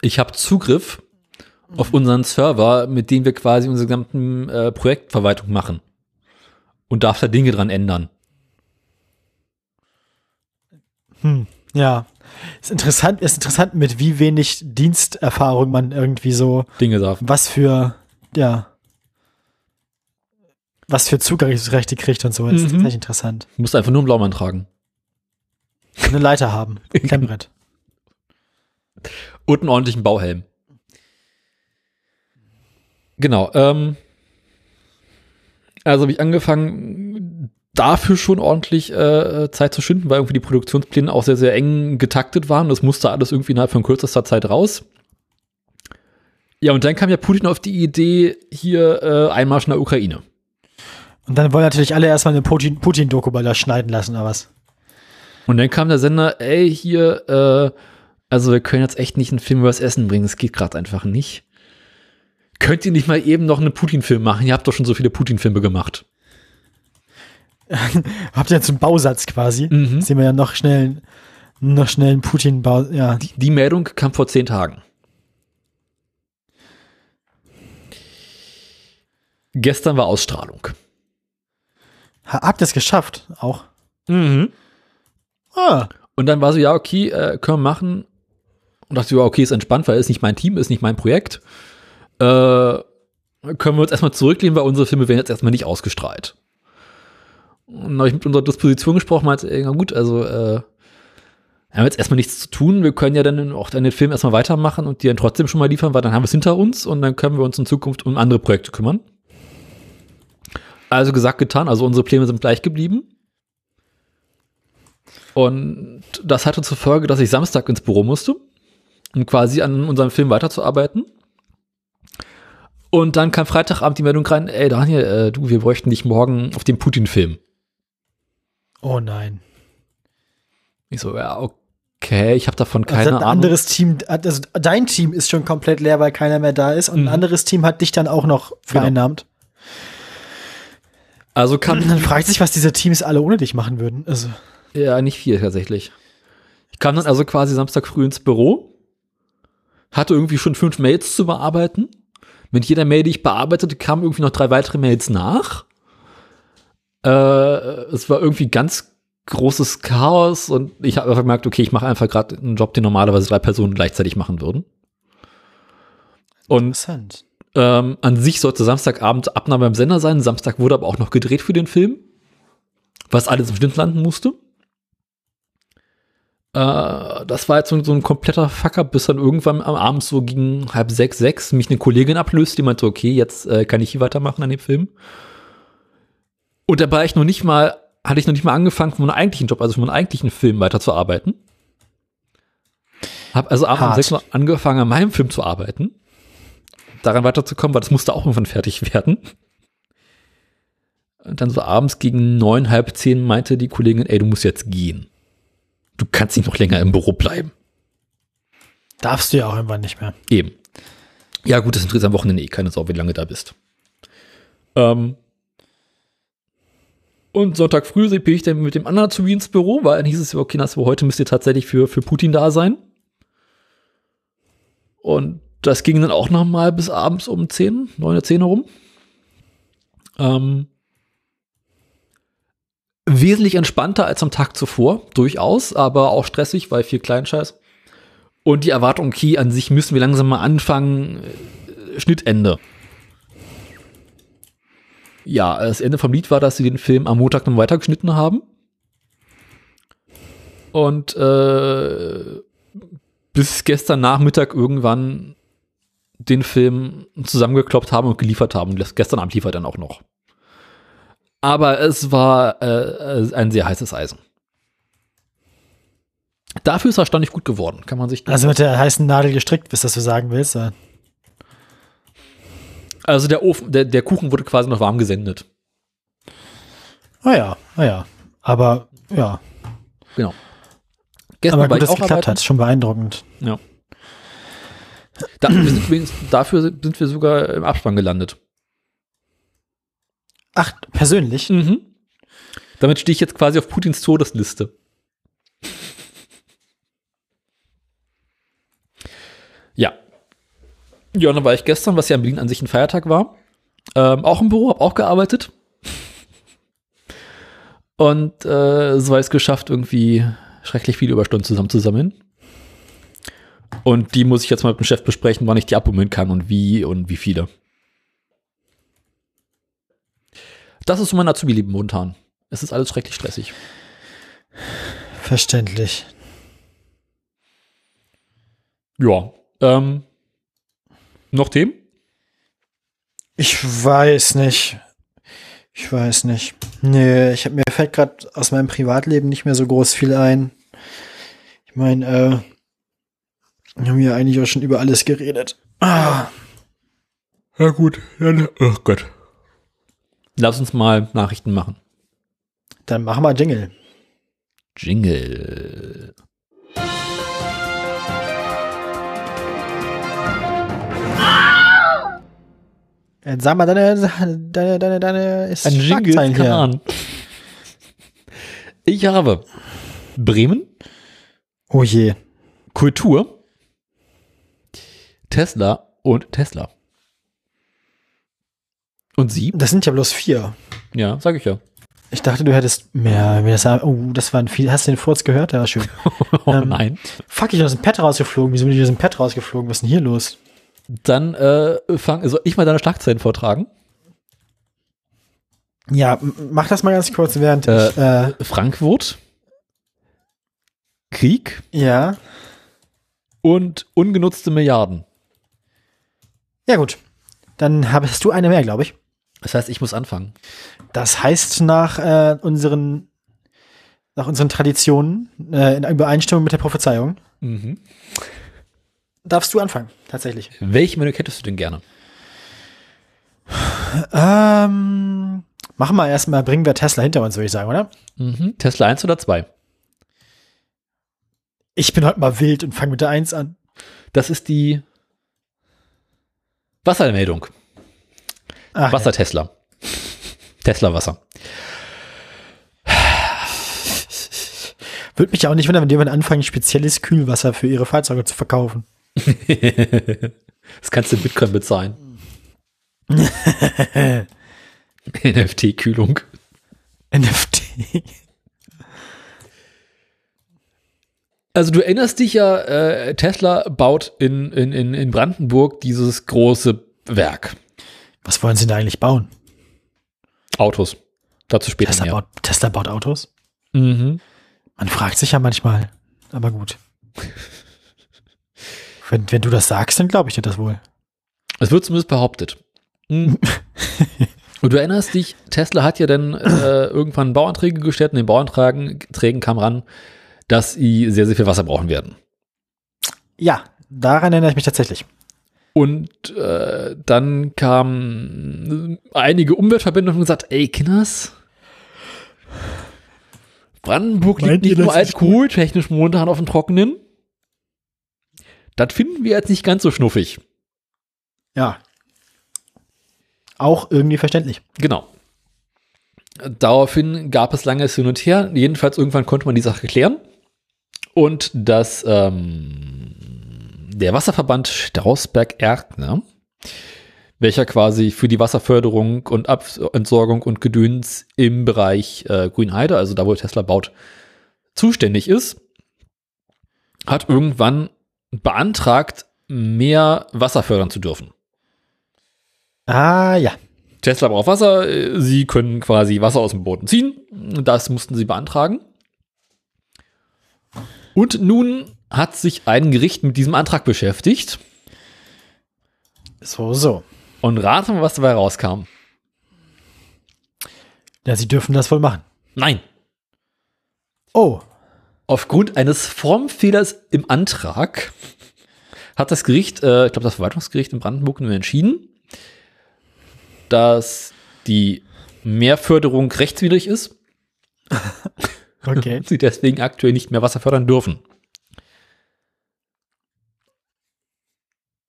ich habe Zugriff auf unseren Server, mit dem wir quasi unsere gesamten äh, Projektverwaltung machen. Und darf da Dinge dran ändern. Hm, ja. Ist interessant, ist interessant, mit wie wenig Diensterfahrung man irgendwie so, Dinge darf. was für, ja, was für Zugriffsrechte kriegt und so. Das ist Mhm. tatsächlich interessant. Du musst einfach nur einen Blaumann tragen. Eine Leiter haben, (laughs) Klemmbrett. Und einen ordentlichen Bauhelm. Genau. Ähm, also habe ich angefangen, dafür schon ordentlich äh, Zeit zu schinden, weil irgendwie die Produktionspläne auch sehr, sehr eng getaktet waren. Das musste alles irgendwie innerhalb von kürzester Zeit raus. Ja, und dann kam ja Putin auf die Idee, hier äh, Einmarsch in der Ukraine. Und dann wollen natürlich alle erstmal eine Putin- Putin-Doku bei das schneiden lassen, oder was? Und dann kam der Sender, ey, hier, äh, also wir können jetzt echt nicht einen Film über das Essen bringen, das geht gerade einfach nicht. Könnt ihr nicht mal eben noch einen Putin-Film machen? Ihr habt doch schon so viele Putin-Filme gemacht. (laughs) Habt ihr jetzt einen Bausatz quasi? Mhm. Sehen wir ja noch schnell, noch schnell einen Putin-Bau, ja. Die, die Meldung kam vor zehn Tagen. Gestern war Ausstrahlung. Ha- Habt ihr es geschafft? Auch. Mhm. Ah. Und dann war so, ja, okay, äh, können wir machen. Und dachte, ja, okay, ist entspannt, weil ist nicht mein Team, ist nicht mein Projekt. Äh, können wir uns erstmal zurücklehnen, weil unsere Filme werden jetzt erstmal nicht ausgestrahlt. Und habe ich mit unserer Disposition gesprochen, meinte, na gut, also äh, wir haben jetzt erstmal nichts zu tun. Wir können ja dann auch dann den Film erstmal weitermachen und die dann trotzdem schon mal liefern, weil dann haben wir es hinter uns und dann können wir uns in Zukunft um andere Projekte kümmern. Also gesagt, getan, also unsere Pläne sind gleich geblieben. Und das hatte zur Folge, dass ich Samstag ins Büro musste, um quasi an unserem Film weiterzuarbeiten. Und dann kam Freitagabend die Meldung rein, ey Daniel, äh, du, wir bräuchten dich morgen auf dem Putin-Film. Oh nein. Ich so, ja, okay, ich habe davon keine also ein Ahnung. anderes Team, also dein Team ist schon komplett leer, weil keiner mehr da ist und Mhm. ein anderes Team hat dich dann auch noch vereinnahmt. Also kam Dann fragt sich, was diese Teams alle ohne dich machen würden. Also, Ja, nicht viel tatsächlich. Ich kam dann also quasi Samstag früh ins Büro, hatte irgendwie schon fünf Mails zu bearbeiten. Mit jeder Mail, die ich bearbeitete, kamen irgendwie noch drei weitere Mails nach. Äh, es war irgendwie ganz großes Chaos und ich habe einfach gemerkt, okay, ich mache einfach gerade einen Job, den normalerweise drei Personen gleichzeitig machen würden. Und ähm, an sich sollte Samstagabend Abnahme beim Sender sein. Samstag wurde aber auch noch gedreht für den Film, was alles im Schnitt landen musste. Äh, das war jetzt so, so ein kompletter Fuck-up, bis dann irgendwann am Abend so gegen halb sechs, sechs mich eine Kollegin ablöst, die meinte, okay, jetzt äh, kann ich hier weitermachen an dem Film. Und dabei ich noch nicht mal, hatte ich noch nicht mal angefangen, von meinem eigentlichen Job, also von meinem eigentlichen Film weiterzuarbeiten. Hab also abends um sechs Uhr angefangen, an meinem Film zu arbeiten daran weiterzukommen, weil das musste auch irgendwann fertig (laughs) werden. Und dann so abends gegen neun, halb zehn meinte die Kollegin, ey, du musst jetzt gehen. Du kannst nicht noch länger im Büro bleiben. Darfst du ja auch irgendwann nicht mehr. Eben. Ja, gut, das interessiert am Wochenende eh keine Sau, wie lange du da bist. Ähm. Und Sonntag früh bin ich dann mit dem anderen Azubi ins Büro, weil dann hieß es ja, okay, das heute müsst ihr tatsächlich für, für Putin da sein. Und das ging dann auch noch mal bis abends um 10, 9, 10 herum. Ähm, wesentlich entspannter als am Tag zuvor, durchaus, aber auch stressig, weil viel Kleinscheiß. Und die Erwartung, okay, an sich müssen wir langsam mal anfangen, äh, Schnittende. Ja, das Ende vom Lied war, dass sie den Film am Montag noch weitergeschnitten haben. Und äh, bis gestern Nachmittag irgendwann den Film zusammengekloppt haben und geliefert haben. Das gestern Abend liefert dann auch noch. Aber es war äh, ein sehr heißes Eisen. Dafür ist er erstaunlich gut geworden, kann man sich. Also mit der heißen Nadel gestrickt, bis das du sagen willst. ja. Also der Ofen, der, der Kuchen wurde quasi noch warm gesendet. Ah ja, ah ja. Aber ja, Genau. Gestern aber gut, dass es geklappt arbeiten. hat. Schon beeindruckend. Ja. Da, sind übrigens, dafür sind wir sogar im Abspann gelandet. Ach, persönlich? Mhm. Damit stehe ich jetzt quasi auf Putins Todesliste. Ja. Ja, dann war ich gestern, was ja in Berlin an sich ein Feiertag war, ähm, auch im Büro, habe auch gearbeitet. Und äh, so ich es geschafft, irgendwie schrecklich viele Überstunden zusammenzusammeln. Und die muss ich jetzt mal mit dem Chef besprechen, wann ich die abbummeln kann und wie und wie viele. Das ist so mein Azubi-Leben momentan. Es ist alles schrecklich stressig. Verständlich. Ja. Ähm, noch Themen? Ich weiß nicht. Ich weiß nicht. Nee, ich hab, mir fällt gerade aus meinem Privatleben nicht mehr so groß viel ein. Ich meine, äh, wir haben ja eigentlich auch schon über alles geredet. Ah, Ja gut, dann, oh Gott. Lass uns mal Nachrichten machen. Dann machen wir Jingle. Jingle. Jetzt sag mal deine, deine, deine, deine ist Ein Jingle. Ahnung. Ich habe Bremen, Oh je. Kultur, Tesla und Tesla. Und Sie? Das sind ja bloß vier. Ja, sag ich ja. Ich dachte, du hättest mehr. das, oh, das waren viel. Hast du den Furz gehört? Der war schön. (laughs) Oh Ähm, nein. Fuck, ich bin aus dem Pad rausgeflogen. Wieso bin ich aus dem Pad rausgeflogen? Was ist denn hier los? Dann äh, fang, soll ich mal deine Schlagzeilen vortragen? Ja, mach das mal ganz kurz, während Äh, ich. Äh, Frankfurt, Krieg ja. und ungenutzte Milliarden. Ja, gut. Dann hast du eine mehr, glaube ich. Das heißt, ich muss anfangen. Das heißt, nach äh, unseren nach unseren Traditionen, äh, in Übereinstimmung mit der Prophezeiung, Mhm. darfst du anfangen, tatsächlich. Welche Menü hättest du denn gerne? Ähm, machen wir erstmal, bringen wir Tesla hinter uns, würde ich sagen, oder? Mhm. Tesla 1 oder 2? Ich bin heute mal wild und fange mit der 1 an. Das ist die Wassermeldung. Ach, Wasser Tesla. Tesla Wasser. Würde mich auch nicht wundern, wenn die irgendwann anfangen, spezielles Kühlwasser für ihre Fahrzeuge zu verkaufen. (laughs) Das kannst du in Bitcoin bezahlen. (laughs) NFT-Kühlung. NFT. Also du erinnerst dich ja, äh, Tesla baut in, in, in Brandenburg dieses große Werk. Was wollen sie denn eigentlich bauen? Autos. Dazu später Tesla mehr. baut, Tesla baut Autos? Mhm. Man fragt sich ja manchmal. Aber gut. (laughs) Wenn, wenn du das sagst, dann glaube ich dir das wohl. Es wird zumindest behauptet. Mhm. (laughs) Und du erinnerst dich, Tesla hat ja dann äh, irgendwann Bauanträge gestellt und in den Bauanträgen Trägen kam ran, dass sie sehr, sehr viel Wasser brauchen werden. Ja, daran erinnere ich mich tatsächlich. Und äh, dann kamen einige Umweltverbände und haben gesagt, ey, Kinders, Brandenburg liegt Meint nicht nur das als kohltechnisch momentan auf dem Trockenen. Das finden wir jetzt nicht ganz so schnuffig. Ja. Auch irgendwie verständlich. Genau. Daraufhin gab es langes Hin und Her. Jedenfalls irgendwann konnte man die Sache klären. Und dass ähm, der Wasserverband Strausberg-Erkner, welcher quasi für die Wasserförderung und Abentsorgung und Gedöns im Bereich äh, Grünheide, also da wo Tesla baut, zuständig ist, hat irgendwann beantragt, mehr Wasser fördern zu dürfen. Ah, ja. Tesla braucht Wasser, sie können quasi Wasser aus dem Boden ziehen. Das mussten sie beantragen. Und nun hat sich ein Gericht mit diesem Antrag beschäftigt So, so. und rate mal, was dabei rauskam. Ja, sie dürfen das wohl machen. Nein. Oh. Aufgrund eines Formfehlers im Antrag hat das Gericht, äh, ich glaube das Verwaltungsgericht in Brandenburg nun entschieden, dass die Mehrförderung rechtswidrig ist (laughs) Okay. und sie deswegen aktuell nicht mehr Wasser fördern dürfen.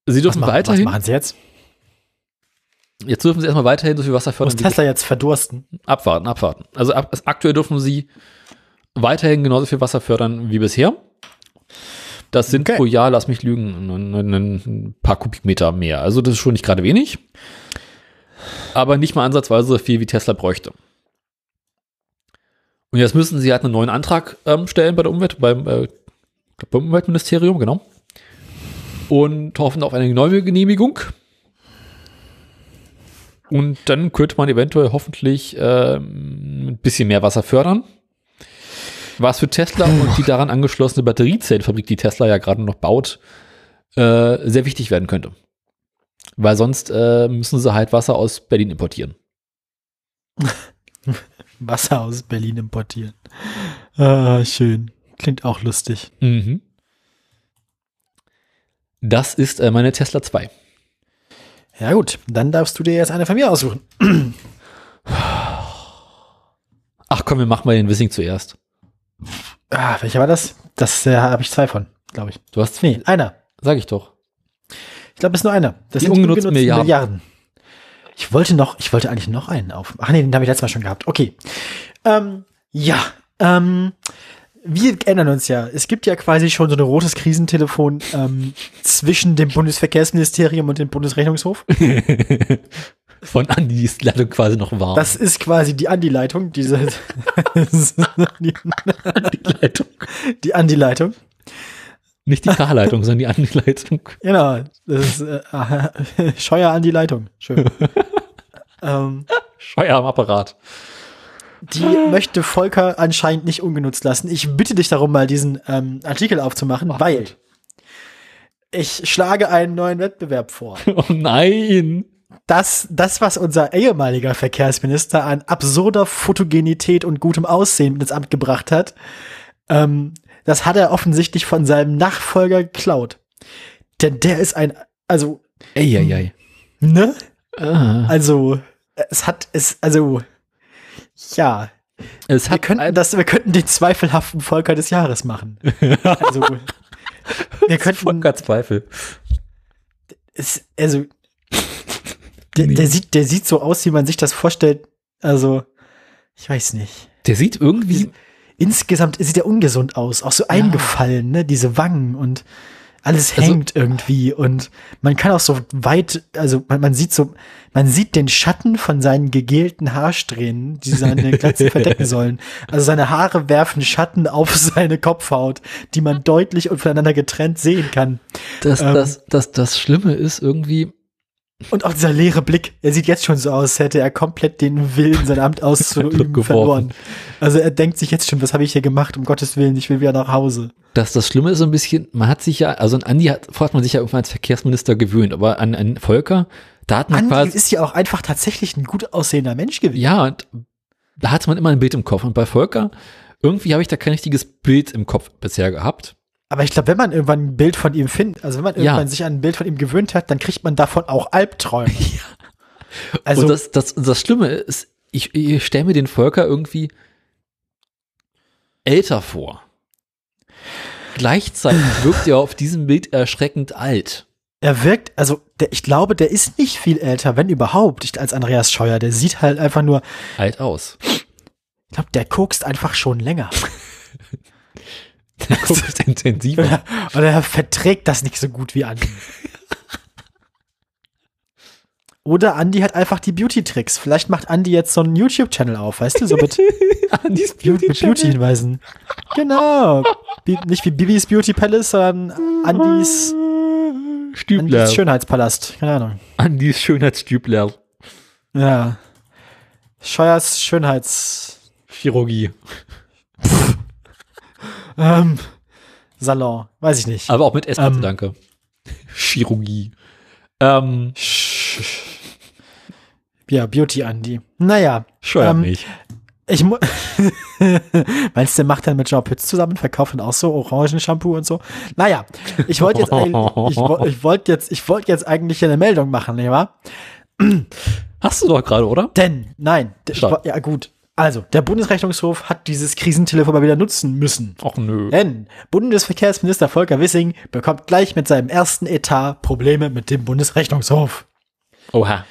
Sie Was dürfen was weiterhin, machen sie jetzt? jetzt dürfen sie erstmal weiterhin so viel Wasser Muss fördern. wie- Tesla jetzt verdursten? Abwarten, abwarten. Also ab, aktuell dürfen sie weiterhin genauso viel Wasser fördern wie bisher. Das sind Okay. pro Jahr, lass mich lügen, ein, paar Kubikmeter mehr. Also das ist schon nicht gerade wenig. Aber nicht mal ansatzweise so viel, wie Tesla bräuchte. Und jetzt müssen sie halt einen neuen Antrag ähm, stellen bei der Umwelt, beim, äh, beim Umweltministerium, genau. Und hoffen auf eine neue Genehmigung. Und dann könnte man eventuell hoffentlich ähm, ein bisschen mehr Wasser fördern. Was für Tesla und die daran angeschlossene Batteriezellenfabrik, die Tesla ja gerade noch baut, äh, sehr wichtig werden könnte. Weil sonst äh, müssen sie halt Wasser aus Berlin importieren. (laughs) Wasser aus Berlin importieren. Ah, schön. Klingt auch lustig. Das ist äh, meine Tesla 2. Ja gut, dann darfst du dir jetzt eine von mir aussuchen. (clears throat) Ach komm, wir machen mal den Wissing zuerst. Ah, welcher war das? Das äh, habe ich zwei von, glaube ich. Du hast Nee, einer. Sag ich doch. Ich glaube, es ist nur einer. Das Die ungenutzten Milliarden. Ich wollte noch, ich wollte eigentlich noch einen auf. Ach nee, den habe ich letztes Mal schon gehabt. Okay. Ähm, ja, ähm, wir erinnern uns ja, es gibt ja quasi schon so ein rotes Krisentelefon ähm, zwischen dem Bundesverkehrsministerium und dem Bundesrechnungshof. (laughs) Von Andi ist die Leitung quasi noch warm. Das ist quasi die Andi-Leitung, diese die, (laughs) die Leitung. die Andi-Leitung. Nicht die K-Leitung, sondern die Andi-Leitung. Genau, das ist äh, (laughs) Scheuer an die Leitung. Schön. ähm, Scheuer am Apparat. Die möchte Volker anscheinend nicht ungenutzt lassen. Ich bitte dich darum, mal diesen ähm, Artikel aufzumachen, weil ich schlage einen neuen Wettbewerb vor. (laughs) Oh nein. Das, das, was unser ehemaliger Verkehrsminister an absurder Fotogenität und gutem Aussehen ins Amt gebracht hat, ähm, das hat er offensichtlich von seinem Nachfolger geklaut. Denn der ist ein, also, Eieiei. ne? Ah. Also, es hat, es, also, ja, Es wir könnten das, wir könnten den zweifelhaften Volker des Jahres machen. (laughs) Also, wir könnten, Volker Zweifel. es, also, der, der sieht, der sieht so aus, wie man sich das vorstellt. Also, ich weiß nicht. Der sieht irgendwie, Insgesamt sieht er ungesund aus, auch so eingefallen, ne, diese Wangen und alles Also- hängt irgendwie und man kann auch so weit, also man, man sieht so, man sieht den Schatten von seinen gegelten Haarsträhnen, die seine (laughs) Glatze verdecken sollen. Also seine Haare werfen Schatten auf (laughs) seine Kopfhaut, die man deutlich und voneinander getrennt sehen kann. das, Ähm. das, das, das Schlimme ist irgendwie, Und auch dieser leere Blick, er sieht jetzt schon so aus, als hätte er komplett den Willen, sein Amt (laughs) auszuüben, verloren. Also er denkt sich jetzt schon, was habe ich hier gemacht, um Gottes Willen, ich will wieder nach Hause. das, das Schlimme ist so ein bisschen, man hat sich ja, also an Andi hat, hat man sich ja irgendwann als Verkehrsminister gewöhnt, aber an, an Volker, da hat man Andi quasi, ist ja auch einfach tatsächlich ein gut aussehender Mensch gewesen. ja, und da hatte man immer ein Bild im Kopf. Und bei Volker, irgendwie habe ich da kein richtiges Bild im Kopf bisher gehabt. Aber ich glaube, wenn man irgendwann ein Bild von ihm findet, also wenn man Ja. irgendwann sich an ein Bild von ihm gewöhnt hat, dann kriegt man davon auch Albträume. (laughs) Also und das, das, das Schlimme ist, ich, ich stelle mir den Volker irgendwie älter vor. Gleichzeitig (laughs) wirkt er auf diesem Bild erschreckend alt. er wirkt, also der, ich glaube, der ist nicht viel älter, wenn überhaupt, ich, als Andreas Scheuer. Der sieht halt einfach nur, Alt aus. ich glaube, der kokst einfach schon länger. (laughs) Der (laughs) guckt intensiver. Oder, oder er verträgt das nicht so gut wie Andi. Oder Andi hat einfach die Beauty-Tricks. Vielleicht macht Andi jetzt so einen YouTube-Channel auf, weißt du, so mit, (laughs) Andis Beauty- mit Beauty-Hinweisen. Genau. Bi nicht wie Bibis Beauty Palace, sondern Andis, Stübler. Andis Schönheitspalast. Keine Ahnung. Andis Schönheitsstübler. Ja. Scheuers Schönheits, Chirurgie. Ähm, Salon. Weiß ich nicht. Aber auch mit S, Ähm. danke. Chirurgie. Ähm, Ja, Beauty Andi. Naja. scheuert Ähm, mich. Ich mu (laughs) Meinst du, der macht dann mit Jean Pütz zusammen, verkauft dann auch so Orangenshampoo und so? Naja, ich wollte jetzt, eigentlich- ich, ich wollte jetzt, ich wollte jetzt eigentlich eine Meldung machen, nicht wahr? Hast du doch gerade, oder? Denn, nein, ich, ja gut. Also, der Bundesrechnungshof hat dieses Krisentelefon mal wieder nutzen müssen. Ach nö. Denn Bundesverkehrsminister Volker Wissing bekommt gleich mit seinem ersten Etat Probleme mit dem Bundesrechnungshof. Oha.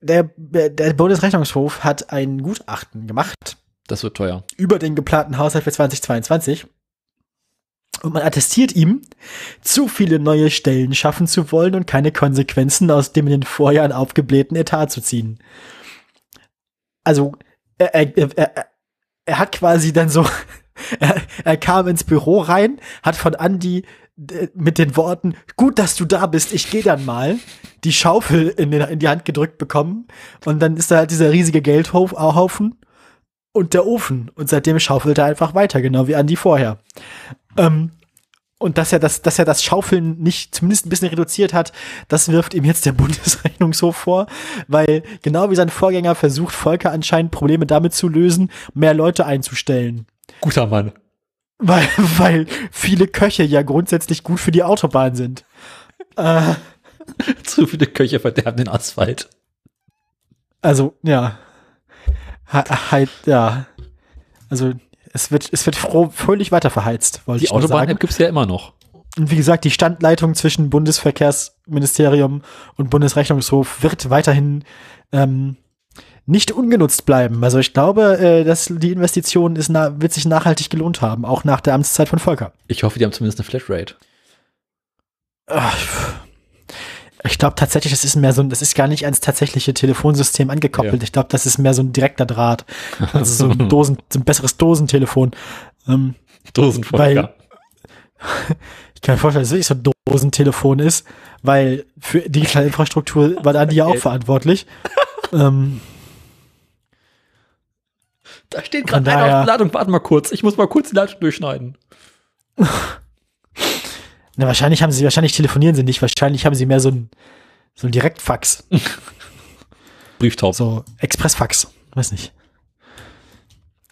Der, der Bundesrechnungshof hat ein Gutachten gemacht Das wird teuer. über den geplanten Haushalt für 2022. Und man attestiert ihm, zu viele neue Stellen schaffen zu wollen und keine Konsequenzen aus dem in den Vorjahren aufgeblähten Etat zu ziehen. Also, er, er, er, hat quasi dann so, (laughs) er, er kam ins Büro rein, hat von Andy äh, mit den Worten, gut, dass du da bist, ich gehe dann mal, die Schaufel in, den, in die Hand gedrückt bekommen. Und dann ist da halt dieser riesige Geldhaufen und der Ofen. Und seitdem schaufelt er einfach weiter, genau wie Andi vorher. Ähm, und dass er das, dass er das Schaufeln nicht zumindest ein bisschen reduziert hat, das wirft ihm jetzt der (laughs) Bundesrechnungshof vor, weil genau wie sein Vorgänger versucht Volker anscheinend Probleme damit zu lösen, mehr Leute einzustellen. Guter Mann. Weil, (laughs) weil viele Köche ja grundsätzlich gut für die Autobahn sind. Äh, (laughs) Zu viele Köche verderben den Asphalt. Also, ja. Ha, halt, ja. Also, es wird, es wird froh, fröhlich weiter verheizt, wollte Die ich. Autobahn-App gibt's ja immer noch. Und wie gesagt, die Standleitung zwischen Bundesverkehrsministerium und Bundesrechnungshof wird weiterhin ähm, nicht ungenutzt bleiben. Also ich glaube, äh, dass die Investition ist wird sich nachhaltig gelohnt haben, auch nach der Amtszeit von Volker. Ich hoffe, die haben zumindest eine Flatrate. Ach, Ich glaube tatsächlich, das ist mehr so ein, das ist gar nicht ans tatsächliche Telefonsystem angekoppelt. Ja. Ich glaube, das ist mehr so ein direkter Draht. Also so ein (laughs) Dosen, so ein besseres Dosentelefon. Ähm, Dosenfolger. (laughs) ich kann mir vorstellen, dass es wirklich so ein Dosentelefon ist, weil für digitale Infrastruktur war da die ja auch verantwortlich. ähm, Da steht gerade einer daher- Ladung. Warte mal kurz. Ich muss mal kurz die Leitung durchschneiden. (laughs) na, wahrscheinlich haben sie, wahrscheinlich telefonieren sie nicht, wahrscheinlich haben sie mehr so ein, so ein Direktfax, (laughs) Brieftaub. so Expressfax, weiß nicht.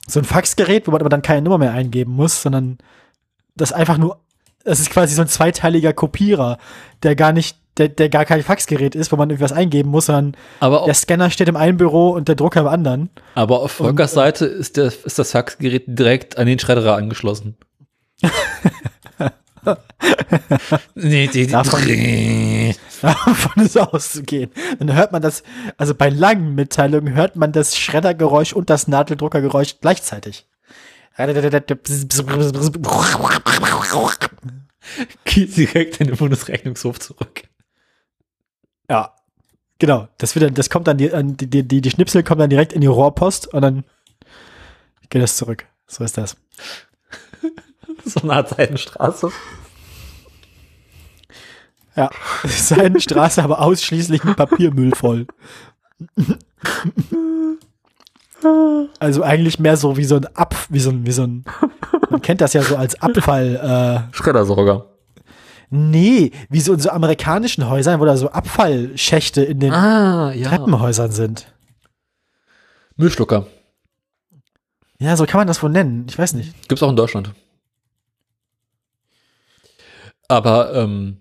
So ein Faxgerät, wo man aber dann keine Nummer mehr eingeben muss, sondern das einfach nur, das ist quasi so ein zweiteiliger Kopierer, der gar nicht, der, der gar kein Faxgerät ist, wo man irgendwas eingeben muss, sondern Aber der Scanner steht im einen Büro und der Drucker im anderen. aber auf Volkers Seite ist, der, ist das Faxgerät direkt an den Schredderer angeschlossen. (laughs) nee, die, die, Davon- (laughs) Davon ist auszugehen. Dann hört man das, also bei langen Mitteilungen hört man das Schreddergeräusch und das Nadeldruckergeräusch gleichzeitig. geht direkt in den Bundesrechnungshof zurück. Ja, genau. Das, wird dann, das kommt dann, die, die, die, die Schnipsel kommen dann direkt in die Rohrpost und dann geht das zurück. So ist das. (laughs) So eine Art Seitenstraße. Ja, (laughs) seine Straße aber ausschließlich mit Papiermüll voll. Also eigentlich mehr so wie so ein Ab, wie so ein, wie so ein, man kennt das ja so als Abfall, äh, Schreddersorger. nee, wie so in so amerikanischen Häusern, wo da so Abfallschächte in den Ah, ja. Treppenhäusern sind. Müllschlucker. Ja, so kann man das wohl nennen. Ich weiß nicht. Gibt's auch in Deutschland. Aber, ähm,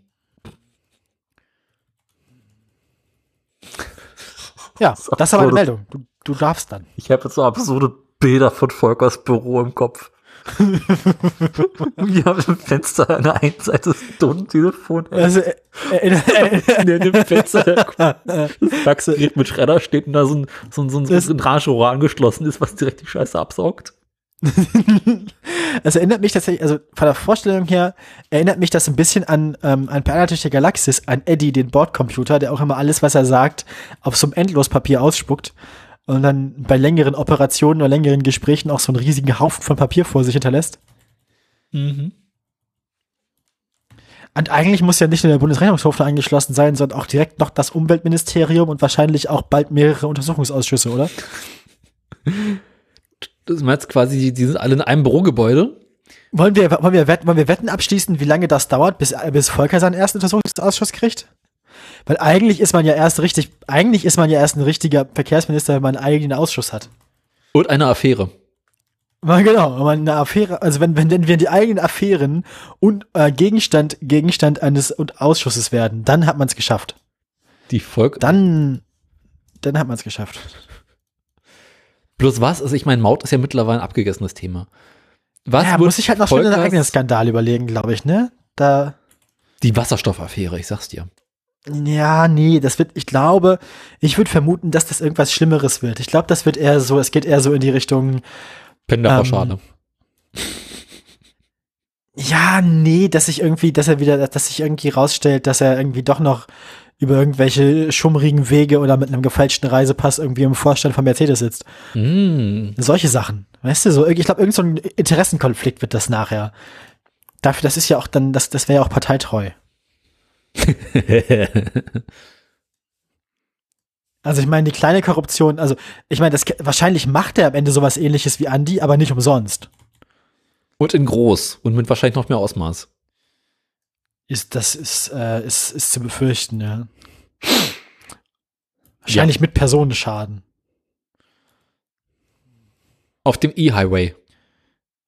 Ja, Das das ist aber eine Meldung. Du, du darfst dann. ich habe jetzt so absurde Bilder von Volkers Büro im Kopf. Wir haben im Fenster an der einen Seite das Tontelefon. Also, äh, äh, äh, (laughs) in dem Fenster das Faxgerät (laughs) mit Schredder steht und da so ein, so ein, so ein, so ein Dragenrohr angeschlossen ist, was direkt die Scheiße absaugt. (laughs) Es erinnert mich tatsächlich, also von der Vorstellung her, erinnert mich das ein bisschen an, ähm, an der Galaxis, an Eddie, den Bordcomputer, der auch immer alles, was er sagt, auf so einem Endlospapier ausspuckt und dann bei längeren Operationen oder längeren Gesprächen auch so einen riesigen Haufen von Papier vor sich hinterlässt. Mhm. Und eigentlich muss ja nicht nur der Bundesrechnungshof da angeschlossen sein, sondern auch direkt noch das Umweltministerium und wahrscheinlich auch bald mehrere Untersuchungsausschüsse, oder? (laughs) Das meinst quasi, die sind alle in einem Bürogebäude. Wollen wir, wollen wir, wetten, wollen wir Wetten abschließen, wie lange das dauert, bis, bis Volker seinen ersten Untersuchungsausschuss kriegt? Weil eigentlich ist man ja erst richtig, eigentlich ist man ja erst ein richtiger Verkehrsminister, wenn man einen eigenen Ausschuss hat. Und eine Affäre. Weil genau, wenn man eine Affäre, also wenn, wenn, wenn wir die eigenen Affären und äh, Gegenstand, Gegenstand eines und Ausschusses werden, dann hat man es geschafft. Die Volk. Dann, dann hat man es geschafft. Bloß was? Also ich meine, Maut ist ja mittlerweile ein abgegessenes Thema. Was ja, muss ich halt noch schnell einen Volkers- eigenen Skandal überlegen, glaube ich, ne? Da, Die Wasserstoffaffäre, ich sag's dir. Ja, nee, das wird, ich glaube, ich würde vermuten, dass das irgendwas Schlimmeres wird. Ich glaube, das wird eher so, es geht eher so in die Richtung, Penderpauschale. ja, nee, dass sich irgendwie, dass er wieder, dass sich irgendwie rausstellt, dass er irgendwie doch noch über irgendwelche schummrigen Wege oder mit einem gefälschten Reisepass irgendwie im Vorstand von Mercedes sitzt. Mm. Solche Sachen. Weißt du, so, ich glaube, irgend so ein Interessenkonflikt wird das nachher. Dafür, das ist ja auch dann, das, das wäre ja auch parteitreu. (laughs) Also ich meine, die kleine Korruption, also ich meine, das wahrscheinlich macht er am Ende sowas ähnliches wie Andi, aber nicht umsonst. Und in groß und mit wahrscheinlich noch mehr Ausmaß. Ist, das ist, äh, ist, ist zu befürchten, ja. Wahrscheinlich mit Personenschaden. Auf dem E-Highway.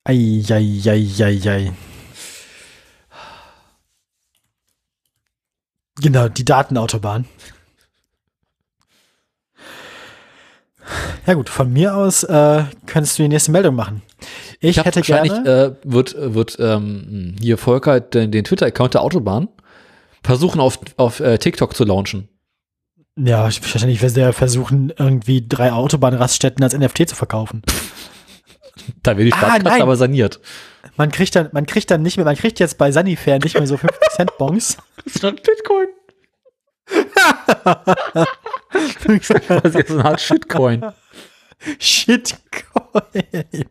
Eieieiei. Genau, die Datenautobahn. Ja gut, von mir aus äh, könntest du die nächste Meldung machen. Ich, hab hätte wahrscheinlich gerne. äh, wird wird ähm, hier Volker den, den Twitter-Account der Autobahn versuchen auf auf äh, TikTok zu launchen. ja, wahrscheinlich wird der versuchen, irgendwie drei Autobahnraststätten als NFT zu verkaufen. Da wird die Ah, Staatskasse nein. aber saniert. Man kriegt dann, man kriegt dann nicht mehr, man kriegt jetzt bei Sunnyfair nicht mehr so 50 Cent Bons. (laughs) Das ist ein Bitcoin. (laughs) Das ist jetzt eine Art Shitcoin. Shitcoin.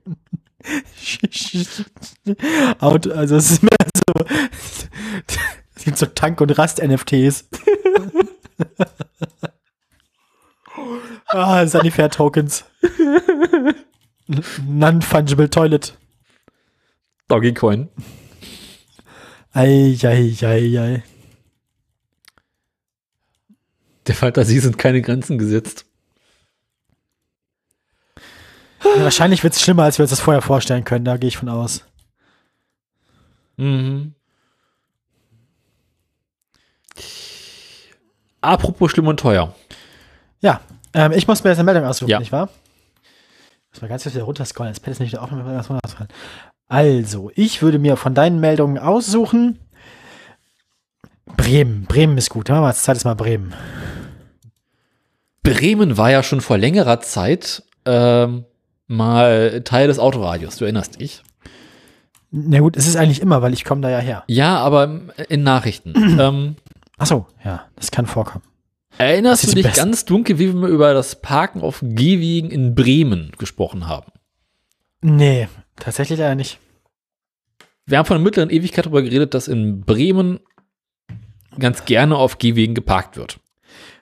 Auto, also es ist mehr so, (laughs) es gibt so Tank- und Rast-NFTs. ah, Sunnyfair-Tokens. Non-fungible Toilet. Doggycoin. Ei, ei, ei, ei. Der Fantasie sind keine Grenzen gesetzt. Ja, wahrscheinlich wird es schlimmer, als wir uns das vorher vorstellen können, da gehe ich von aus. Mhm. Apropos schlimm und teuer. Ja, ähm, ich muss mir jetzt eine Meldung aussuchen, Ja. nicht wahr? Ich muss mal ganz kurz wieder runterscrollen. Das Pad ist nicht wieder auf. mal was runterscrollen. Also, ich würde mir von deinen Meldungen aussuchen. Bremen. Bremen ist gut. Ja, als zweites Mal Bremen. Bremen war ja schon vor längerer Zeit ähm, mal Teil des Autoradios, du erinnerst dich. Na gut, es ist eigentlich immer, weil ich komme da ja her. Ja, aber in Nachrichten. (clears throat) ähm, Ach so, ja, das kann vorkommen. erinnerst du dich beste. ganz dunkel, wie wir über das Parken auf Gehwegen in Bremen gesprochen haben? Nee, tatsächlich leider nicht. Wir haben vor einer mittleren Ewigkeit darüber geredet, dass in Bremen ganz gerne auf Gehwegen geparkt wird.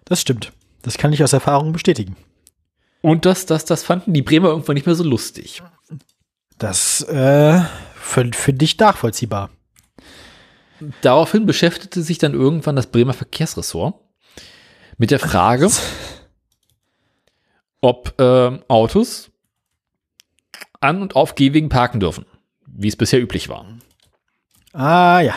Das stimmt. Das kann ich aus Erfahrung bestätigen. Und das, das, das fanden die Bremer irgendwann nicht mehr so lustig. Das äh, für dich nachvollziehbar. Daraufhin beschäftigte sich dann irgendwann das Bremer Verkehrsressort mit der Frage, (laughs) ob ähm, Autos an und auf Gehwegen parken dürfen, wie es bisher üblich war. Ah ja.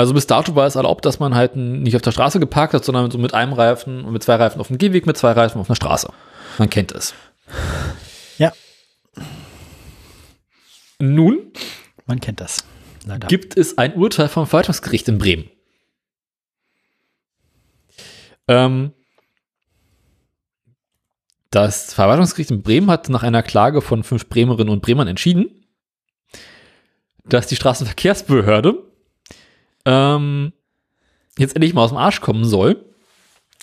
Also bis dato war es erlaubt, dass man halt nicht auf der Straße geparkt hat, sondern so mit einem Reifen und mit zwei Reifen auf dem Gehweg, mit zwei Reifen auf einer Straße. Man kennt es. Ja. Nun Man kennt das. Leider. gibt es ein Urteil vom Verwaltungsgericht in Bremen. Ähm, das Verwaltungsgericht in Bremen hat nach einer Klage von fünf Bremerinnen und Bremern entschieden, dass die Straßenverkehrsbehörde ähm, jetzt endlich mal aus dem Arsch kommen soll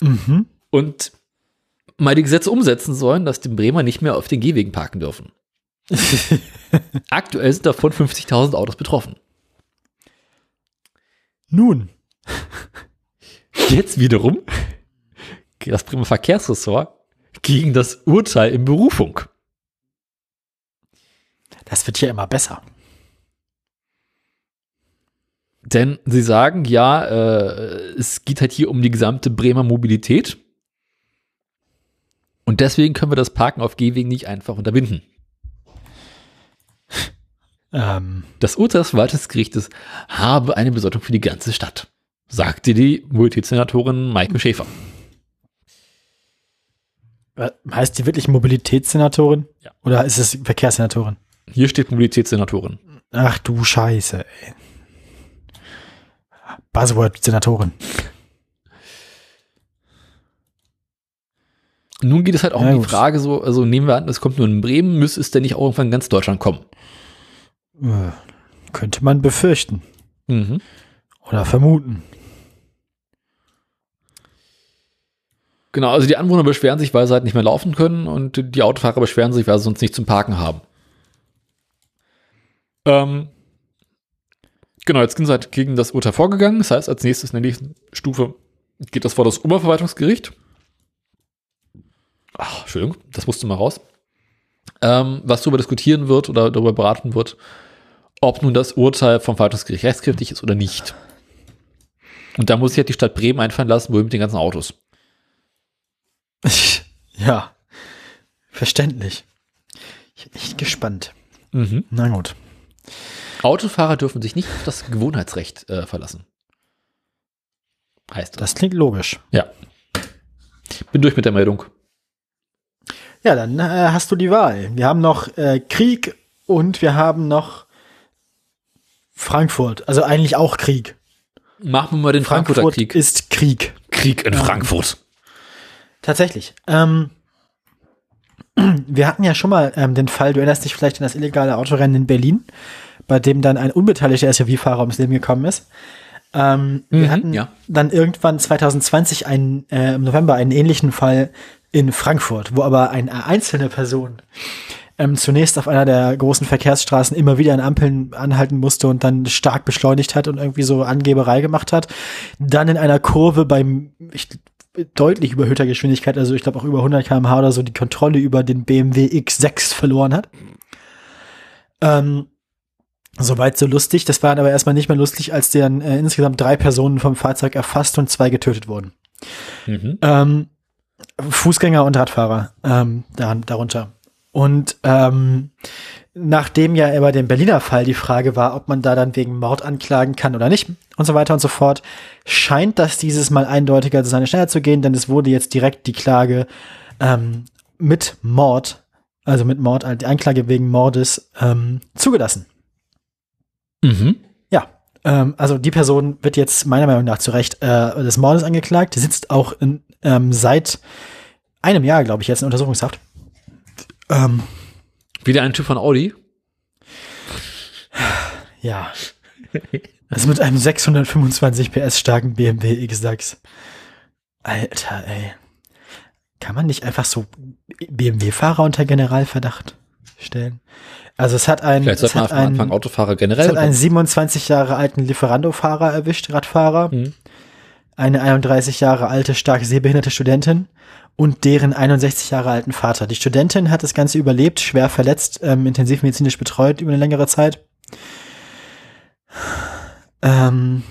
Mhm. und mal die Gesetze umsetzen sollen, dass die Bremer nicht mehr auf den Gehwegen parken dürfen. (laughs) Aktuell sind davon 50.000 Autos betroffen. Nun. (laughs) Jetzt wiederum das Bremer Verkehrsressort gegen das Urteil in Berufung. Das wird ja immer besser. Denn sie sagen, ja, äh, es geht halt hier um die gesamte Bremer Mobilität. Und deswegen können wir das Parken auf Gehwegen nicht einfach unterbinden. Ähm, Das Urteil des Verwaltungsgerichtes habe eine Bedeutung für die ganze Stadt, sagte die Mobilitätssenatorin Maike Schäfer. äh, heißt die wirklich Mobilitätssenatorin? Ja. Oder ist es Verkehrssenatorin? Hier steht Mobilitätssenatorin. Ach du Scheiße, ey. Buzzword-Senatorin. Nun geht es halt auch Ja, um die gut. Frage so, also nehmen wir an, es kommt nur in Bremen, müsste es denn nicht auch irgendwann in ganz Deutschland kommen? Äh, könnte man befürchten. Mhm. Oder vermuten. Genau, also die Anwohner beschweren sich, weil sie halt nicht mehr laufen können und die Autofahrer beschweren sich, weil sie sonst nicht zum Parken haben. Ähm, genau, jetzt sind sie halt gegen das Urteil vorgegangen. Das heißt, als nächstes in der nächsten Stufe geht das vor das Oberverwaltungsgericht. Ach, Entschuldigung, das musste mal raus. Ähm, was darüber diskutieren wird oder darüber beraten wird, ob nun das Urteil vom Verwaltungsgericht rechtskräftig ist oder nicht. Und da muss sich halt die Stadt Bremen einfallen lassen, wohin mit den ganzen Autos. (laughs) ja. Verständlich. Ich bin echt gespannt. Mhm. Na gut. Autofahrer dürfen sich nicht auf das Gewohnheitsrecht äh, verlassen. heißt das. Das klingt logisch. Ja. Bin durch mit der Meldung. Ja, dann äh, hast du die Wahl. Wir haben noch äh, Krieg und wir haben noch Frankfurt. Also eigentlich auch Krieg. Machen wir mal den Frankfurter Frankfurt Krieg. ist Krieg. Krieg in Frankfurt. Tatsächlich. Ähm, (clears throat) wir hatten ja schon mal ähm, den Fall, du erinnerst dich vielleicht an das illegale Autorennen in Berlin, bei dem dann ein unbeteiligter SUV-Fahrer ums Leben gekommen ist. Ähm, wir Mhm, hatten ja. dann irgendwann 2020 einen, äh, im November einen ähnlichen Fall in Frankfurt, wo aber eine einzelne Person ähm, zunächst auf einer der großen Verkehrsstraßen immer wieder an Ampeln anhalten musste und dann stark beschleunigt hat und irgendwie so Angeberei gemacht hat. Dann in einer Kurve beim ich, deutlich überhöhter Geschwindigkeit, also ich glaube auch über 100 km/h oder so, die Kontrolle über den BMW X6 verloren hat. Ähm, Soweit so lustig. Das war aber erstmal nicht mehr lustig, als dann äh, insgesamt drei Personen vom Fahrzeug erfasst und zwei getötet wurden. Mhm. Ähm, Fußgänger und Radfahrer ähm, da, darunter. Und ähm, nachdem ja über den Berliner Fall die Frage war, ob man da dann wegen Mord anklagen kann oder nicht und so weiter und so fort, scheint das dieses Mal eindeutiger zu sein, schneller zu gehen, denn es wurde jetzt direkt die Klage ähm, mit Mord, also mit Mord, die Anklage wegen Mordes ähm, zugelassen. Mhm. Ja, ähm, also die Person wird jetzt meiner Meinung nach zu Recht äh, des Mordes angeklagt, sitzt auch in, ähm, seit einem Jahr, glaube ich, jetzt in Untersuchungshaft. Ähm, Wieder ein Typ von Audi. ja. Das mit einem 625 PS starken BMW X6. Alter, ey. Kann man nicht einfach so BMW-Fahrer unter Generalverdacht stellen? Also es hat ein, Vielleicht es sollte man von Anfang Autofahrer es generell. hat einen 27 Jahre alten Lieferando-Fahrer erwischt, Radfahrer. Mhm. eine 31 Jahre alte, stark sehbehinderte Studentin und deren 61 Jahre alten Vater. Die Studentin hat das Ganze überlebt, schwer verletzt, ähm, intensivmedizinisch betreut über eine längere Zeit. Ähm,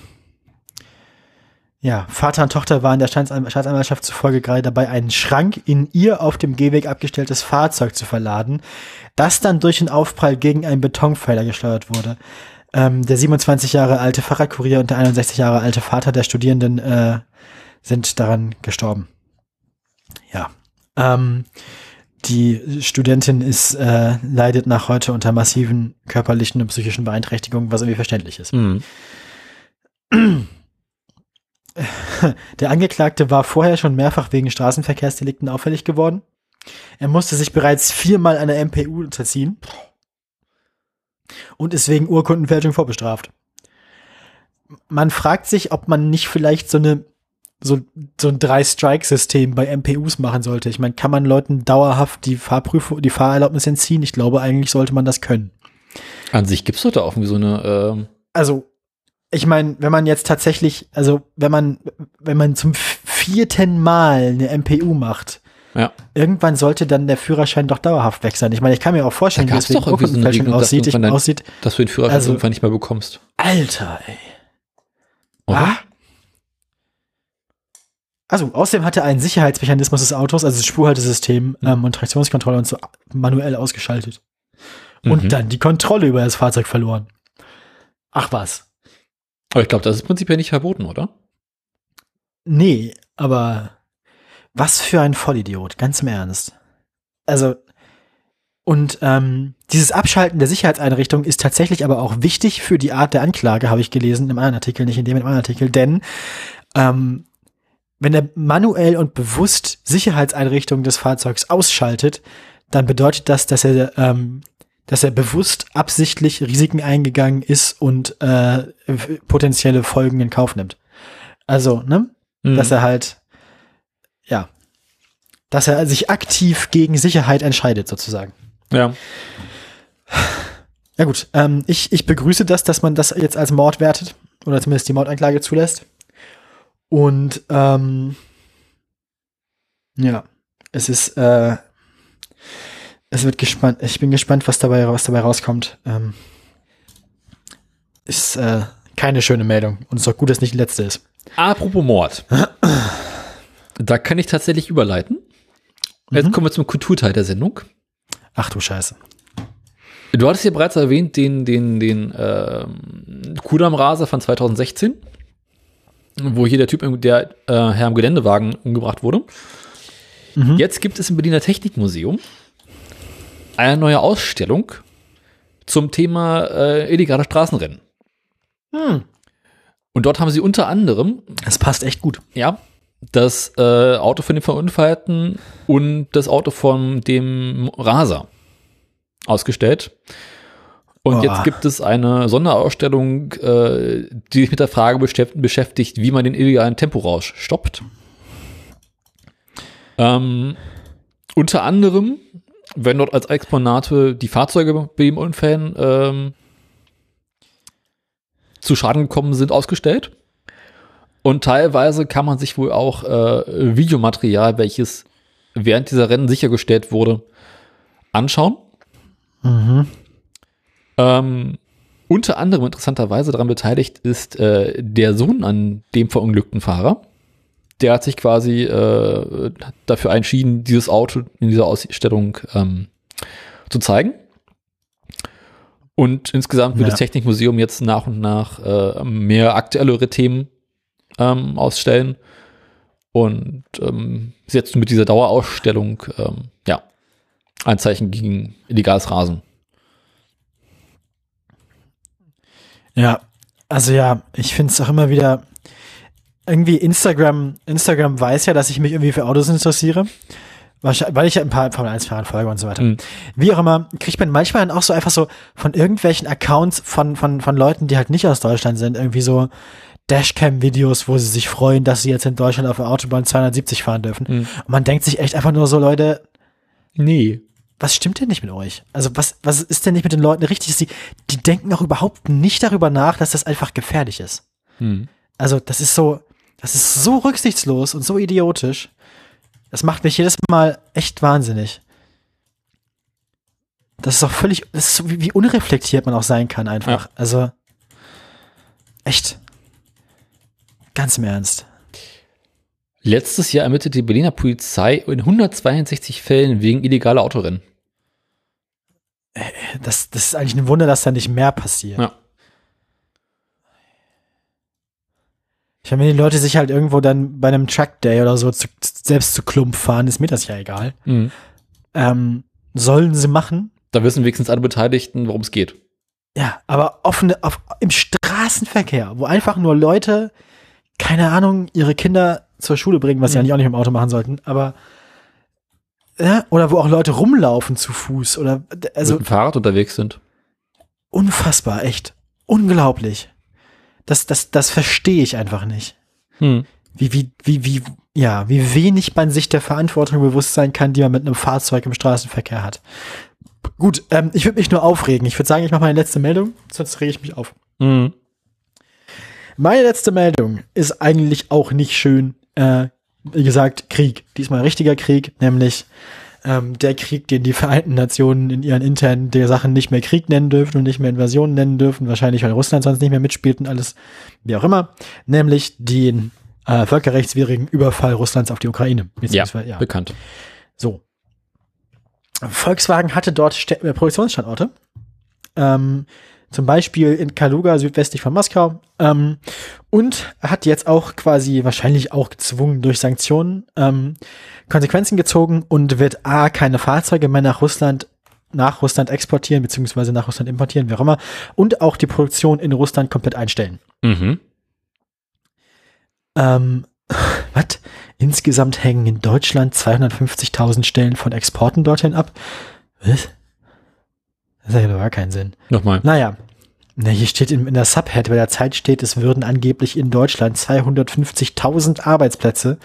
ja, Vater und Tochter waren der Staatsanw- Staatsanwaltschaft zufolge gerade dabei, einen Schrank in ihr auf dem Gehweg abgestelltes Fahrzeug zu verladen, das dann durch den Aufprall gegen einen Betonpfeiler gesteuert wurde. Ähm, der 27 Jahre alte Fahrradkurier und der 61 Jahre alte Vater der Studierenden äh, sind daran gestorben. Ja. Ähm, die Studentin ist, äh, leidet nach heute unter massiven körperlichen und psychischen Beeinträchtigungen, was irgendwie verständlich ist. Mhm. (clears throat) (laughs) Der Angeklagte war vorher schon mehrfach wegen Straßenverkehrsdelikten auffällig geworden. Er musste sich bereits viermal einer MPU unterziehen und ist wegen Urkundenfälschung vorbestraft. Man fragt sich, ob man nicht vielleicht so eine so, so ein Drei-Strike-System bei MPUs machen sollte. Ich meine, kann man Leuten dauerhaft die Fahrprüfung, die Fahrerlaubnis entziehen? Ich glaube, eigentlich sollte man das können. An sich gibt's doch da auch irgendwie so eine, ähm, also, ich meine, wenn man jetzt tatsächlich, also wenn man, wenn man zum vierten Mal eine MPU macht, ja. irgendwann sollte dann der Führerschein doch dauerhaft weg sein. Ich meine, ich kann mir auch vorstellen, Da wie es wegen doch irgendwie so Urkundenfälschung Regelung, dass aussieht. Aussieht. dass du den Führerschein Also- irgendwann nicht mehr bekommst. Alter, ey. Oder? Ah. Also, außerdem hatte er einen Sicherheitsmechanismus des Autos, also das Spurhaltesystem Mhm. ähm, und Traktionskontrolle und so manuell ausgeschaltet. Und Mhm. dann die Kontrolle über das Fahrzeug verloren. Ach was. Aber ich glaube, das ist prinzipiell nicht verboten, oder? Nee, aber was für ein Vollidiot, ganz im Ernst. Also, und ähm, dieses Abschalten der Sicherheitseinrichtung ist tatsächlich aber auch wichtig für die Art der Anklage, habe ich gelesen in einem anderen Artikel, nicht in dem in einem anderen Artikel, denn ähm, wenn er manuell und bewusst Sicherheitseinrichtungen des Fahrzeugs ausschaltet, dann bedeutet das, dass er ähm, dass er bewusst absichtlich Risiken eingegangen ist und äh, potenzielle Folgen in Kauf nimmt. Also, ne? Mhm. dass er halt, ja, dass er sich aktiv gegen Sicherheit entscheidet, sozusagen. ja. Ja gut, ähm, ich, ich begrüße das, dass man das jetzt als Mord wertet oder zumindest die Mordanklage zulässt. Und ähm, ja, es ist, äh, es wird gespannt. Ich bin gespannt, was dabei, was dabei rauskommt. Ähm, ist äh, keine schöne Meldung und es ist auch gut, dass nicht die letzte ist. Apropos Mord. da kann ich tatsächlich überleiten. Jetzt Mhm. kommen wir zum Kulturteil der Sendung. Ach du Scheiße. Du hattest ja bereits erwähnt den, den, den ähm, Kudam-Raser von 2016. wo hier der Typ, der äh, Herr im Geländewagen umgebracht wurde. Jetzt gibt es im Berliner Technikmuseum eine neue Ausstellung zum Thema äh, illegale Straßenrennen. Hm. Und dort haben sie unter anderem, Das passt echt gut. ja, das äh, Auto von dem Verunfallten und das Auto von dem Raser ausgestellt. Und Oh. jetzt gibt es eine Sonderausstellung, äh, die sich mit der Frage beschäft- beschäftigt, wie man den illegalen Temporausch stoppt. Ähm, unter anderem werden dort als Exponate die Fahrzeuge bei den Unfällen ähm, zu Schaden gekommen sind, ausgestellt. Und teilweise kann man sich wohl auch äh, Videomaterial, welches während dieser Rennen sichergestellt wurde, anschauen. Ähm, unter anderem interessanterweise daran beteiligt ist äh, der Sohn an dem verunglückten Fahrer. Der hat sich quasi äh, dafür entschieden, dieses Auto in dieser Ausstellung ähm, zu zeigen. Und insgesamt wird Ja. das Technikmuseum jetzt nach und nach äh, mehr aktuellere Themen ähm, ausstellen. Und ähm, setzt mit dieser Dauerausstellung ähm, ja, ein Zeichen gegen illegales Rasen. Ja, also ja, ich finde es auch immer wieder irgendwie Instagram, Instagram weiß ja, dass ich mich irgendwie für Autos interessiere. Wahrscheinlich, weil ich ja ein paar Formel 1 Fahrern folge und so weiter. Mhm. Wie auch immer, kriegt man manchmal dann auch so einfach so von irgendwelchen Accounts von, von, von Leuten, die halt nicht aus Deutschland sind, irgendwie so Dashcam-Videos, wo sie sich freuen, dass sie jetzt in Deutschland auf der Autobahn 270 fahren dürfen. Mhm. Und man denkt sich echt einfach nur so, Leute, Nee. was stimmt denn nicht mit euch? Also was, was ist denn nicht mit den Leuten richtig? Die, die denken auch überhaupt nicht darüber nach, dass das einfach gefährlich ist. Hm. Also das ist so, das ist so rücksichtslos und so idiotisch. Das macht mich jedes Mal echt wahnsinnig. Das ist auch völlig, ist wie, wie unreflektiert man auch sein kann einfach. Also echt. Ganz im Ernst. Letztes Jahr ermittelt die Berliner Polizei in 162 Fällen wegen illegaler Autorennen. Das, das ist eigentlich ein Wunder, dass da nicht mehr passiert. Ja. Ich meine, wenn die Leute sich halt irgendwo dann bei einem Track Day oder so zu, selbst zu Klump fahren, ist mir das ja egal. Mhm. Ähm, sollen sie machen. Da wissen wenigstens alle Beteiligten, worum es geht. Ja, aber offene, auf, im Straßenverkehr, wo einfach nur Leute, keine Ahnung, ihre Kinder zur Schule bringen, was sie Mhm. eigentlich auch nicht im Auto machen sollten, aber ja, oder wo auch Leute rumlaufen zu Fuß oder also mit dem Fahrrad unterwegs sind. unfassbar, echt. Unglaublich. Das, das, das verstehe ich einfach nicht. Hm. Wie, wie, wie, wie, ja, wie wenig man sich der Verantwortung bewusst sein kann, die man mit einem Fahrzeug im Straßenverkehr hat. Gut, ähm, ich würde mich nur aufregen. Ich würde sagen, ich mache meine letzte Meldung, sonst rege ich mich auf. Mhm. Meine letzte Meldung ist eigentlich auch nicht schön. Äh, wie gesagt, Krieg. Diesmal richtiger Krieg, nämlich ähm, der Krieg, den die (laughs) Vereinten Nationen in ihren internen der Sachen nicht mehr Krieg nennen dürfen und nicht mehr Invasion nennen dürfen. Wahrscheinlich, weil Russland sonst nicht mehr mitspielt und alles, wie auch immer. Nämlich den äh, völkerrechtswidrigen Überfall Russlands auf die Ukraine. Ja, ja. bekannt. So. Volkswagen hatte dort Stä äh, Produktionsstandorte. Ähm, zum Beispiel in Kaluga, südwestlich von Moskau. Ähm, und hat jetzt auch quasi wahrscheinlich auch gezwungen durch Sanktionen ähm, Konsequenzen gezogen und wird A, keine Fahrzeuge mehr nach Russland nach Russland exportieren, beziehungsweise nach Russland importieren, wie auch immer, und auch die Produktion in Russland komplett einstellen. Mhm. Ähm, (laughs) was? Insgesamt hängen in Deutschland 250.000 Stellen von Exporten dorthin ab. Was? Das hat ja gar keinen Sinn. Nochmal. Naja. Na, hier steht in, in der Subhead, bei der Zeit steht, es würden angeblich in Deutschland 250.000 Arbeitsplätze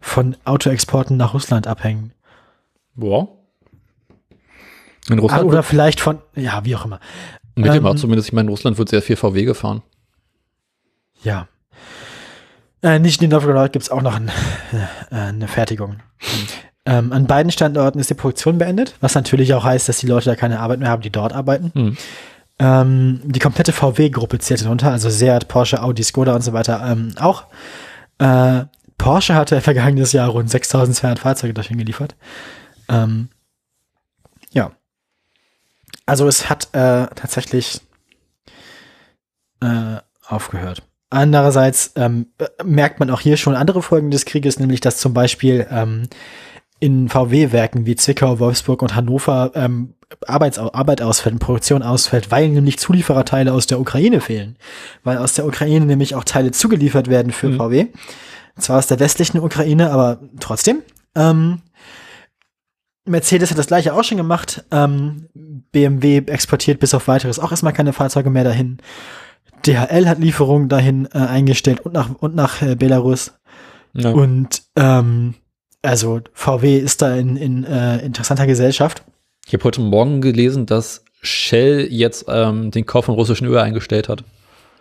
von Autoexporten nach Russland abhängen. Boah. In Ah, Russland oder vielleicht von, ja, wie auch immer. mit dem ähm, zumindest, ich meine, in Russland wird sehr viel VW gefahren. Ja. Äh, nicht in Novgorod gibt es auch noch ein, äh, eine Fertigung. Ähm, an beiden Standorten ist die Produktion beendet, was natürlich auch heißt, dass die Leute da keine Arbeit mehr haben, die dort arbeiten. Mhm. Ähm, die komplette VW-Gruppe zählt darunter, also Seat, Porsche, Audi, Skoda und so weiter ähm, auch. Äh, Porsche hatte vergangenes Jahr rund 6200 Fahrzeuge dorthin geliefert. Ähm, ja. Also es hat äh, tatsächlich äh, aufgehört. Andererseits ähm, äh, merkt man auch hier schon andere Folgen des Krieges, nämlich dass zum Beispiel ähm, in VW-Werken wie Zwickau, Wolfsburg und Hannover ähm, Arbeits Arbeit ausfällt, Produktion ausfällt, weil nämlich Zuliefererteile aus der Ukraine fehlen. Weil aus der Ukraine nämlich auch Teile zugeliefert werden für Mhm. VW. Zwar aus der westlichen Ukraine, aber trotzdem. Ähm, Mercedes hat das gleiche auch schon gemacht. Ähm, BMW exportiert bis auf weiteres auch erstmal keine Fahrzeuge mehr dahin. DHL hat Lieferungen dahin äh, eingestellt und nach, und nach äh, Belarus. Ja. Und ähm, also VW ist da in, in äh, interessanter Gesellschaft. Ich habe heute Morgen gelesen, dass Shell jetzt ähm, den Kauf von russischen Öl eingestellt hat.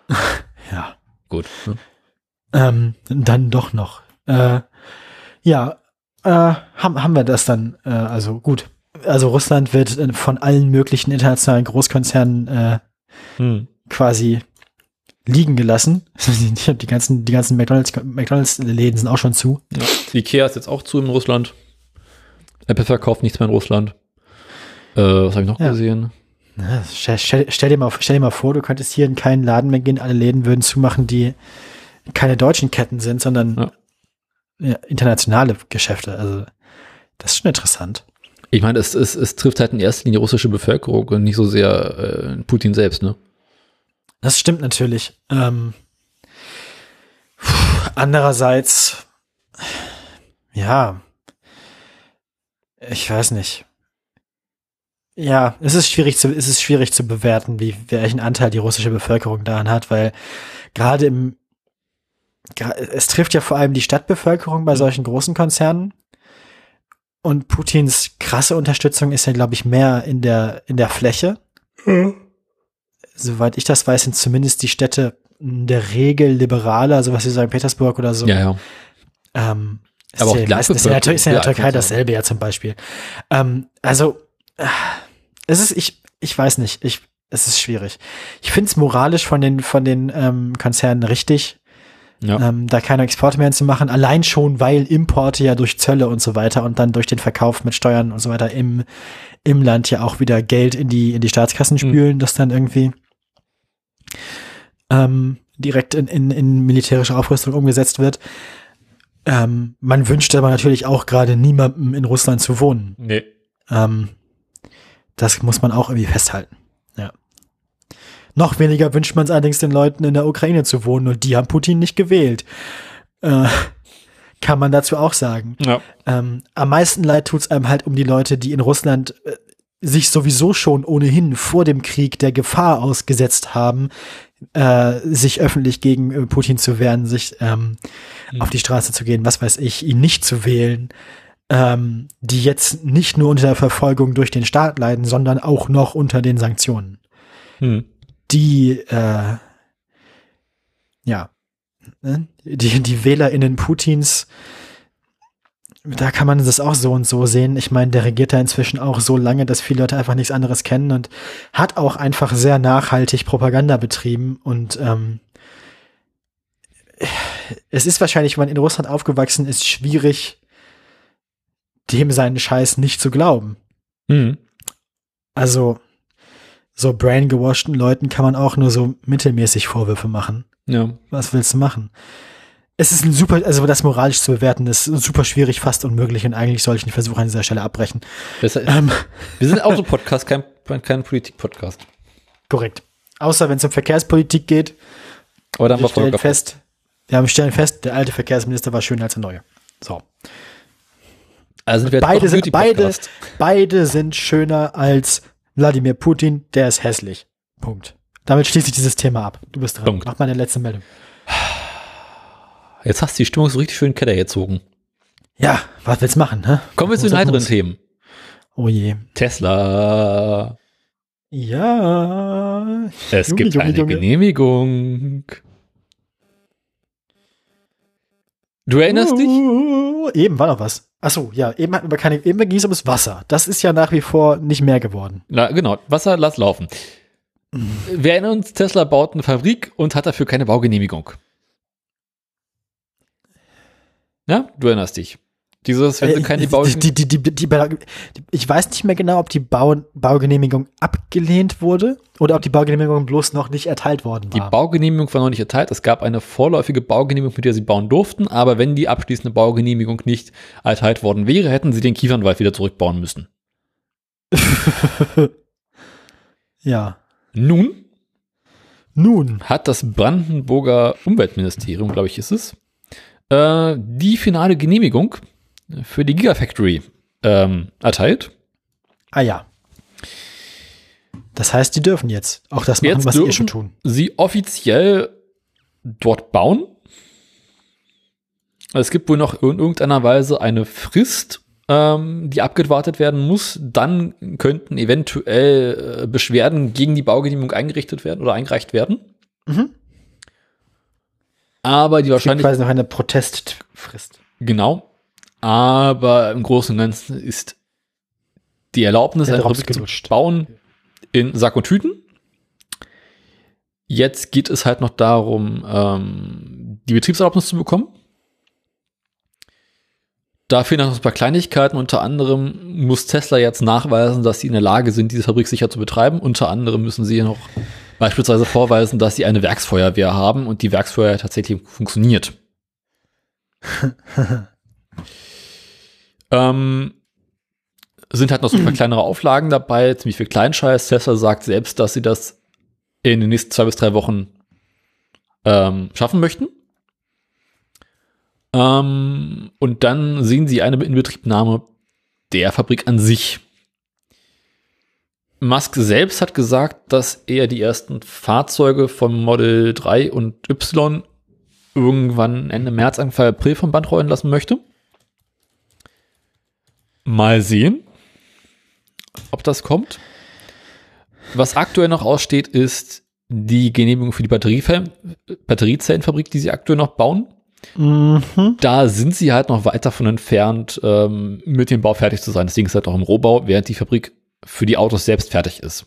(laughs) Ja. Gut. Ne? Ähm, dann doch noch. Äh, ja, äh, haben, haben wir das dann, äh, also gut. Also Russland wird äh, von allen möglichen internationalen Großkonzernen äh, Hm. quasi liegen gelassen. (laughs) Die, die ganzen, die ganzen McDonalds, McDonalds-Läden sind auch schon zu. Ja. Ikea ist jetzt auch zu in Russland. Apple verkauft nichts mehr in Russland. Äh, was habe ich noch Ja. gesehen? Ja, Stell, stell, dir mal, stell dir mal vor, du könntest hier in keinen Laden mehr gehen, alle Läden würden zumachen, die keine deutschen Ketten sind, sondern ja, internationale Geschäfte. Also das ist schon interessant. Ich meine, es, es, es trifft halt in erster Linie die russische Bevölkerung und nicht so sehr äh, Putin selbst, ne? Das stimmt natürlich. Ähm, andererseits, ja, ich weiß nicht. Ja, es ist schwierig zu, es ist schwierig zu bewerten, wie welchen Anteil die russische Bevölkerung daran hat, weil gerade im, es trifft ja vor allem die Stadtbevölkerung bei solchen großen Konzernen. Und Putins krasse Unterstützung ist ja, glaube ich, mehr in der, in der Fläche soweit ich das weiß, sind zumindest die Städte in der Regel liberaler, also was wie St. Petersburg oder so. Ja, ja. Ähm, ist Aber auch ja die meistens- ist in der, ist in der Türkei dasselbe ja zum Beispiel. Ähm, also, äh, es ist, ich, ich weiß nicht, ich, es ist schwierig. Ich finde es moralisch von den, von den ähm, Konzernen richtig, ja. ähm, da keine Exporte mehr zu machen, allein schon, weil Importe ja durch Zölle und so weiter und dann durch den Verkauf mit Steuern und so weiter im, im Land ja auch wieder Geld in die, in die Staatskassen spülen, das dann irgendwie ähm, direkt in, in, in militärische Aufrüstung umgesetzt wird. Ähm, man wünscht aber natürlich auch gerade niemandem in Russland zu wohnen. Nee. Ähm, das muss man auch irgendwie festhalten. Ja. Noch weniger wünscht man es allerdings den Leuten in der Ukraine zu wohnen und die haben Putin nicht gewählt. Äh, kann man dazu auch sagen. Ja. Ähm, am meisten leid tut's einem halt um die Leute, die in Russland äh, sich sowieso schon ohnehin vor dem Krieg der Gefahr ausgesetzt haben, äh, sich öffentlich gegen äh, Putin zu wehren, sich ähm, auf die Straße zu gehen, was weiß ich, ihn nicht zu wählen, ähm, die jetzt nicht nur unter der Verfolgung durch den Staat leiden, sondern auch noch unter den Sanktionen. Hm. Die, äh, ja, ne? die, die WählerInnen Putins, da kann man das auch so und so sehen. Ich meine, der regiert da inzwischen auch so lange, dass viele Leute einfach nichts anderes kennen und hat auch einfach sehr nachhaltig Propaganda betrieben und ähm, es ist wahrscheinlich, wenn man in Russland aufgewachsen ist, schwierig, dem seinen Scheiß nicht zu glauben. Hm. Also, so brain-gewashten Leuten kann man auch nur so mittelmäßig Vorwürfe machen. Ja. Was willst du machen? Es ist ein super, also das moralisch zu bewerten, ist super schwierig, fast unmöglich und eigentlich soll ich den Versuch an dieser Stelle abbrechen. Besser, Ähm, wir sind Autopodcast, kein, kein Politik-Podcast. korrekt. Außer wenn es um Verkehrspolitik geht. Aber dann Wir stellen Volker fest, wir haben stellen fest, der alte Verkehrsminister war schöner als der neue. So. Also sind wir Beide sind, beide, beide sind schöner als Wladimir Putin, der ist hässlich. Punkt. Damit schließe ich dieses Thema ab. Du bist dran. Punkt. Mach mal eine letzte Meldung. Jetzt hast du die Stimmung so richtig schön in den Keller gezogen. Ja, was willst du machen, hä? Kommen wir zu den muss. Themen. Oh je. Tesla. Ja. Es Junge, gibt Junge, eine Junge. Genehmigung. Du erinnerst dich? Uh, eben war noch was. Achso, ja, eben hatten wir keine, eben ging es ums Wasser. Das ist ja nach wie vor nicht mehr geworden. Na, genau, Wasser, lass laufen. Wir erinnern uns, Tesla baut eine Fabrik und hat dafür keine Baugenehmigung. Ja, du erinnerst dich. Dieses, wenn sie keine Bau die, die, die, die, die, die, ich weiß nicht mehr genau, ob die Bau, Baugenehmigung abgelehnt wurde oder ob die Baugenehmigung bloß noch nicht erteilt worden Die war. Baugenehmigung war noch nicht erteilt. Es gab eine vorläufige Baugenehmigung, mit der sie bauen durften, aber wenn die abschließende Baugenehmigung nicht erteilt worden wäre, hätten sie den Kiefernwald wieder zurückbauen müssen. (laughs) ja. Nun Nun. hat das Brandenburger Umweltministerium, glaube ich, ist es, äh, die finale Genehmigung für die Gigafactory ähm, erteilt. Ah ja. Das heißt, die dürfen jetzt auch das machen, Jetzt was sie eh schon tun. sie offiziell dort bauen. Es gibt wohl noch in irgendeiner Weise eine Frist, ähm, die abgewartet werden muss. Dann könnten eventuell äh, Beschwerden gegen die Baugenehmigung eingerichtet werden oder eingereicht werden. Mhm. Aber die Es gibt wahrscheinlich quasi noch eine Protestfrist. Genau. Aber im Großen und Ganzen ist die Erlaubnis, Drops Fabrik zu bauen, in Sack und Tüten. Jetzt geht es halt noch darum, ähm, die Betriebserlaubnis zu bekommen. Da fehlen noch ein paar Kleinigkeiten. Unter anderem muss Tesla jetzt nachweisen, dass sie in der Lage sind, diese Fabrik sicher zu betreiben. Unter anderem müssen sie noch beispielsweise vorweisen, dass sie eine Werksfeuerwehr haben und die Werksfeuerwehr tatsächlich funktioniert. (laughs) ähm, sind halt noch so ein paar (clears throat) kleinere Auflagen dabei, ziemlich viel Kleinscheiß. Tesla sagt selbst, dass sie das in den nächsten zwei bis drei Wochen ähm, schaffen möchten. Ähm, und dann sehen sie eine Inbetriebnahme der Fabrik an sich. Musk selbst hat gesagt, dass er die ersten Fahrzeuge vom Model 3 und Y irgendwann Ende März, Anfang April vom Band rollen lassen möchte. Mal sehen, ob das kommt. Was aktuell noch aussteht, ist die Genehmigung für die Batteriezellenfabrik, die sie aktuell noch bauen. Mhm. Da sind sie halt noch weit davon entfernt, ähm, mit dem Bau fertig zu sein. Das Ding ist halt noch im Rohbau, während die Fabrik für die Autos selbst fertig ist.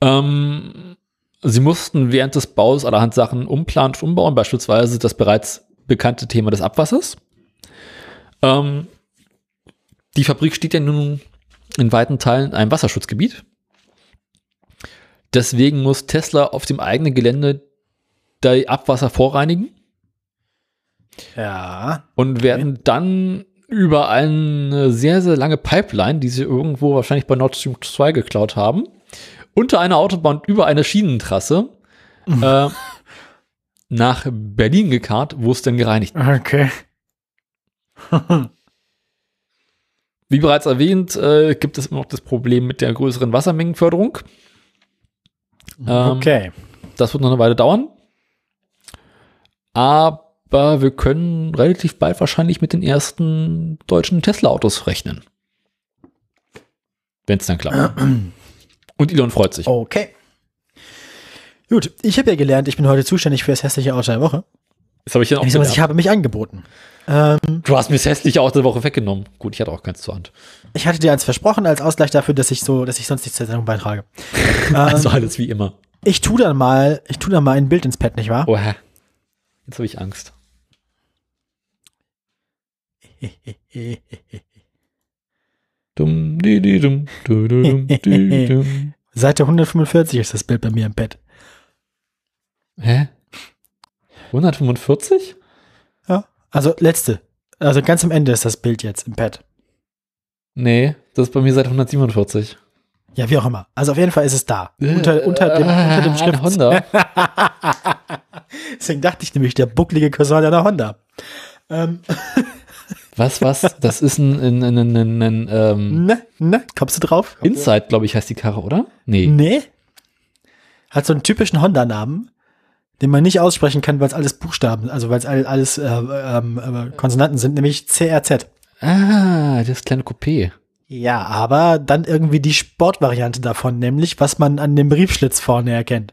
Ähm, sie mussten während des Baus allerhand Sachen umplanen und umbauen, beispielsweise das bereits bekannte Thema des Abwassers. Ähm, die Fabrik steht ja nun in weiten Teilen in einem Wasserschutzgebiet. Deswegen muss Tesla auf dem eigenen Gelände die Abwasser vorreinigen Ja. und werden dann über eine sehr, sehr lange Pipeline, die sie irgendwo wahrscheinlich bei Nord Stream 2 geklaut haben, unter einer Autobahn über eine Schienentrasse äh, (laughs) nach Berlin gekarrt, wo es denn gereinigt wird. Okay. (laughs) Wie bereits erwähnt, äh, gibt es immer noch das Problem mit der größeren Wassermengenförderung. Ähm, okay. Das wird noch eine Weile dauern. Aber wir können relativ bald wahrscheinlich mit den ersten deutschen Tesla-Autos rechnen. Wenn es dann klappt. (clears throat) Und Elon freut sich. Okay. Gut, ich habe ja gelernt, ich bin heute zuständig für das hässliche Auto der Woche. Das habe ich dann auch mal, ich habe mich angeboten. Ähm, Du hast mir das hässliche Auto der Woche weggenommen. Gut, ich hatte auch keins zur Hand. ich hatte dir eins versprochen als Ausgleich dafür, dass ich so, dass ich sonst nichts zur Sendung beitrage. Also (laughs) ähm, alles wie immer. ich tu dann mal, ich tu dann mal ein Bild ins Pad, nicht wahr? Oha. Jetzt habe ich Angst. Dum, di, di, dum, du, du, dum, di, dum. (laughs) Seite 145 ist das Bild bei mir im Pad. Hä? 145? Ja. Also letzte. Also ganz am Ende ist das Bild jetzt im Pad. Nee, das ist bei mir seit 147. Ja, wie auch immer. Also auf jeden Fall ist es da. Unter, unter dem, Äh, unter dem Schrift. Honda. (laughs) Deswegen dachte ich nämlich, der bucklige Cousin einer Honda. Ähm, (laughs) Was, was? Das ist ein, ein, ein, ein, ein, ein ähm, ne, ne, kommst du drauf? Inside, glaube ich, heißt die Karre, oder? Nee. Nee. Hat so einen typischen Honda-Namen, den man nicht aussprechen kann, weil es alles Buchstaben, also weil es all, alles äh, ähm, äh, Konsonanten sind, nämlich CRZ. Ah, das kleine Coupé. Ja, aber dann irgendwie die Sportvariante davon, nämlich was man an dem Briefschlitz vorne erkennt.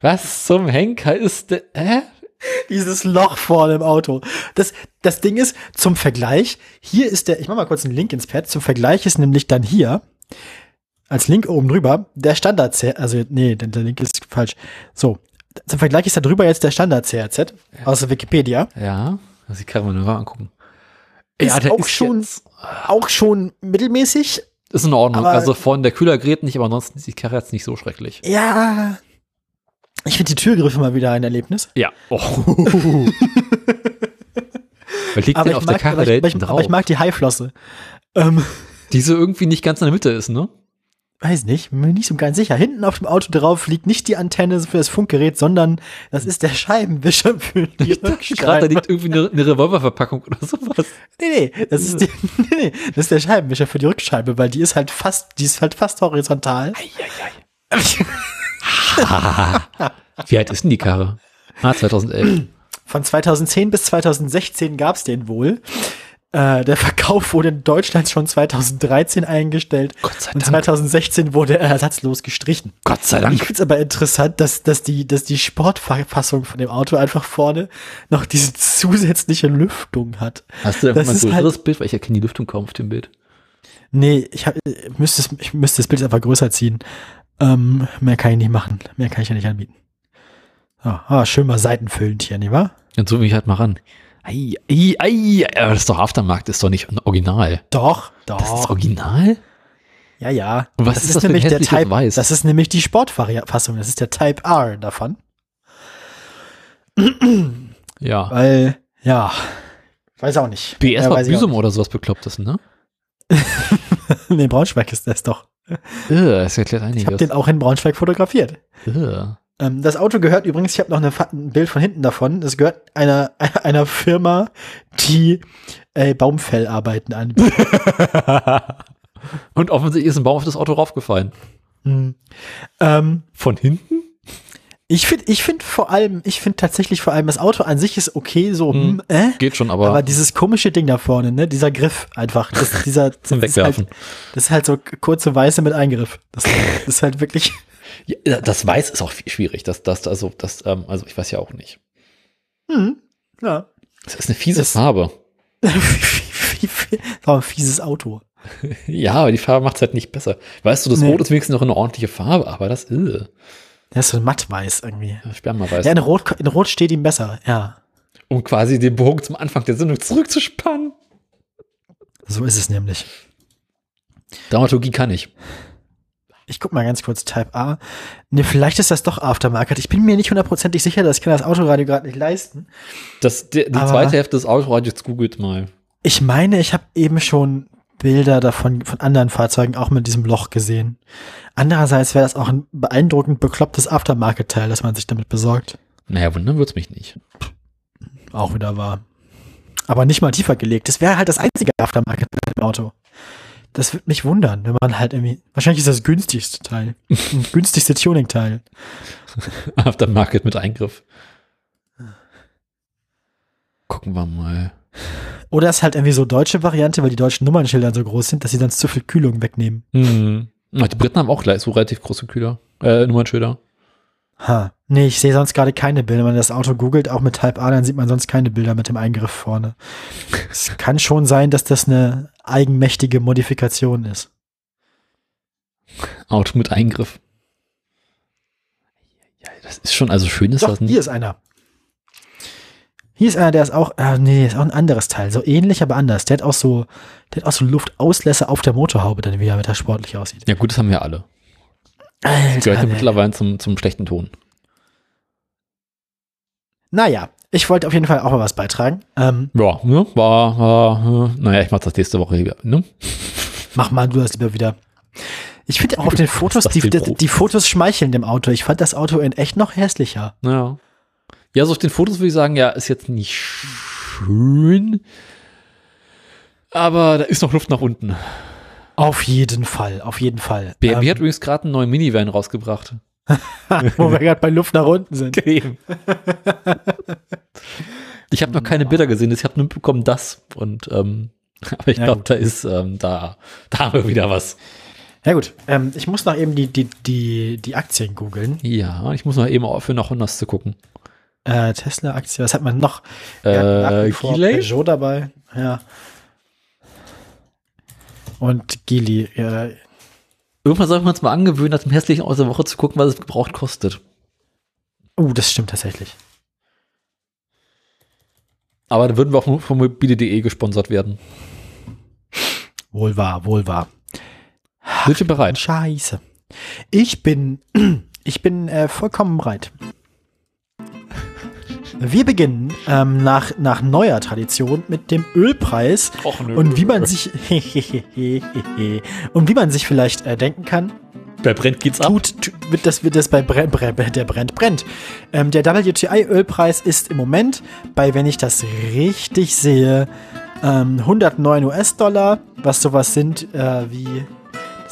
Was zum Henker ist der, hä? (laughs) Dieses Loch vorne im Auto. Das, das Ding ist, zum Vergleich, hier ist der, ich mach mal kurz einen Link ins Pad, zum Vergleich ist nämlich dann hier, als Link oben drüber, der Standard, also, nee, der, der Link ist falsch. So, zum Vergleich ist da drüber jetzt der Standard CRZ aus der Wikipedia. Ja. Muss ich gerade mal mal angucken. Ist der auch schon- jetzt- Auch schon mittelmäßig. ist in Ordnung. also von der Kühler gerät nicht, aber ansonsten ist die Karre jetzt nicht so schrecklich. Ja. Ich finde die Türgriffe mal wieder ein Erlebnis. Ja. Oh. (laughs) Was liegt Aber denn ich, auf der mag, Karre aber, ich, aber, ich, aber ich drauf? mag die Haiflosse. Ähm, Die so irgendwie nicht ganz in der Mitte ist, ne? weiß nicht, bin mir nicht so ganz sicher. Hinten auf dem Auto drauf liegt nicht die Antenne für das Funkgerät, sondern das ist der Scheibenwischer für (laughs) die Gerade da liegt irgendwie eine, eine Revolververpackung oder sowas. Nee, nee, das ist, die, (laughs) nee, nee, das ist der Scheibenwischer für die Rückscheibe, weil die ist halt fast, die ist halt fast horizontal. Wie alt ist denn die Karre? Ah, 2011. Von 2010 bis 2016 gab's den wohl. Äh, der Verkauf wurde in Deutschland schon 2013 eingestellt. Gott sei Und Dank. 2016 wurde er ersatzlos gestrichen. Gott sei Ich Dank. finde es aber interessant, dass, dass, die, dass die Sportfassung von dem Auto einfach vorne noch diese zusätzliche Lüftung hat. Hast du einfach Das mal ein halt- größeres Bild, weil ich erkenne die Lüftung kaum auf dem Bild. Nee, ich, hab, ich, müsste, es- ich müsste das Bild einfach größer ziehen. Ähm, mehr kann ich nicht machen. Mehr kann ich ja nicht anbieten. Ah, ah, schön mal seitenfüllend hier, nicht wahr? Dann zoome ich halt mal ran. Ei, ei, ei, aber das ist doch Aftermarkt, ist doch nicht Original. Doch, doch. Das ist Original? ja, ja. Und was das ist ist, das nämlich der Type, Weiß? das ist nämlich die Sportfassung. Das ist der Type R davon. Ja. Weil, ja, weiß auch nicht. BS ja, war Büsum oder sowas Beklopptes, ne? (laughs) Nee, Braunschweig ist das doch. Das erklärt Ich habe den auch in Braunschweig fotografiert. Äh. Ähm, das Auto gehört übrigens, ich habe noch eine, ein Bild von hinten davon. Das gehört einer, einer Firma, die äh, Baumfellarbeiten anbietet. (laughs) Und offensichtlich ist ein Baum auf das Auto raufgefallen. Hm. ähm, Von hinten? Ich finde ich find vor allem, ich finde tatsächlich vor allem, das Auto an sich ist okay, so, Hm. hm, äh, Geht schon, aber, aber dieses komische Ding da vorne, ne, dieser Griff einfach, das, (laughs) dieser, das zum ist, halt, das ist halt so kurze Weiße mit Eingriff. Das, das (laughs) ist halt wirklich, Ja, das Weiß ist auch schwierig. Das, das, also, das, ähm, also ich weiß ja auch nicht. hm, ja. Das ist eine fiese Das- Farbe. (laughs) War ein fieses Auto. Ja, aber die Farbe macht es halt nicht besser. Weißt du, das Nee. Rot ist wenigstens noch eine ordentliche Farbe, aber das ist Der ist so mattweiß irgendwie. Spermaweiß. Ja, in Rot, in Rot steht ihm besser, ja. um quasi den Bogen zum Anfang der Sendung zurückzuspannen. So ist es nämlich. Dramaturgie kann ich. Ich guck mal ganz kurz Type A. Ne, vielleicht ist das doch Aftermarket. Ich bin mir nicht hundertprozentig sicher, dass ich kann das Autoradio gerade nicht leisten. Das, die, die zweite Hälfte des Autoradios googelt mal. Ich meine, ich habe eben schon Bilder davon von anderen Fahrzeugen auch mit diesem Loch gesehen. Andererseits wäre das auch ein beeindruckend beklopptes Aftermarket-Teil, das man sich damit besorgt. Naja, wundern wird's mich nicht. Auch wieder wahr. Aber nicht mal tiefer gelegt. Das wäre halt das einzige Aftermarket im Auto. Das würde mich wundern, wenn man halt irgendwie. Wahrscheinlich ist das günstigste Teil. (laughs) Günstigste Tuning-Teil. Aftermarket mit Eingriff. Gucken wir mal. Oder es ist halt irgendwie so deutsche Variante, weil die deutschen Nummernschilder so groß sind, dass sie sonst zu viel Kühlung wegnehmen. Hm. Ach, Die Briten haben auch gleich so relativ große Kühler, äh, Nummernschilder. Ha. Nee, ich sehe sonst gerade keine Bilder. Wenn man das Auto googelt, auch mit Type A, dann sieht man sonst keine Bilder mit dem Eingriff vorne. es kann schon sein, dass das eine eigenmächtige Modifikation ist. Auto mit Eingriff. Ja, das ist schon, also schön ist Doch, das nicht. hier ist einer. Hier ist einer, der ist auch, äh, nee, ist auch ein anderes Teil. So ähnlich, aber anders. Der hat auch so, der hat auch so Luftauslässe auf der Motorhaube, dann wieder, damit er sportlich aussieht. Ja, gut, das haben wir alle. Gehört ja Alter, nee. mittlerweile zum, zum schlechten Ton. Naja, ich wollte auf jeden Fall auch mal was beitragen. Ähm, Ja, ne, war, war, äh, naja, ich mach das nächste Woche wieder, ne? mach mal du das lieber wieder. Ich finde (laughs) auch auf den Fotos, das die, die, die Fotos schmeicheln dem Auto. Ich fand das Auto in echt noch hässlicher. Ja. Ja, so auf den Fotos würde ich sagen, ja, ist jetzt nicht schön. Aber da ist noch Luft nach unten. Auf jeden Fall, auf jeden Fall. BMW Ähm, hat übrigens gerade einen neuen Minivan rausgebracht. (laughs) wo wir gerade bei Luft nach unten sind. Ich habe noch keine Bilder gesehen, ich habe nur mitbekommen das. Und ähm, (laughs) aber ich Ja, glaube, da ist ähm, da, da haben wir wieder was. Ja gut, ähm, ich muss noch eben die, die, die, die Aktien googeln. Ja, ich muss noch eben aufhören, nach Hondas zu gucken. Äh, Tesla-Aktie, was hat man noch? Äh, Wir wie vor? Peugeot dabei, ja. Und Gili, äh, Irgendwann sollten wir uns mal angewöhnen, nach dem hässlichen aus der Woche zu gucken, was es gebraucht kostet. uh, das stimmt tatsächlich. Aber dann würden wir auch von mobile.de gesponsert werden. Wohl wahr, wohl wahr. Sind Sie bereit? Scheiße. Ich bin, (clears throat) ich bin äh, vollkommen bereit. Wir beginnen ähm, nach, nach neuer Tradition mit dem Ölpreis Och, nö. und wie man sich (laughs) und wie man sich vielleicht äh, denken kann, Wer brennt, geht's ab. tut, wird das wird das bei Brenn, Brenn, der brennt brennt. Ähm, der WTI Ölpreis ist im Moment bei, wenn ich das richtig sehe, ähm, 109 US-Dollar, was sowas sind äh, wie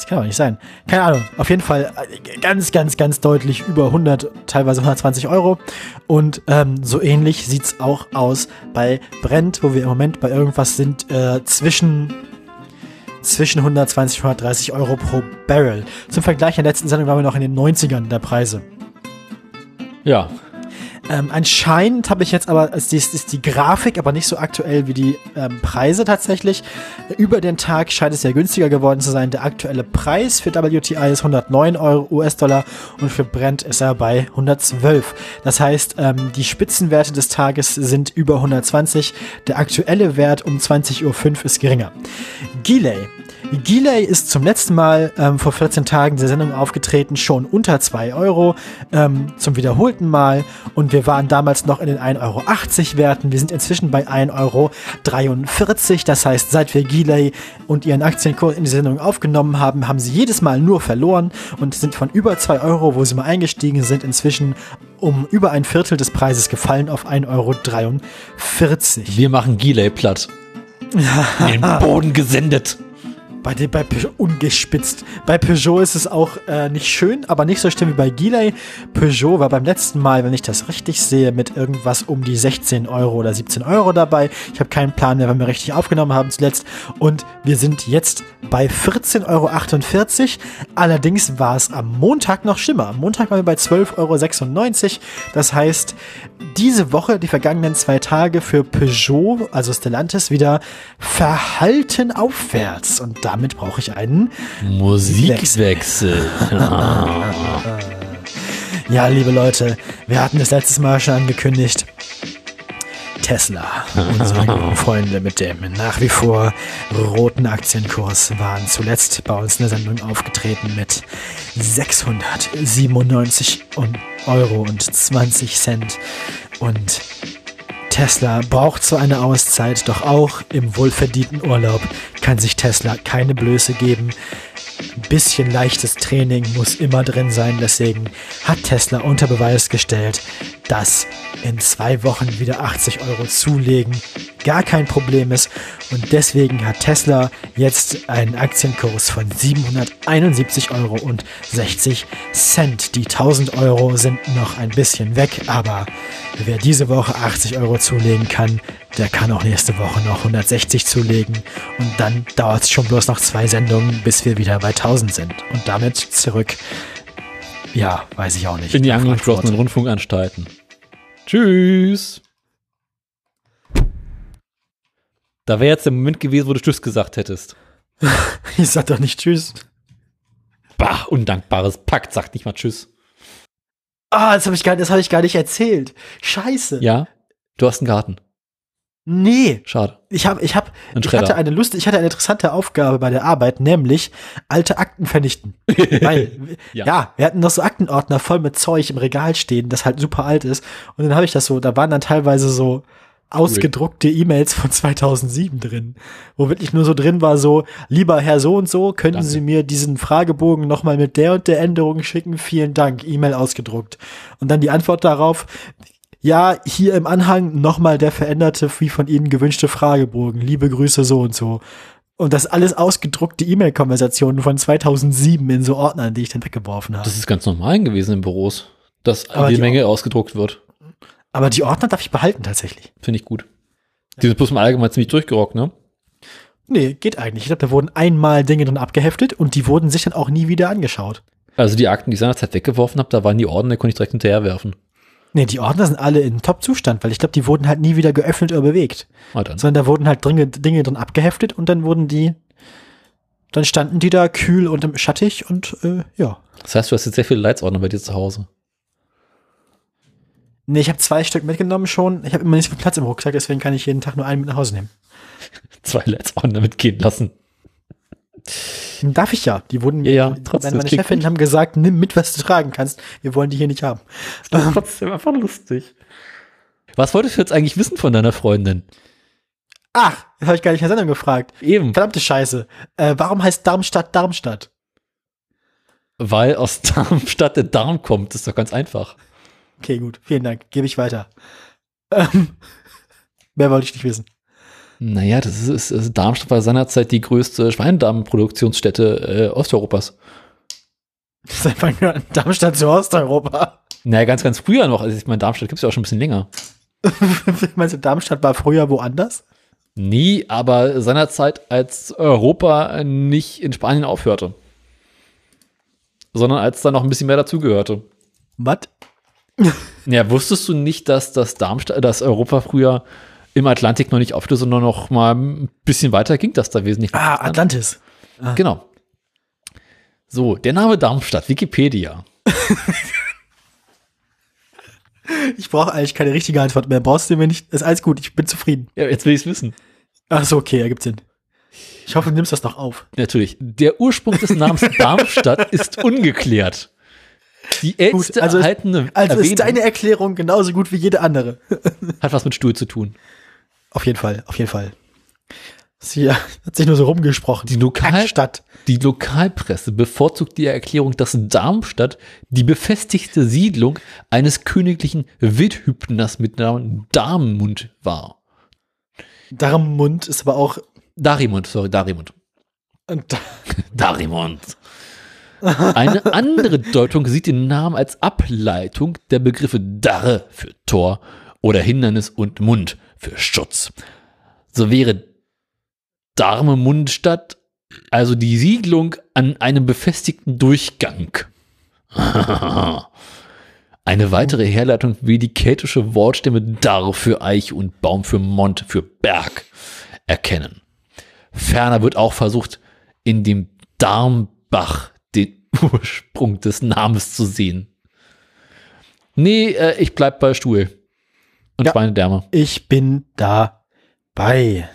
das kann doch nicht sein. Keine Ahnung. Auf jeden Fall äh, ganz, ganz, ganz deutlich über 100, teilweise 120 Euro. Und ähm, so ähnlich sieht's auch aus bei Brent, wo wir im Moment bei irgendwas sind äh, zwischen zwischen 120 und 130 Euro pro Barrel. Zum Vergleich, in der letzten Sendung waren wir noch in den 90ern der Preise. Ja. Ähm, anscheinend habe ich jetzt aber, ist ist die Grafik aber nicht so aktuell wie die ähm, Preise tatsächlich. Über den Tag scheint es ja günstiger geworden zu sein. Der aktuelle Preis für WTI ist 109 Euro US-Dollar und für Brent ist er bei 112. Das heißt, ähm, die Spitzenwerte des Tages sind über 120. Der aktuelle Wert um 20.05 Uhr ist geringer. Gilei Gilei ist zum letzten Mal ähm, vor 14 Tagen der Sendung aufgetreten, schon unter 2 Euro, ähm, zum wiederholten Mal. Und wir waren damals noch in den 1,80 Euro Werten. Wir sind inzwischen bei 1,43 Euro. Das heißt, seit wir Gilei und ihren Aktienkurs in die Sendung aufgenommen haben, haben sie jedes Mal nur verloren und sind von über 2 Euro, wo sie mal eingestiegen sind, inzwischen um über ein Viertel des Preises gefallen auf 1,43 Euro. Wir machen Gilei platt. (laughs) In den Boden gesendet. Bei, den, bei Peugeot ungespitzt. Bei Peugeot ist es auch äh, nicht schön, aber nicht so schlimm wie bei Gilei. Peugeot war beim letzten Mal, wenn ich das richtig sehe, mit irgendwas um die 16 Euro oder 17 Euro dabei. Ich habe keinen Plan mehr, wann wir richtig aufgenommen haben zuletzt. Und wir sind jetzt bei 14,48 Euro. Allerdings war es am Montag noch schlimmer. Am Montag waren wir bei 12,96 Euro. Das heißt, diese Woche, die vergangenen zwei Tage für Peugeot, also Stellantis, wieder verhalten aufwärts. Und damit brauche ich einen. Musikwechsel. (laughs) Ja, liebe Leute, wir hatten das letztes Mal schon angekündigt. Tesla, unsere guten (laughs) Freunde mit dem nach wie vor roten Aktienkurs, waren zuletzt bei uns in der Sendung aufgetreten mit 697 und Euro und 20 Cent. Und Tesla braucht so eine Auszeit, doch auch im wohlverdienten Urlaub kann sich Tesla keine Blöße geben. Ein bisschen leichtes Training muss immer drin sein, deswegen hat Tesla unter Beweis gestellt, dass in zwei Wochen wieder 80 Euro zulegen gar kein Problem ist. Und deswegen hat Tesla jetzt einen Aktienkurs von 771 Euro und 60 Cent. Die 1000 Euro sind noch ein bisschen weg, aber wer diese Woche 80 Euro zulegen kann, der kann auch nächste Woche noch 160 zulegen. Und dann dauert es schon bloß noch zwei Sendungen, bis wir wieder bei 1000 sind. Und damit zurück, ja, weiß ich auch nicht. In die angeschlossenen. Rundfunkanstalten. Tschüss. Da wäre jetzt der Moment gewesen, wo du Tschüss gesagt hättest. (laughs) Ich sag doch nicht Tschüss. Bah, undankbares Pakt, sagt nicht mal Tschüss. Ah, das habe ich, gar- das hab ich gar nicht erzählt. Scheiße. Ja, du hast einen Garten. Nee. Schade. Ich habe, ich habe, ich hatte eine Lust, ich hatte eine interessante Aufgabe bei der Arbeit, nämlich alte Akten vernichten. (laughs) Weil, Ja. ja. wir hatten noch so Aktenordner voll mit Zeug im Regal stehen, das halt super alt ist. Und dann habe ich das so, da waren dann teilweise so ausgedruckte E-Mails von 2007 drin, wo wirklich nur so drin war so, lieber Herr so und so, könnten Danke. Sie mir diesen Fragebogen nochmal mit der und der Änderung schicken? Vielen Dank, E-Mail ausgedruckt. Und dann die Antwort darauf, ja, hier im Anhang nochmal der veränderte, wie von Ihnen gewünschte Fragebogen. Liebe Grüße so und so. Und das alles ausgedruckte E-Mail-Konversationen von 2007 in so Ordnern, die ich dann weggeworfen habe. Das ist ganz normal gewesen in Büros, dass Aber die, die- Menge ausgedruckt wird. Aber die Ordner darf ich behalten tatsächlich. Finde ich gut. Die sind bloß im Allgemeinen ziemlich durchgerockt, ne? Nee, geht eigentlich. Ich glaube, da wurden einmal Dinge drin abgeheftet und die wurden sich dann auch nie wieder angeschaut. Also die Akten, die ich seinerzeit weggeworfen habe, da waren die Ordner, die konnte ich direkt hinterherwerfen. Nee, die Ordner sind alle in Top-Zustand, weil ich glaube, die wurden halt nie wieder geöffnet oder bewegt. Ah, dann. Sondern da wurden halt Dinge, Dinge drin abgeheftet und dann wurden die, dann standen die da kühl und im schattig und äh, ja. Das heißt, du hast jetzt sehr viele Leitsordner bei dir zu Hause. Nee, ich habe zwei Stück mitgenommen schon. Ich habe immer nicht so viel Platz im Rucksack, deswegen kann ich jeden Tag nur einen mit nach Hause nehmen. (laughs) Zwei Let's On damit lassen. Darf ich ja. Die wurden, Ja, ja, meine- trotzdem, meine klingt Chefin gut. haben gesagt, nimm mit, was du tragen kannst. Wir wollen die hier nicht haben. Das ist trotzdem einfach lustig. Was wolltest du jetzt eigentlich wissen von deiner Freundin? Ach, das habe ich gar nicht in der Sendung gefragt. Eben, Verdammte Scheiße. Äh, warum heißt Darmstadt Darmstadt? weil aus (laughs) Darmstadt der Darm kommt. Das ist doch ganz einfach. Okay, gut. Vielen Dank. Gebe ich weiter. Ähm, (laughs) mehr wollte ich nicht wissen. Naja, das ist, ist Darmstadt war seinerzeit die größte Schweinedarmproduktionsstätte äh, Osteuropas. Das ist einfach nur Darmstadt zu Osteuropa. Naja, ganz, ganz früher noch. Also ich meine, Darmstadt gibt es ja auch schon ein bisschen länger. (laughs) Meinst du, Darmstadt war früher woanders? Nie, aber seinerzeit, als Europa nicht in Spanien aufhörte. Sondern als da noch ein bisschen mehr dazugehörte. Was? Ja, wusstest du nicht, dass das Darmstadt, dass Europa früher im Atlantik noch nicht aufhörte, sondern noch mal ein bisschen weiter ging, dass da wesentlich Ah, Atlantis. Genau. So, der Name Darmstadt, Wikipedia. Ich brauche eigentlich keine richtige Antwort mehr. Brauchst du mir nicht? Ist alles gut. Ich bin zufrieden. Ja, jetzt will ich es wissen. Ach so, okay, ergibt Sinn. Ich hoffe, du nimmst das noch auf. Natürlich. Der Ursprung des Namens (laughs) Darmstadt ist ungeklärt. Die älteste also ist- erhaltene Also Erwähnung ist deine Erklärung genauso gut wie jede andere. hat was mit Stuhl zu tun. Auf jeden Fall, auf jeden Fall. Sie hat sich nur so rumgesprochen. Die Lokal- Stadt. Die Lokalpresse bevorzugt die Erklärung, dass Darmstadt die befestigte Siedlung eines königlichen Wildhüpners mit Namen Darmmund war. Darmmund ist aber auch. Darimund, sorry, Darimund. und (laughs) Darimund. Eine andere Deutung sieht den Namen als Ableitung der Begriffe Darre für Tor oder Hindernis und Mund für Schutz. So wäre Darmemundstadt also die Siedlung an einem befestigten Durchgang. (laughs) Eine weitere Herleitung wie die keltische Wortstämme Dar für Eich und Baum für Mont für Berg erkennen. Ferner wird auch versucht, in dem Darmbach den (laughs) Ursprung des Namens zu sehen. Nee, äh, ich bleib bei Stuhl. Und Ja. Schweinedärme. ich bin dabei.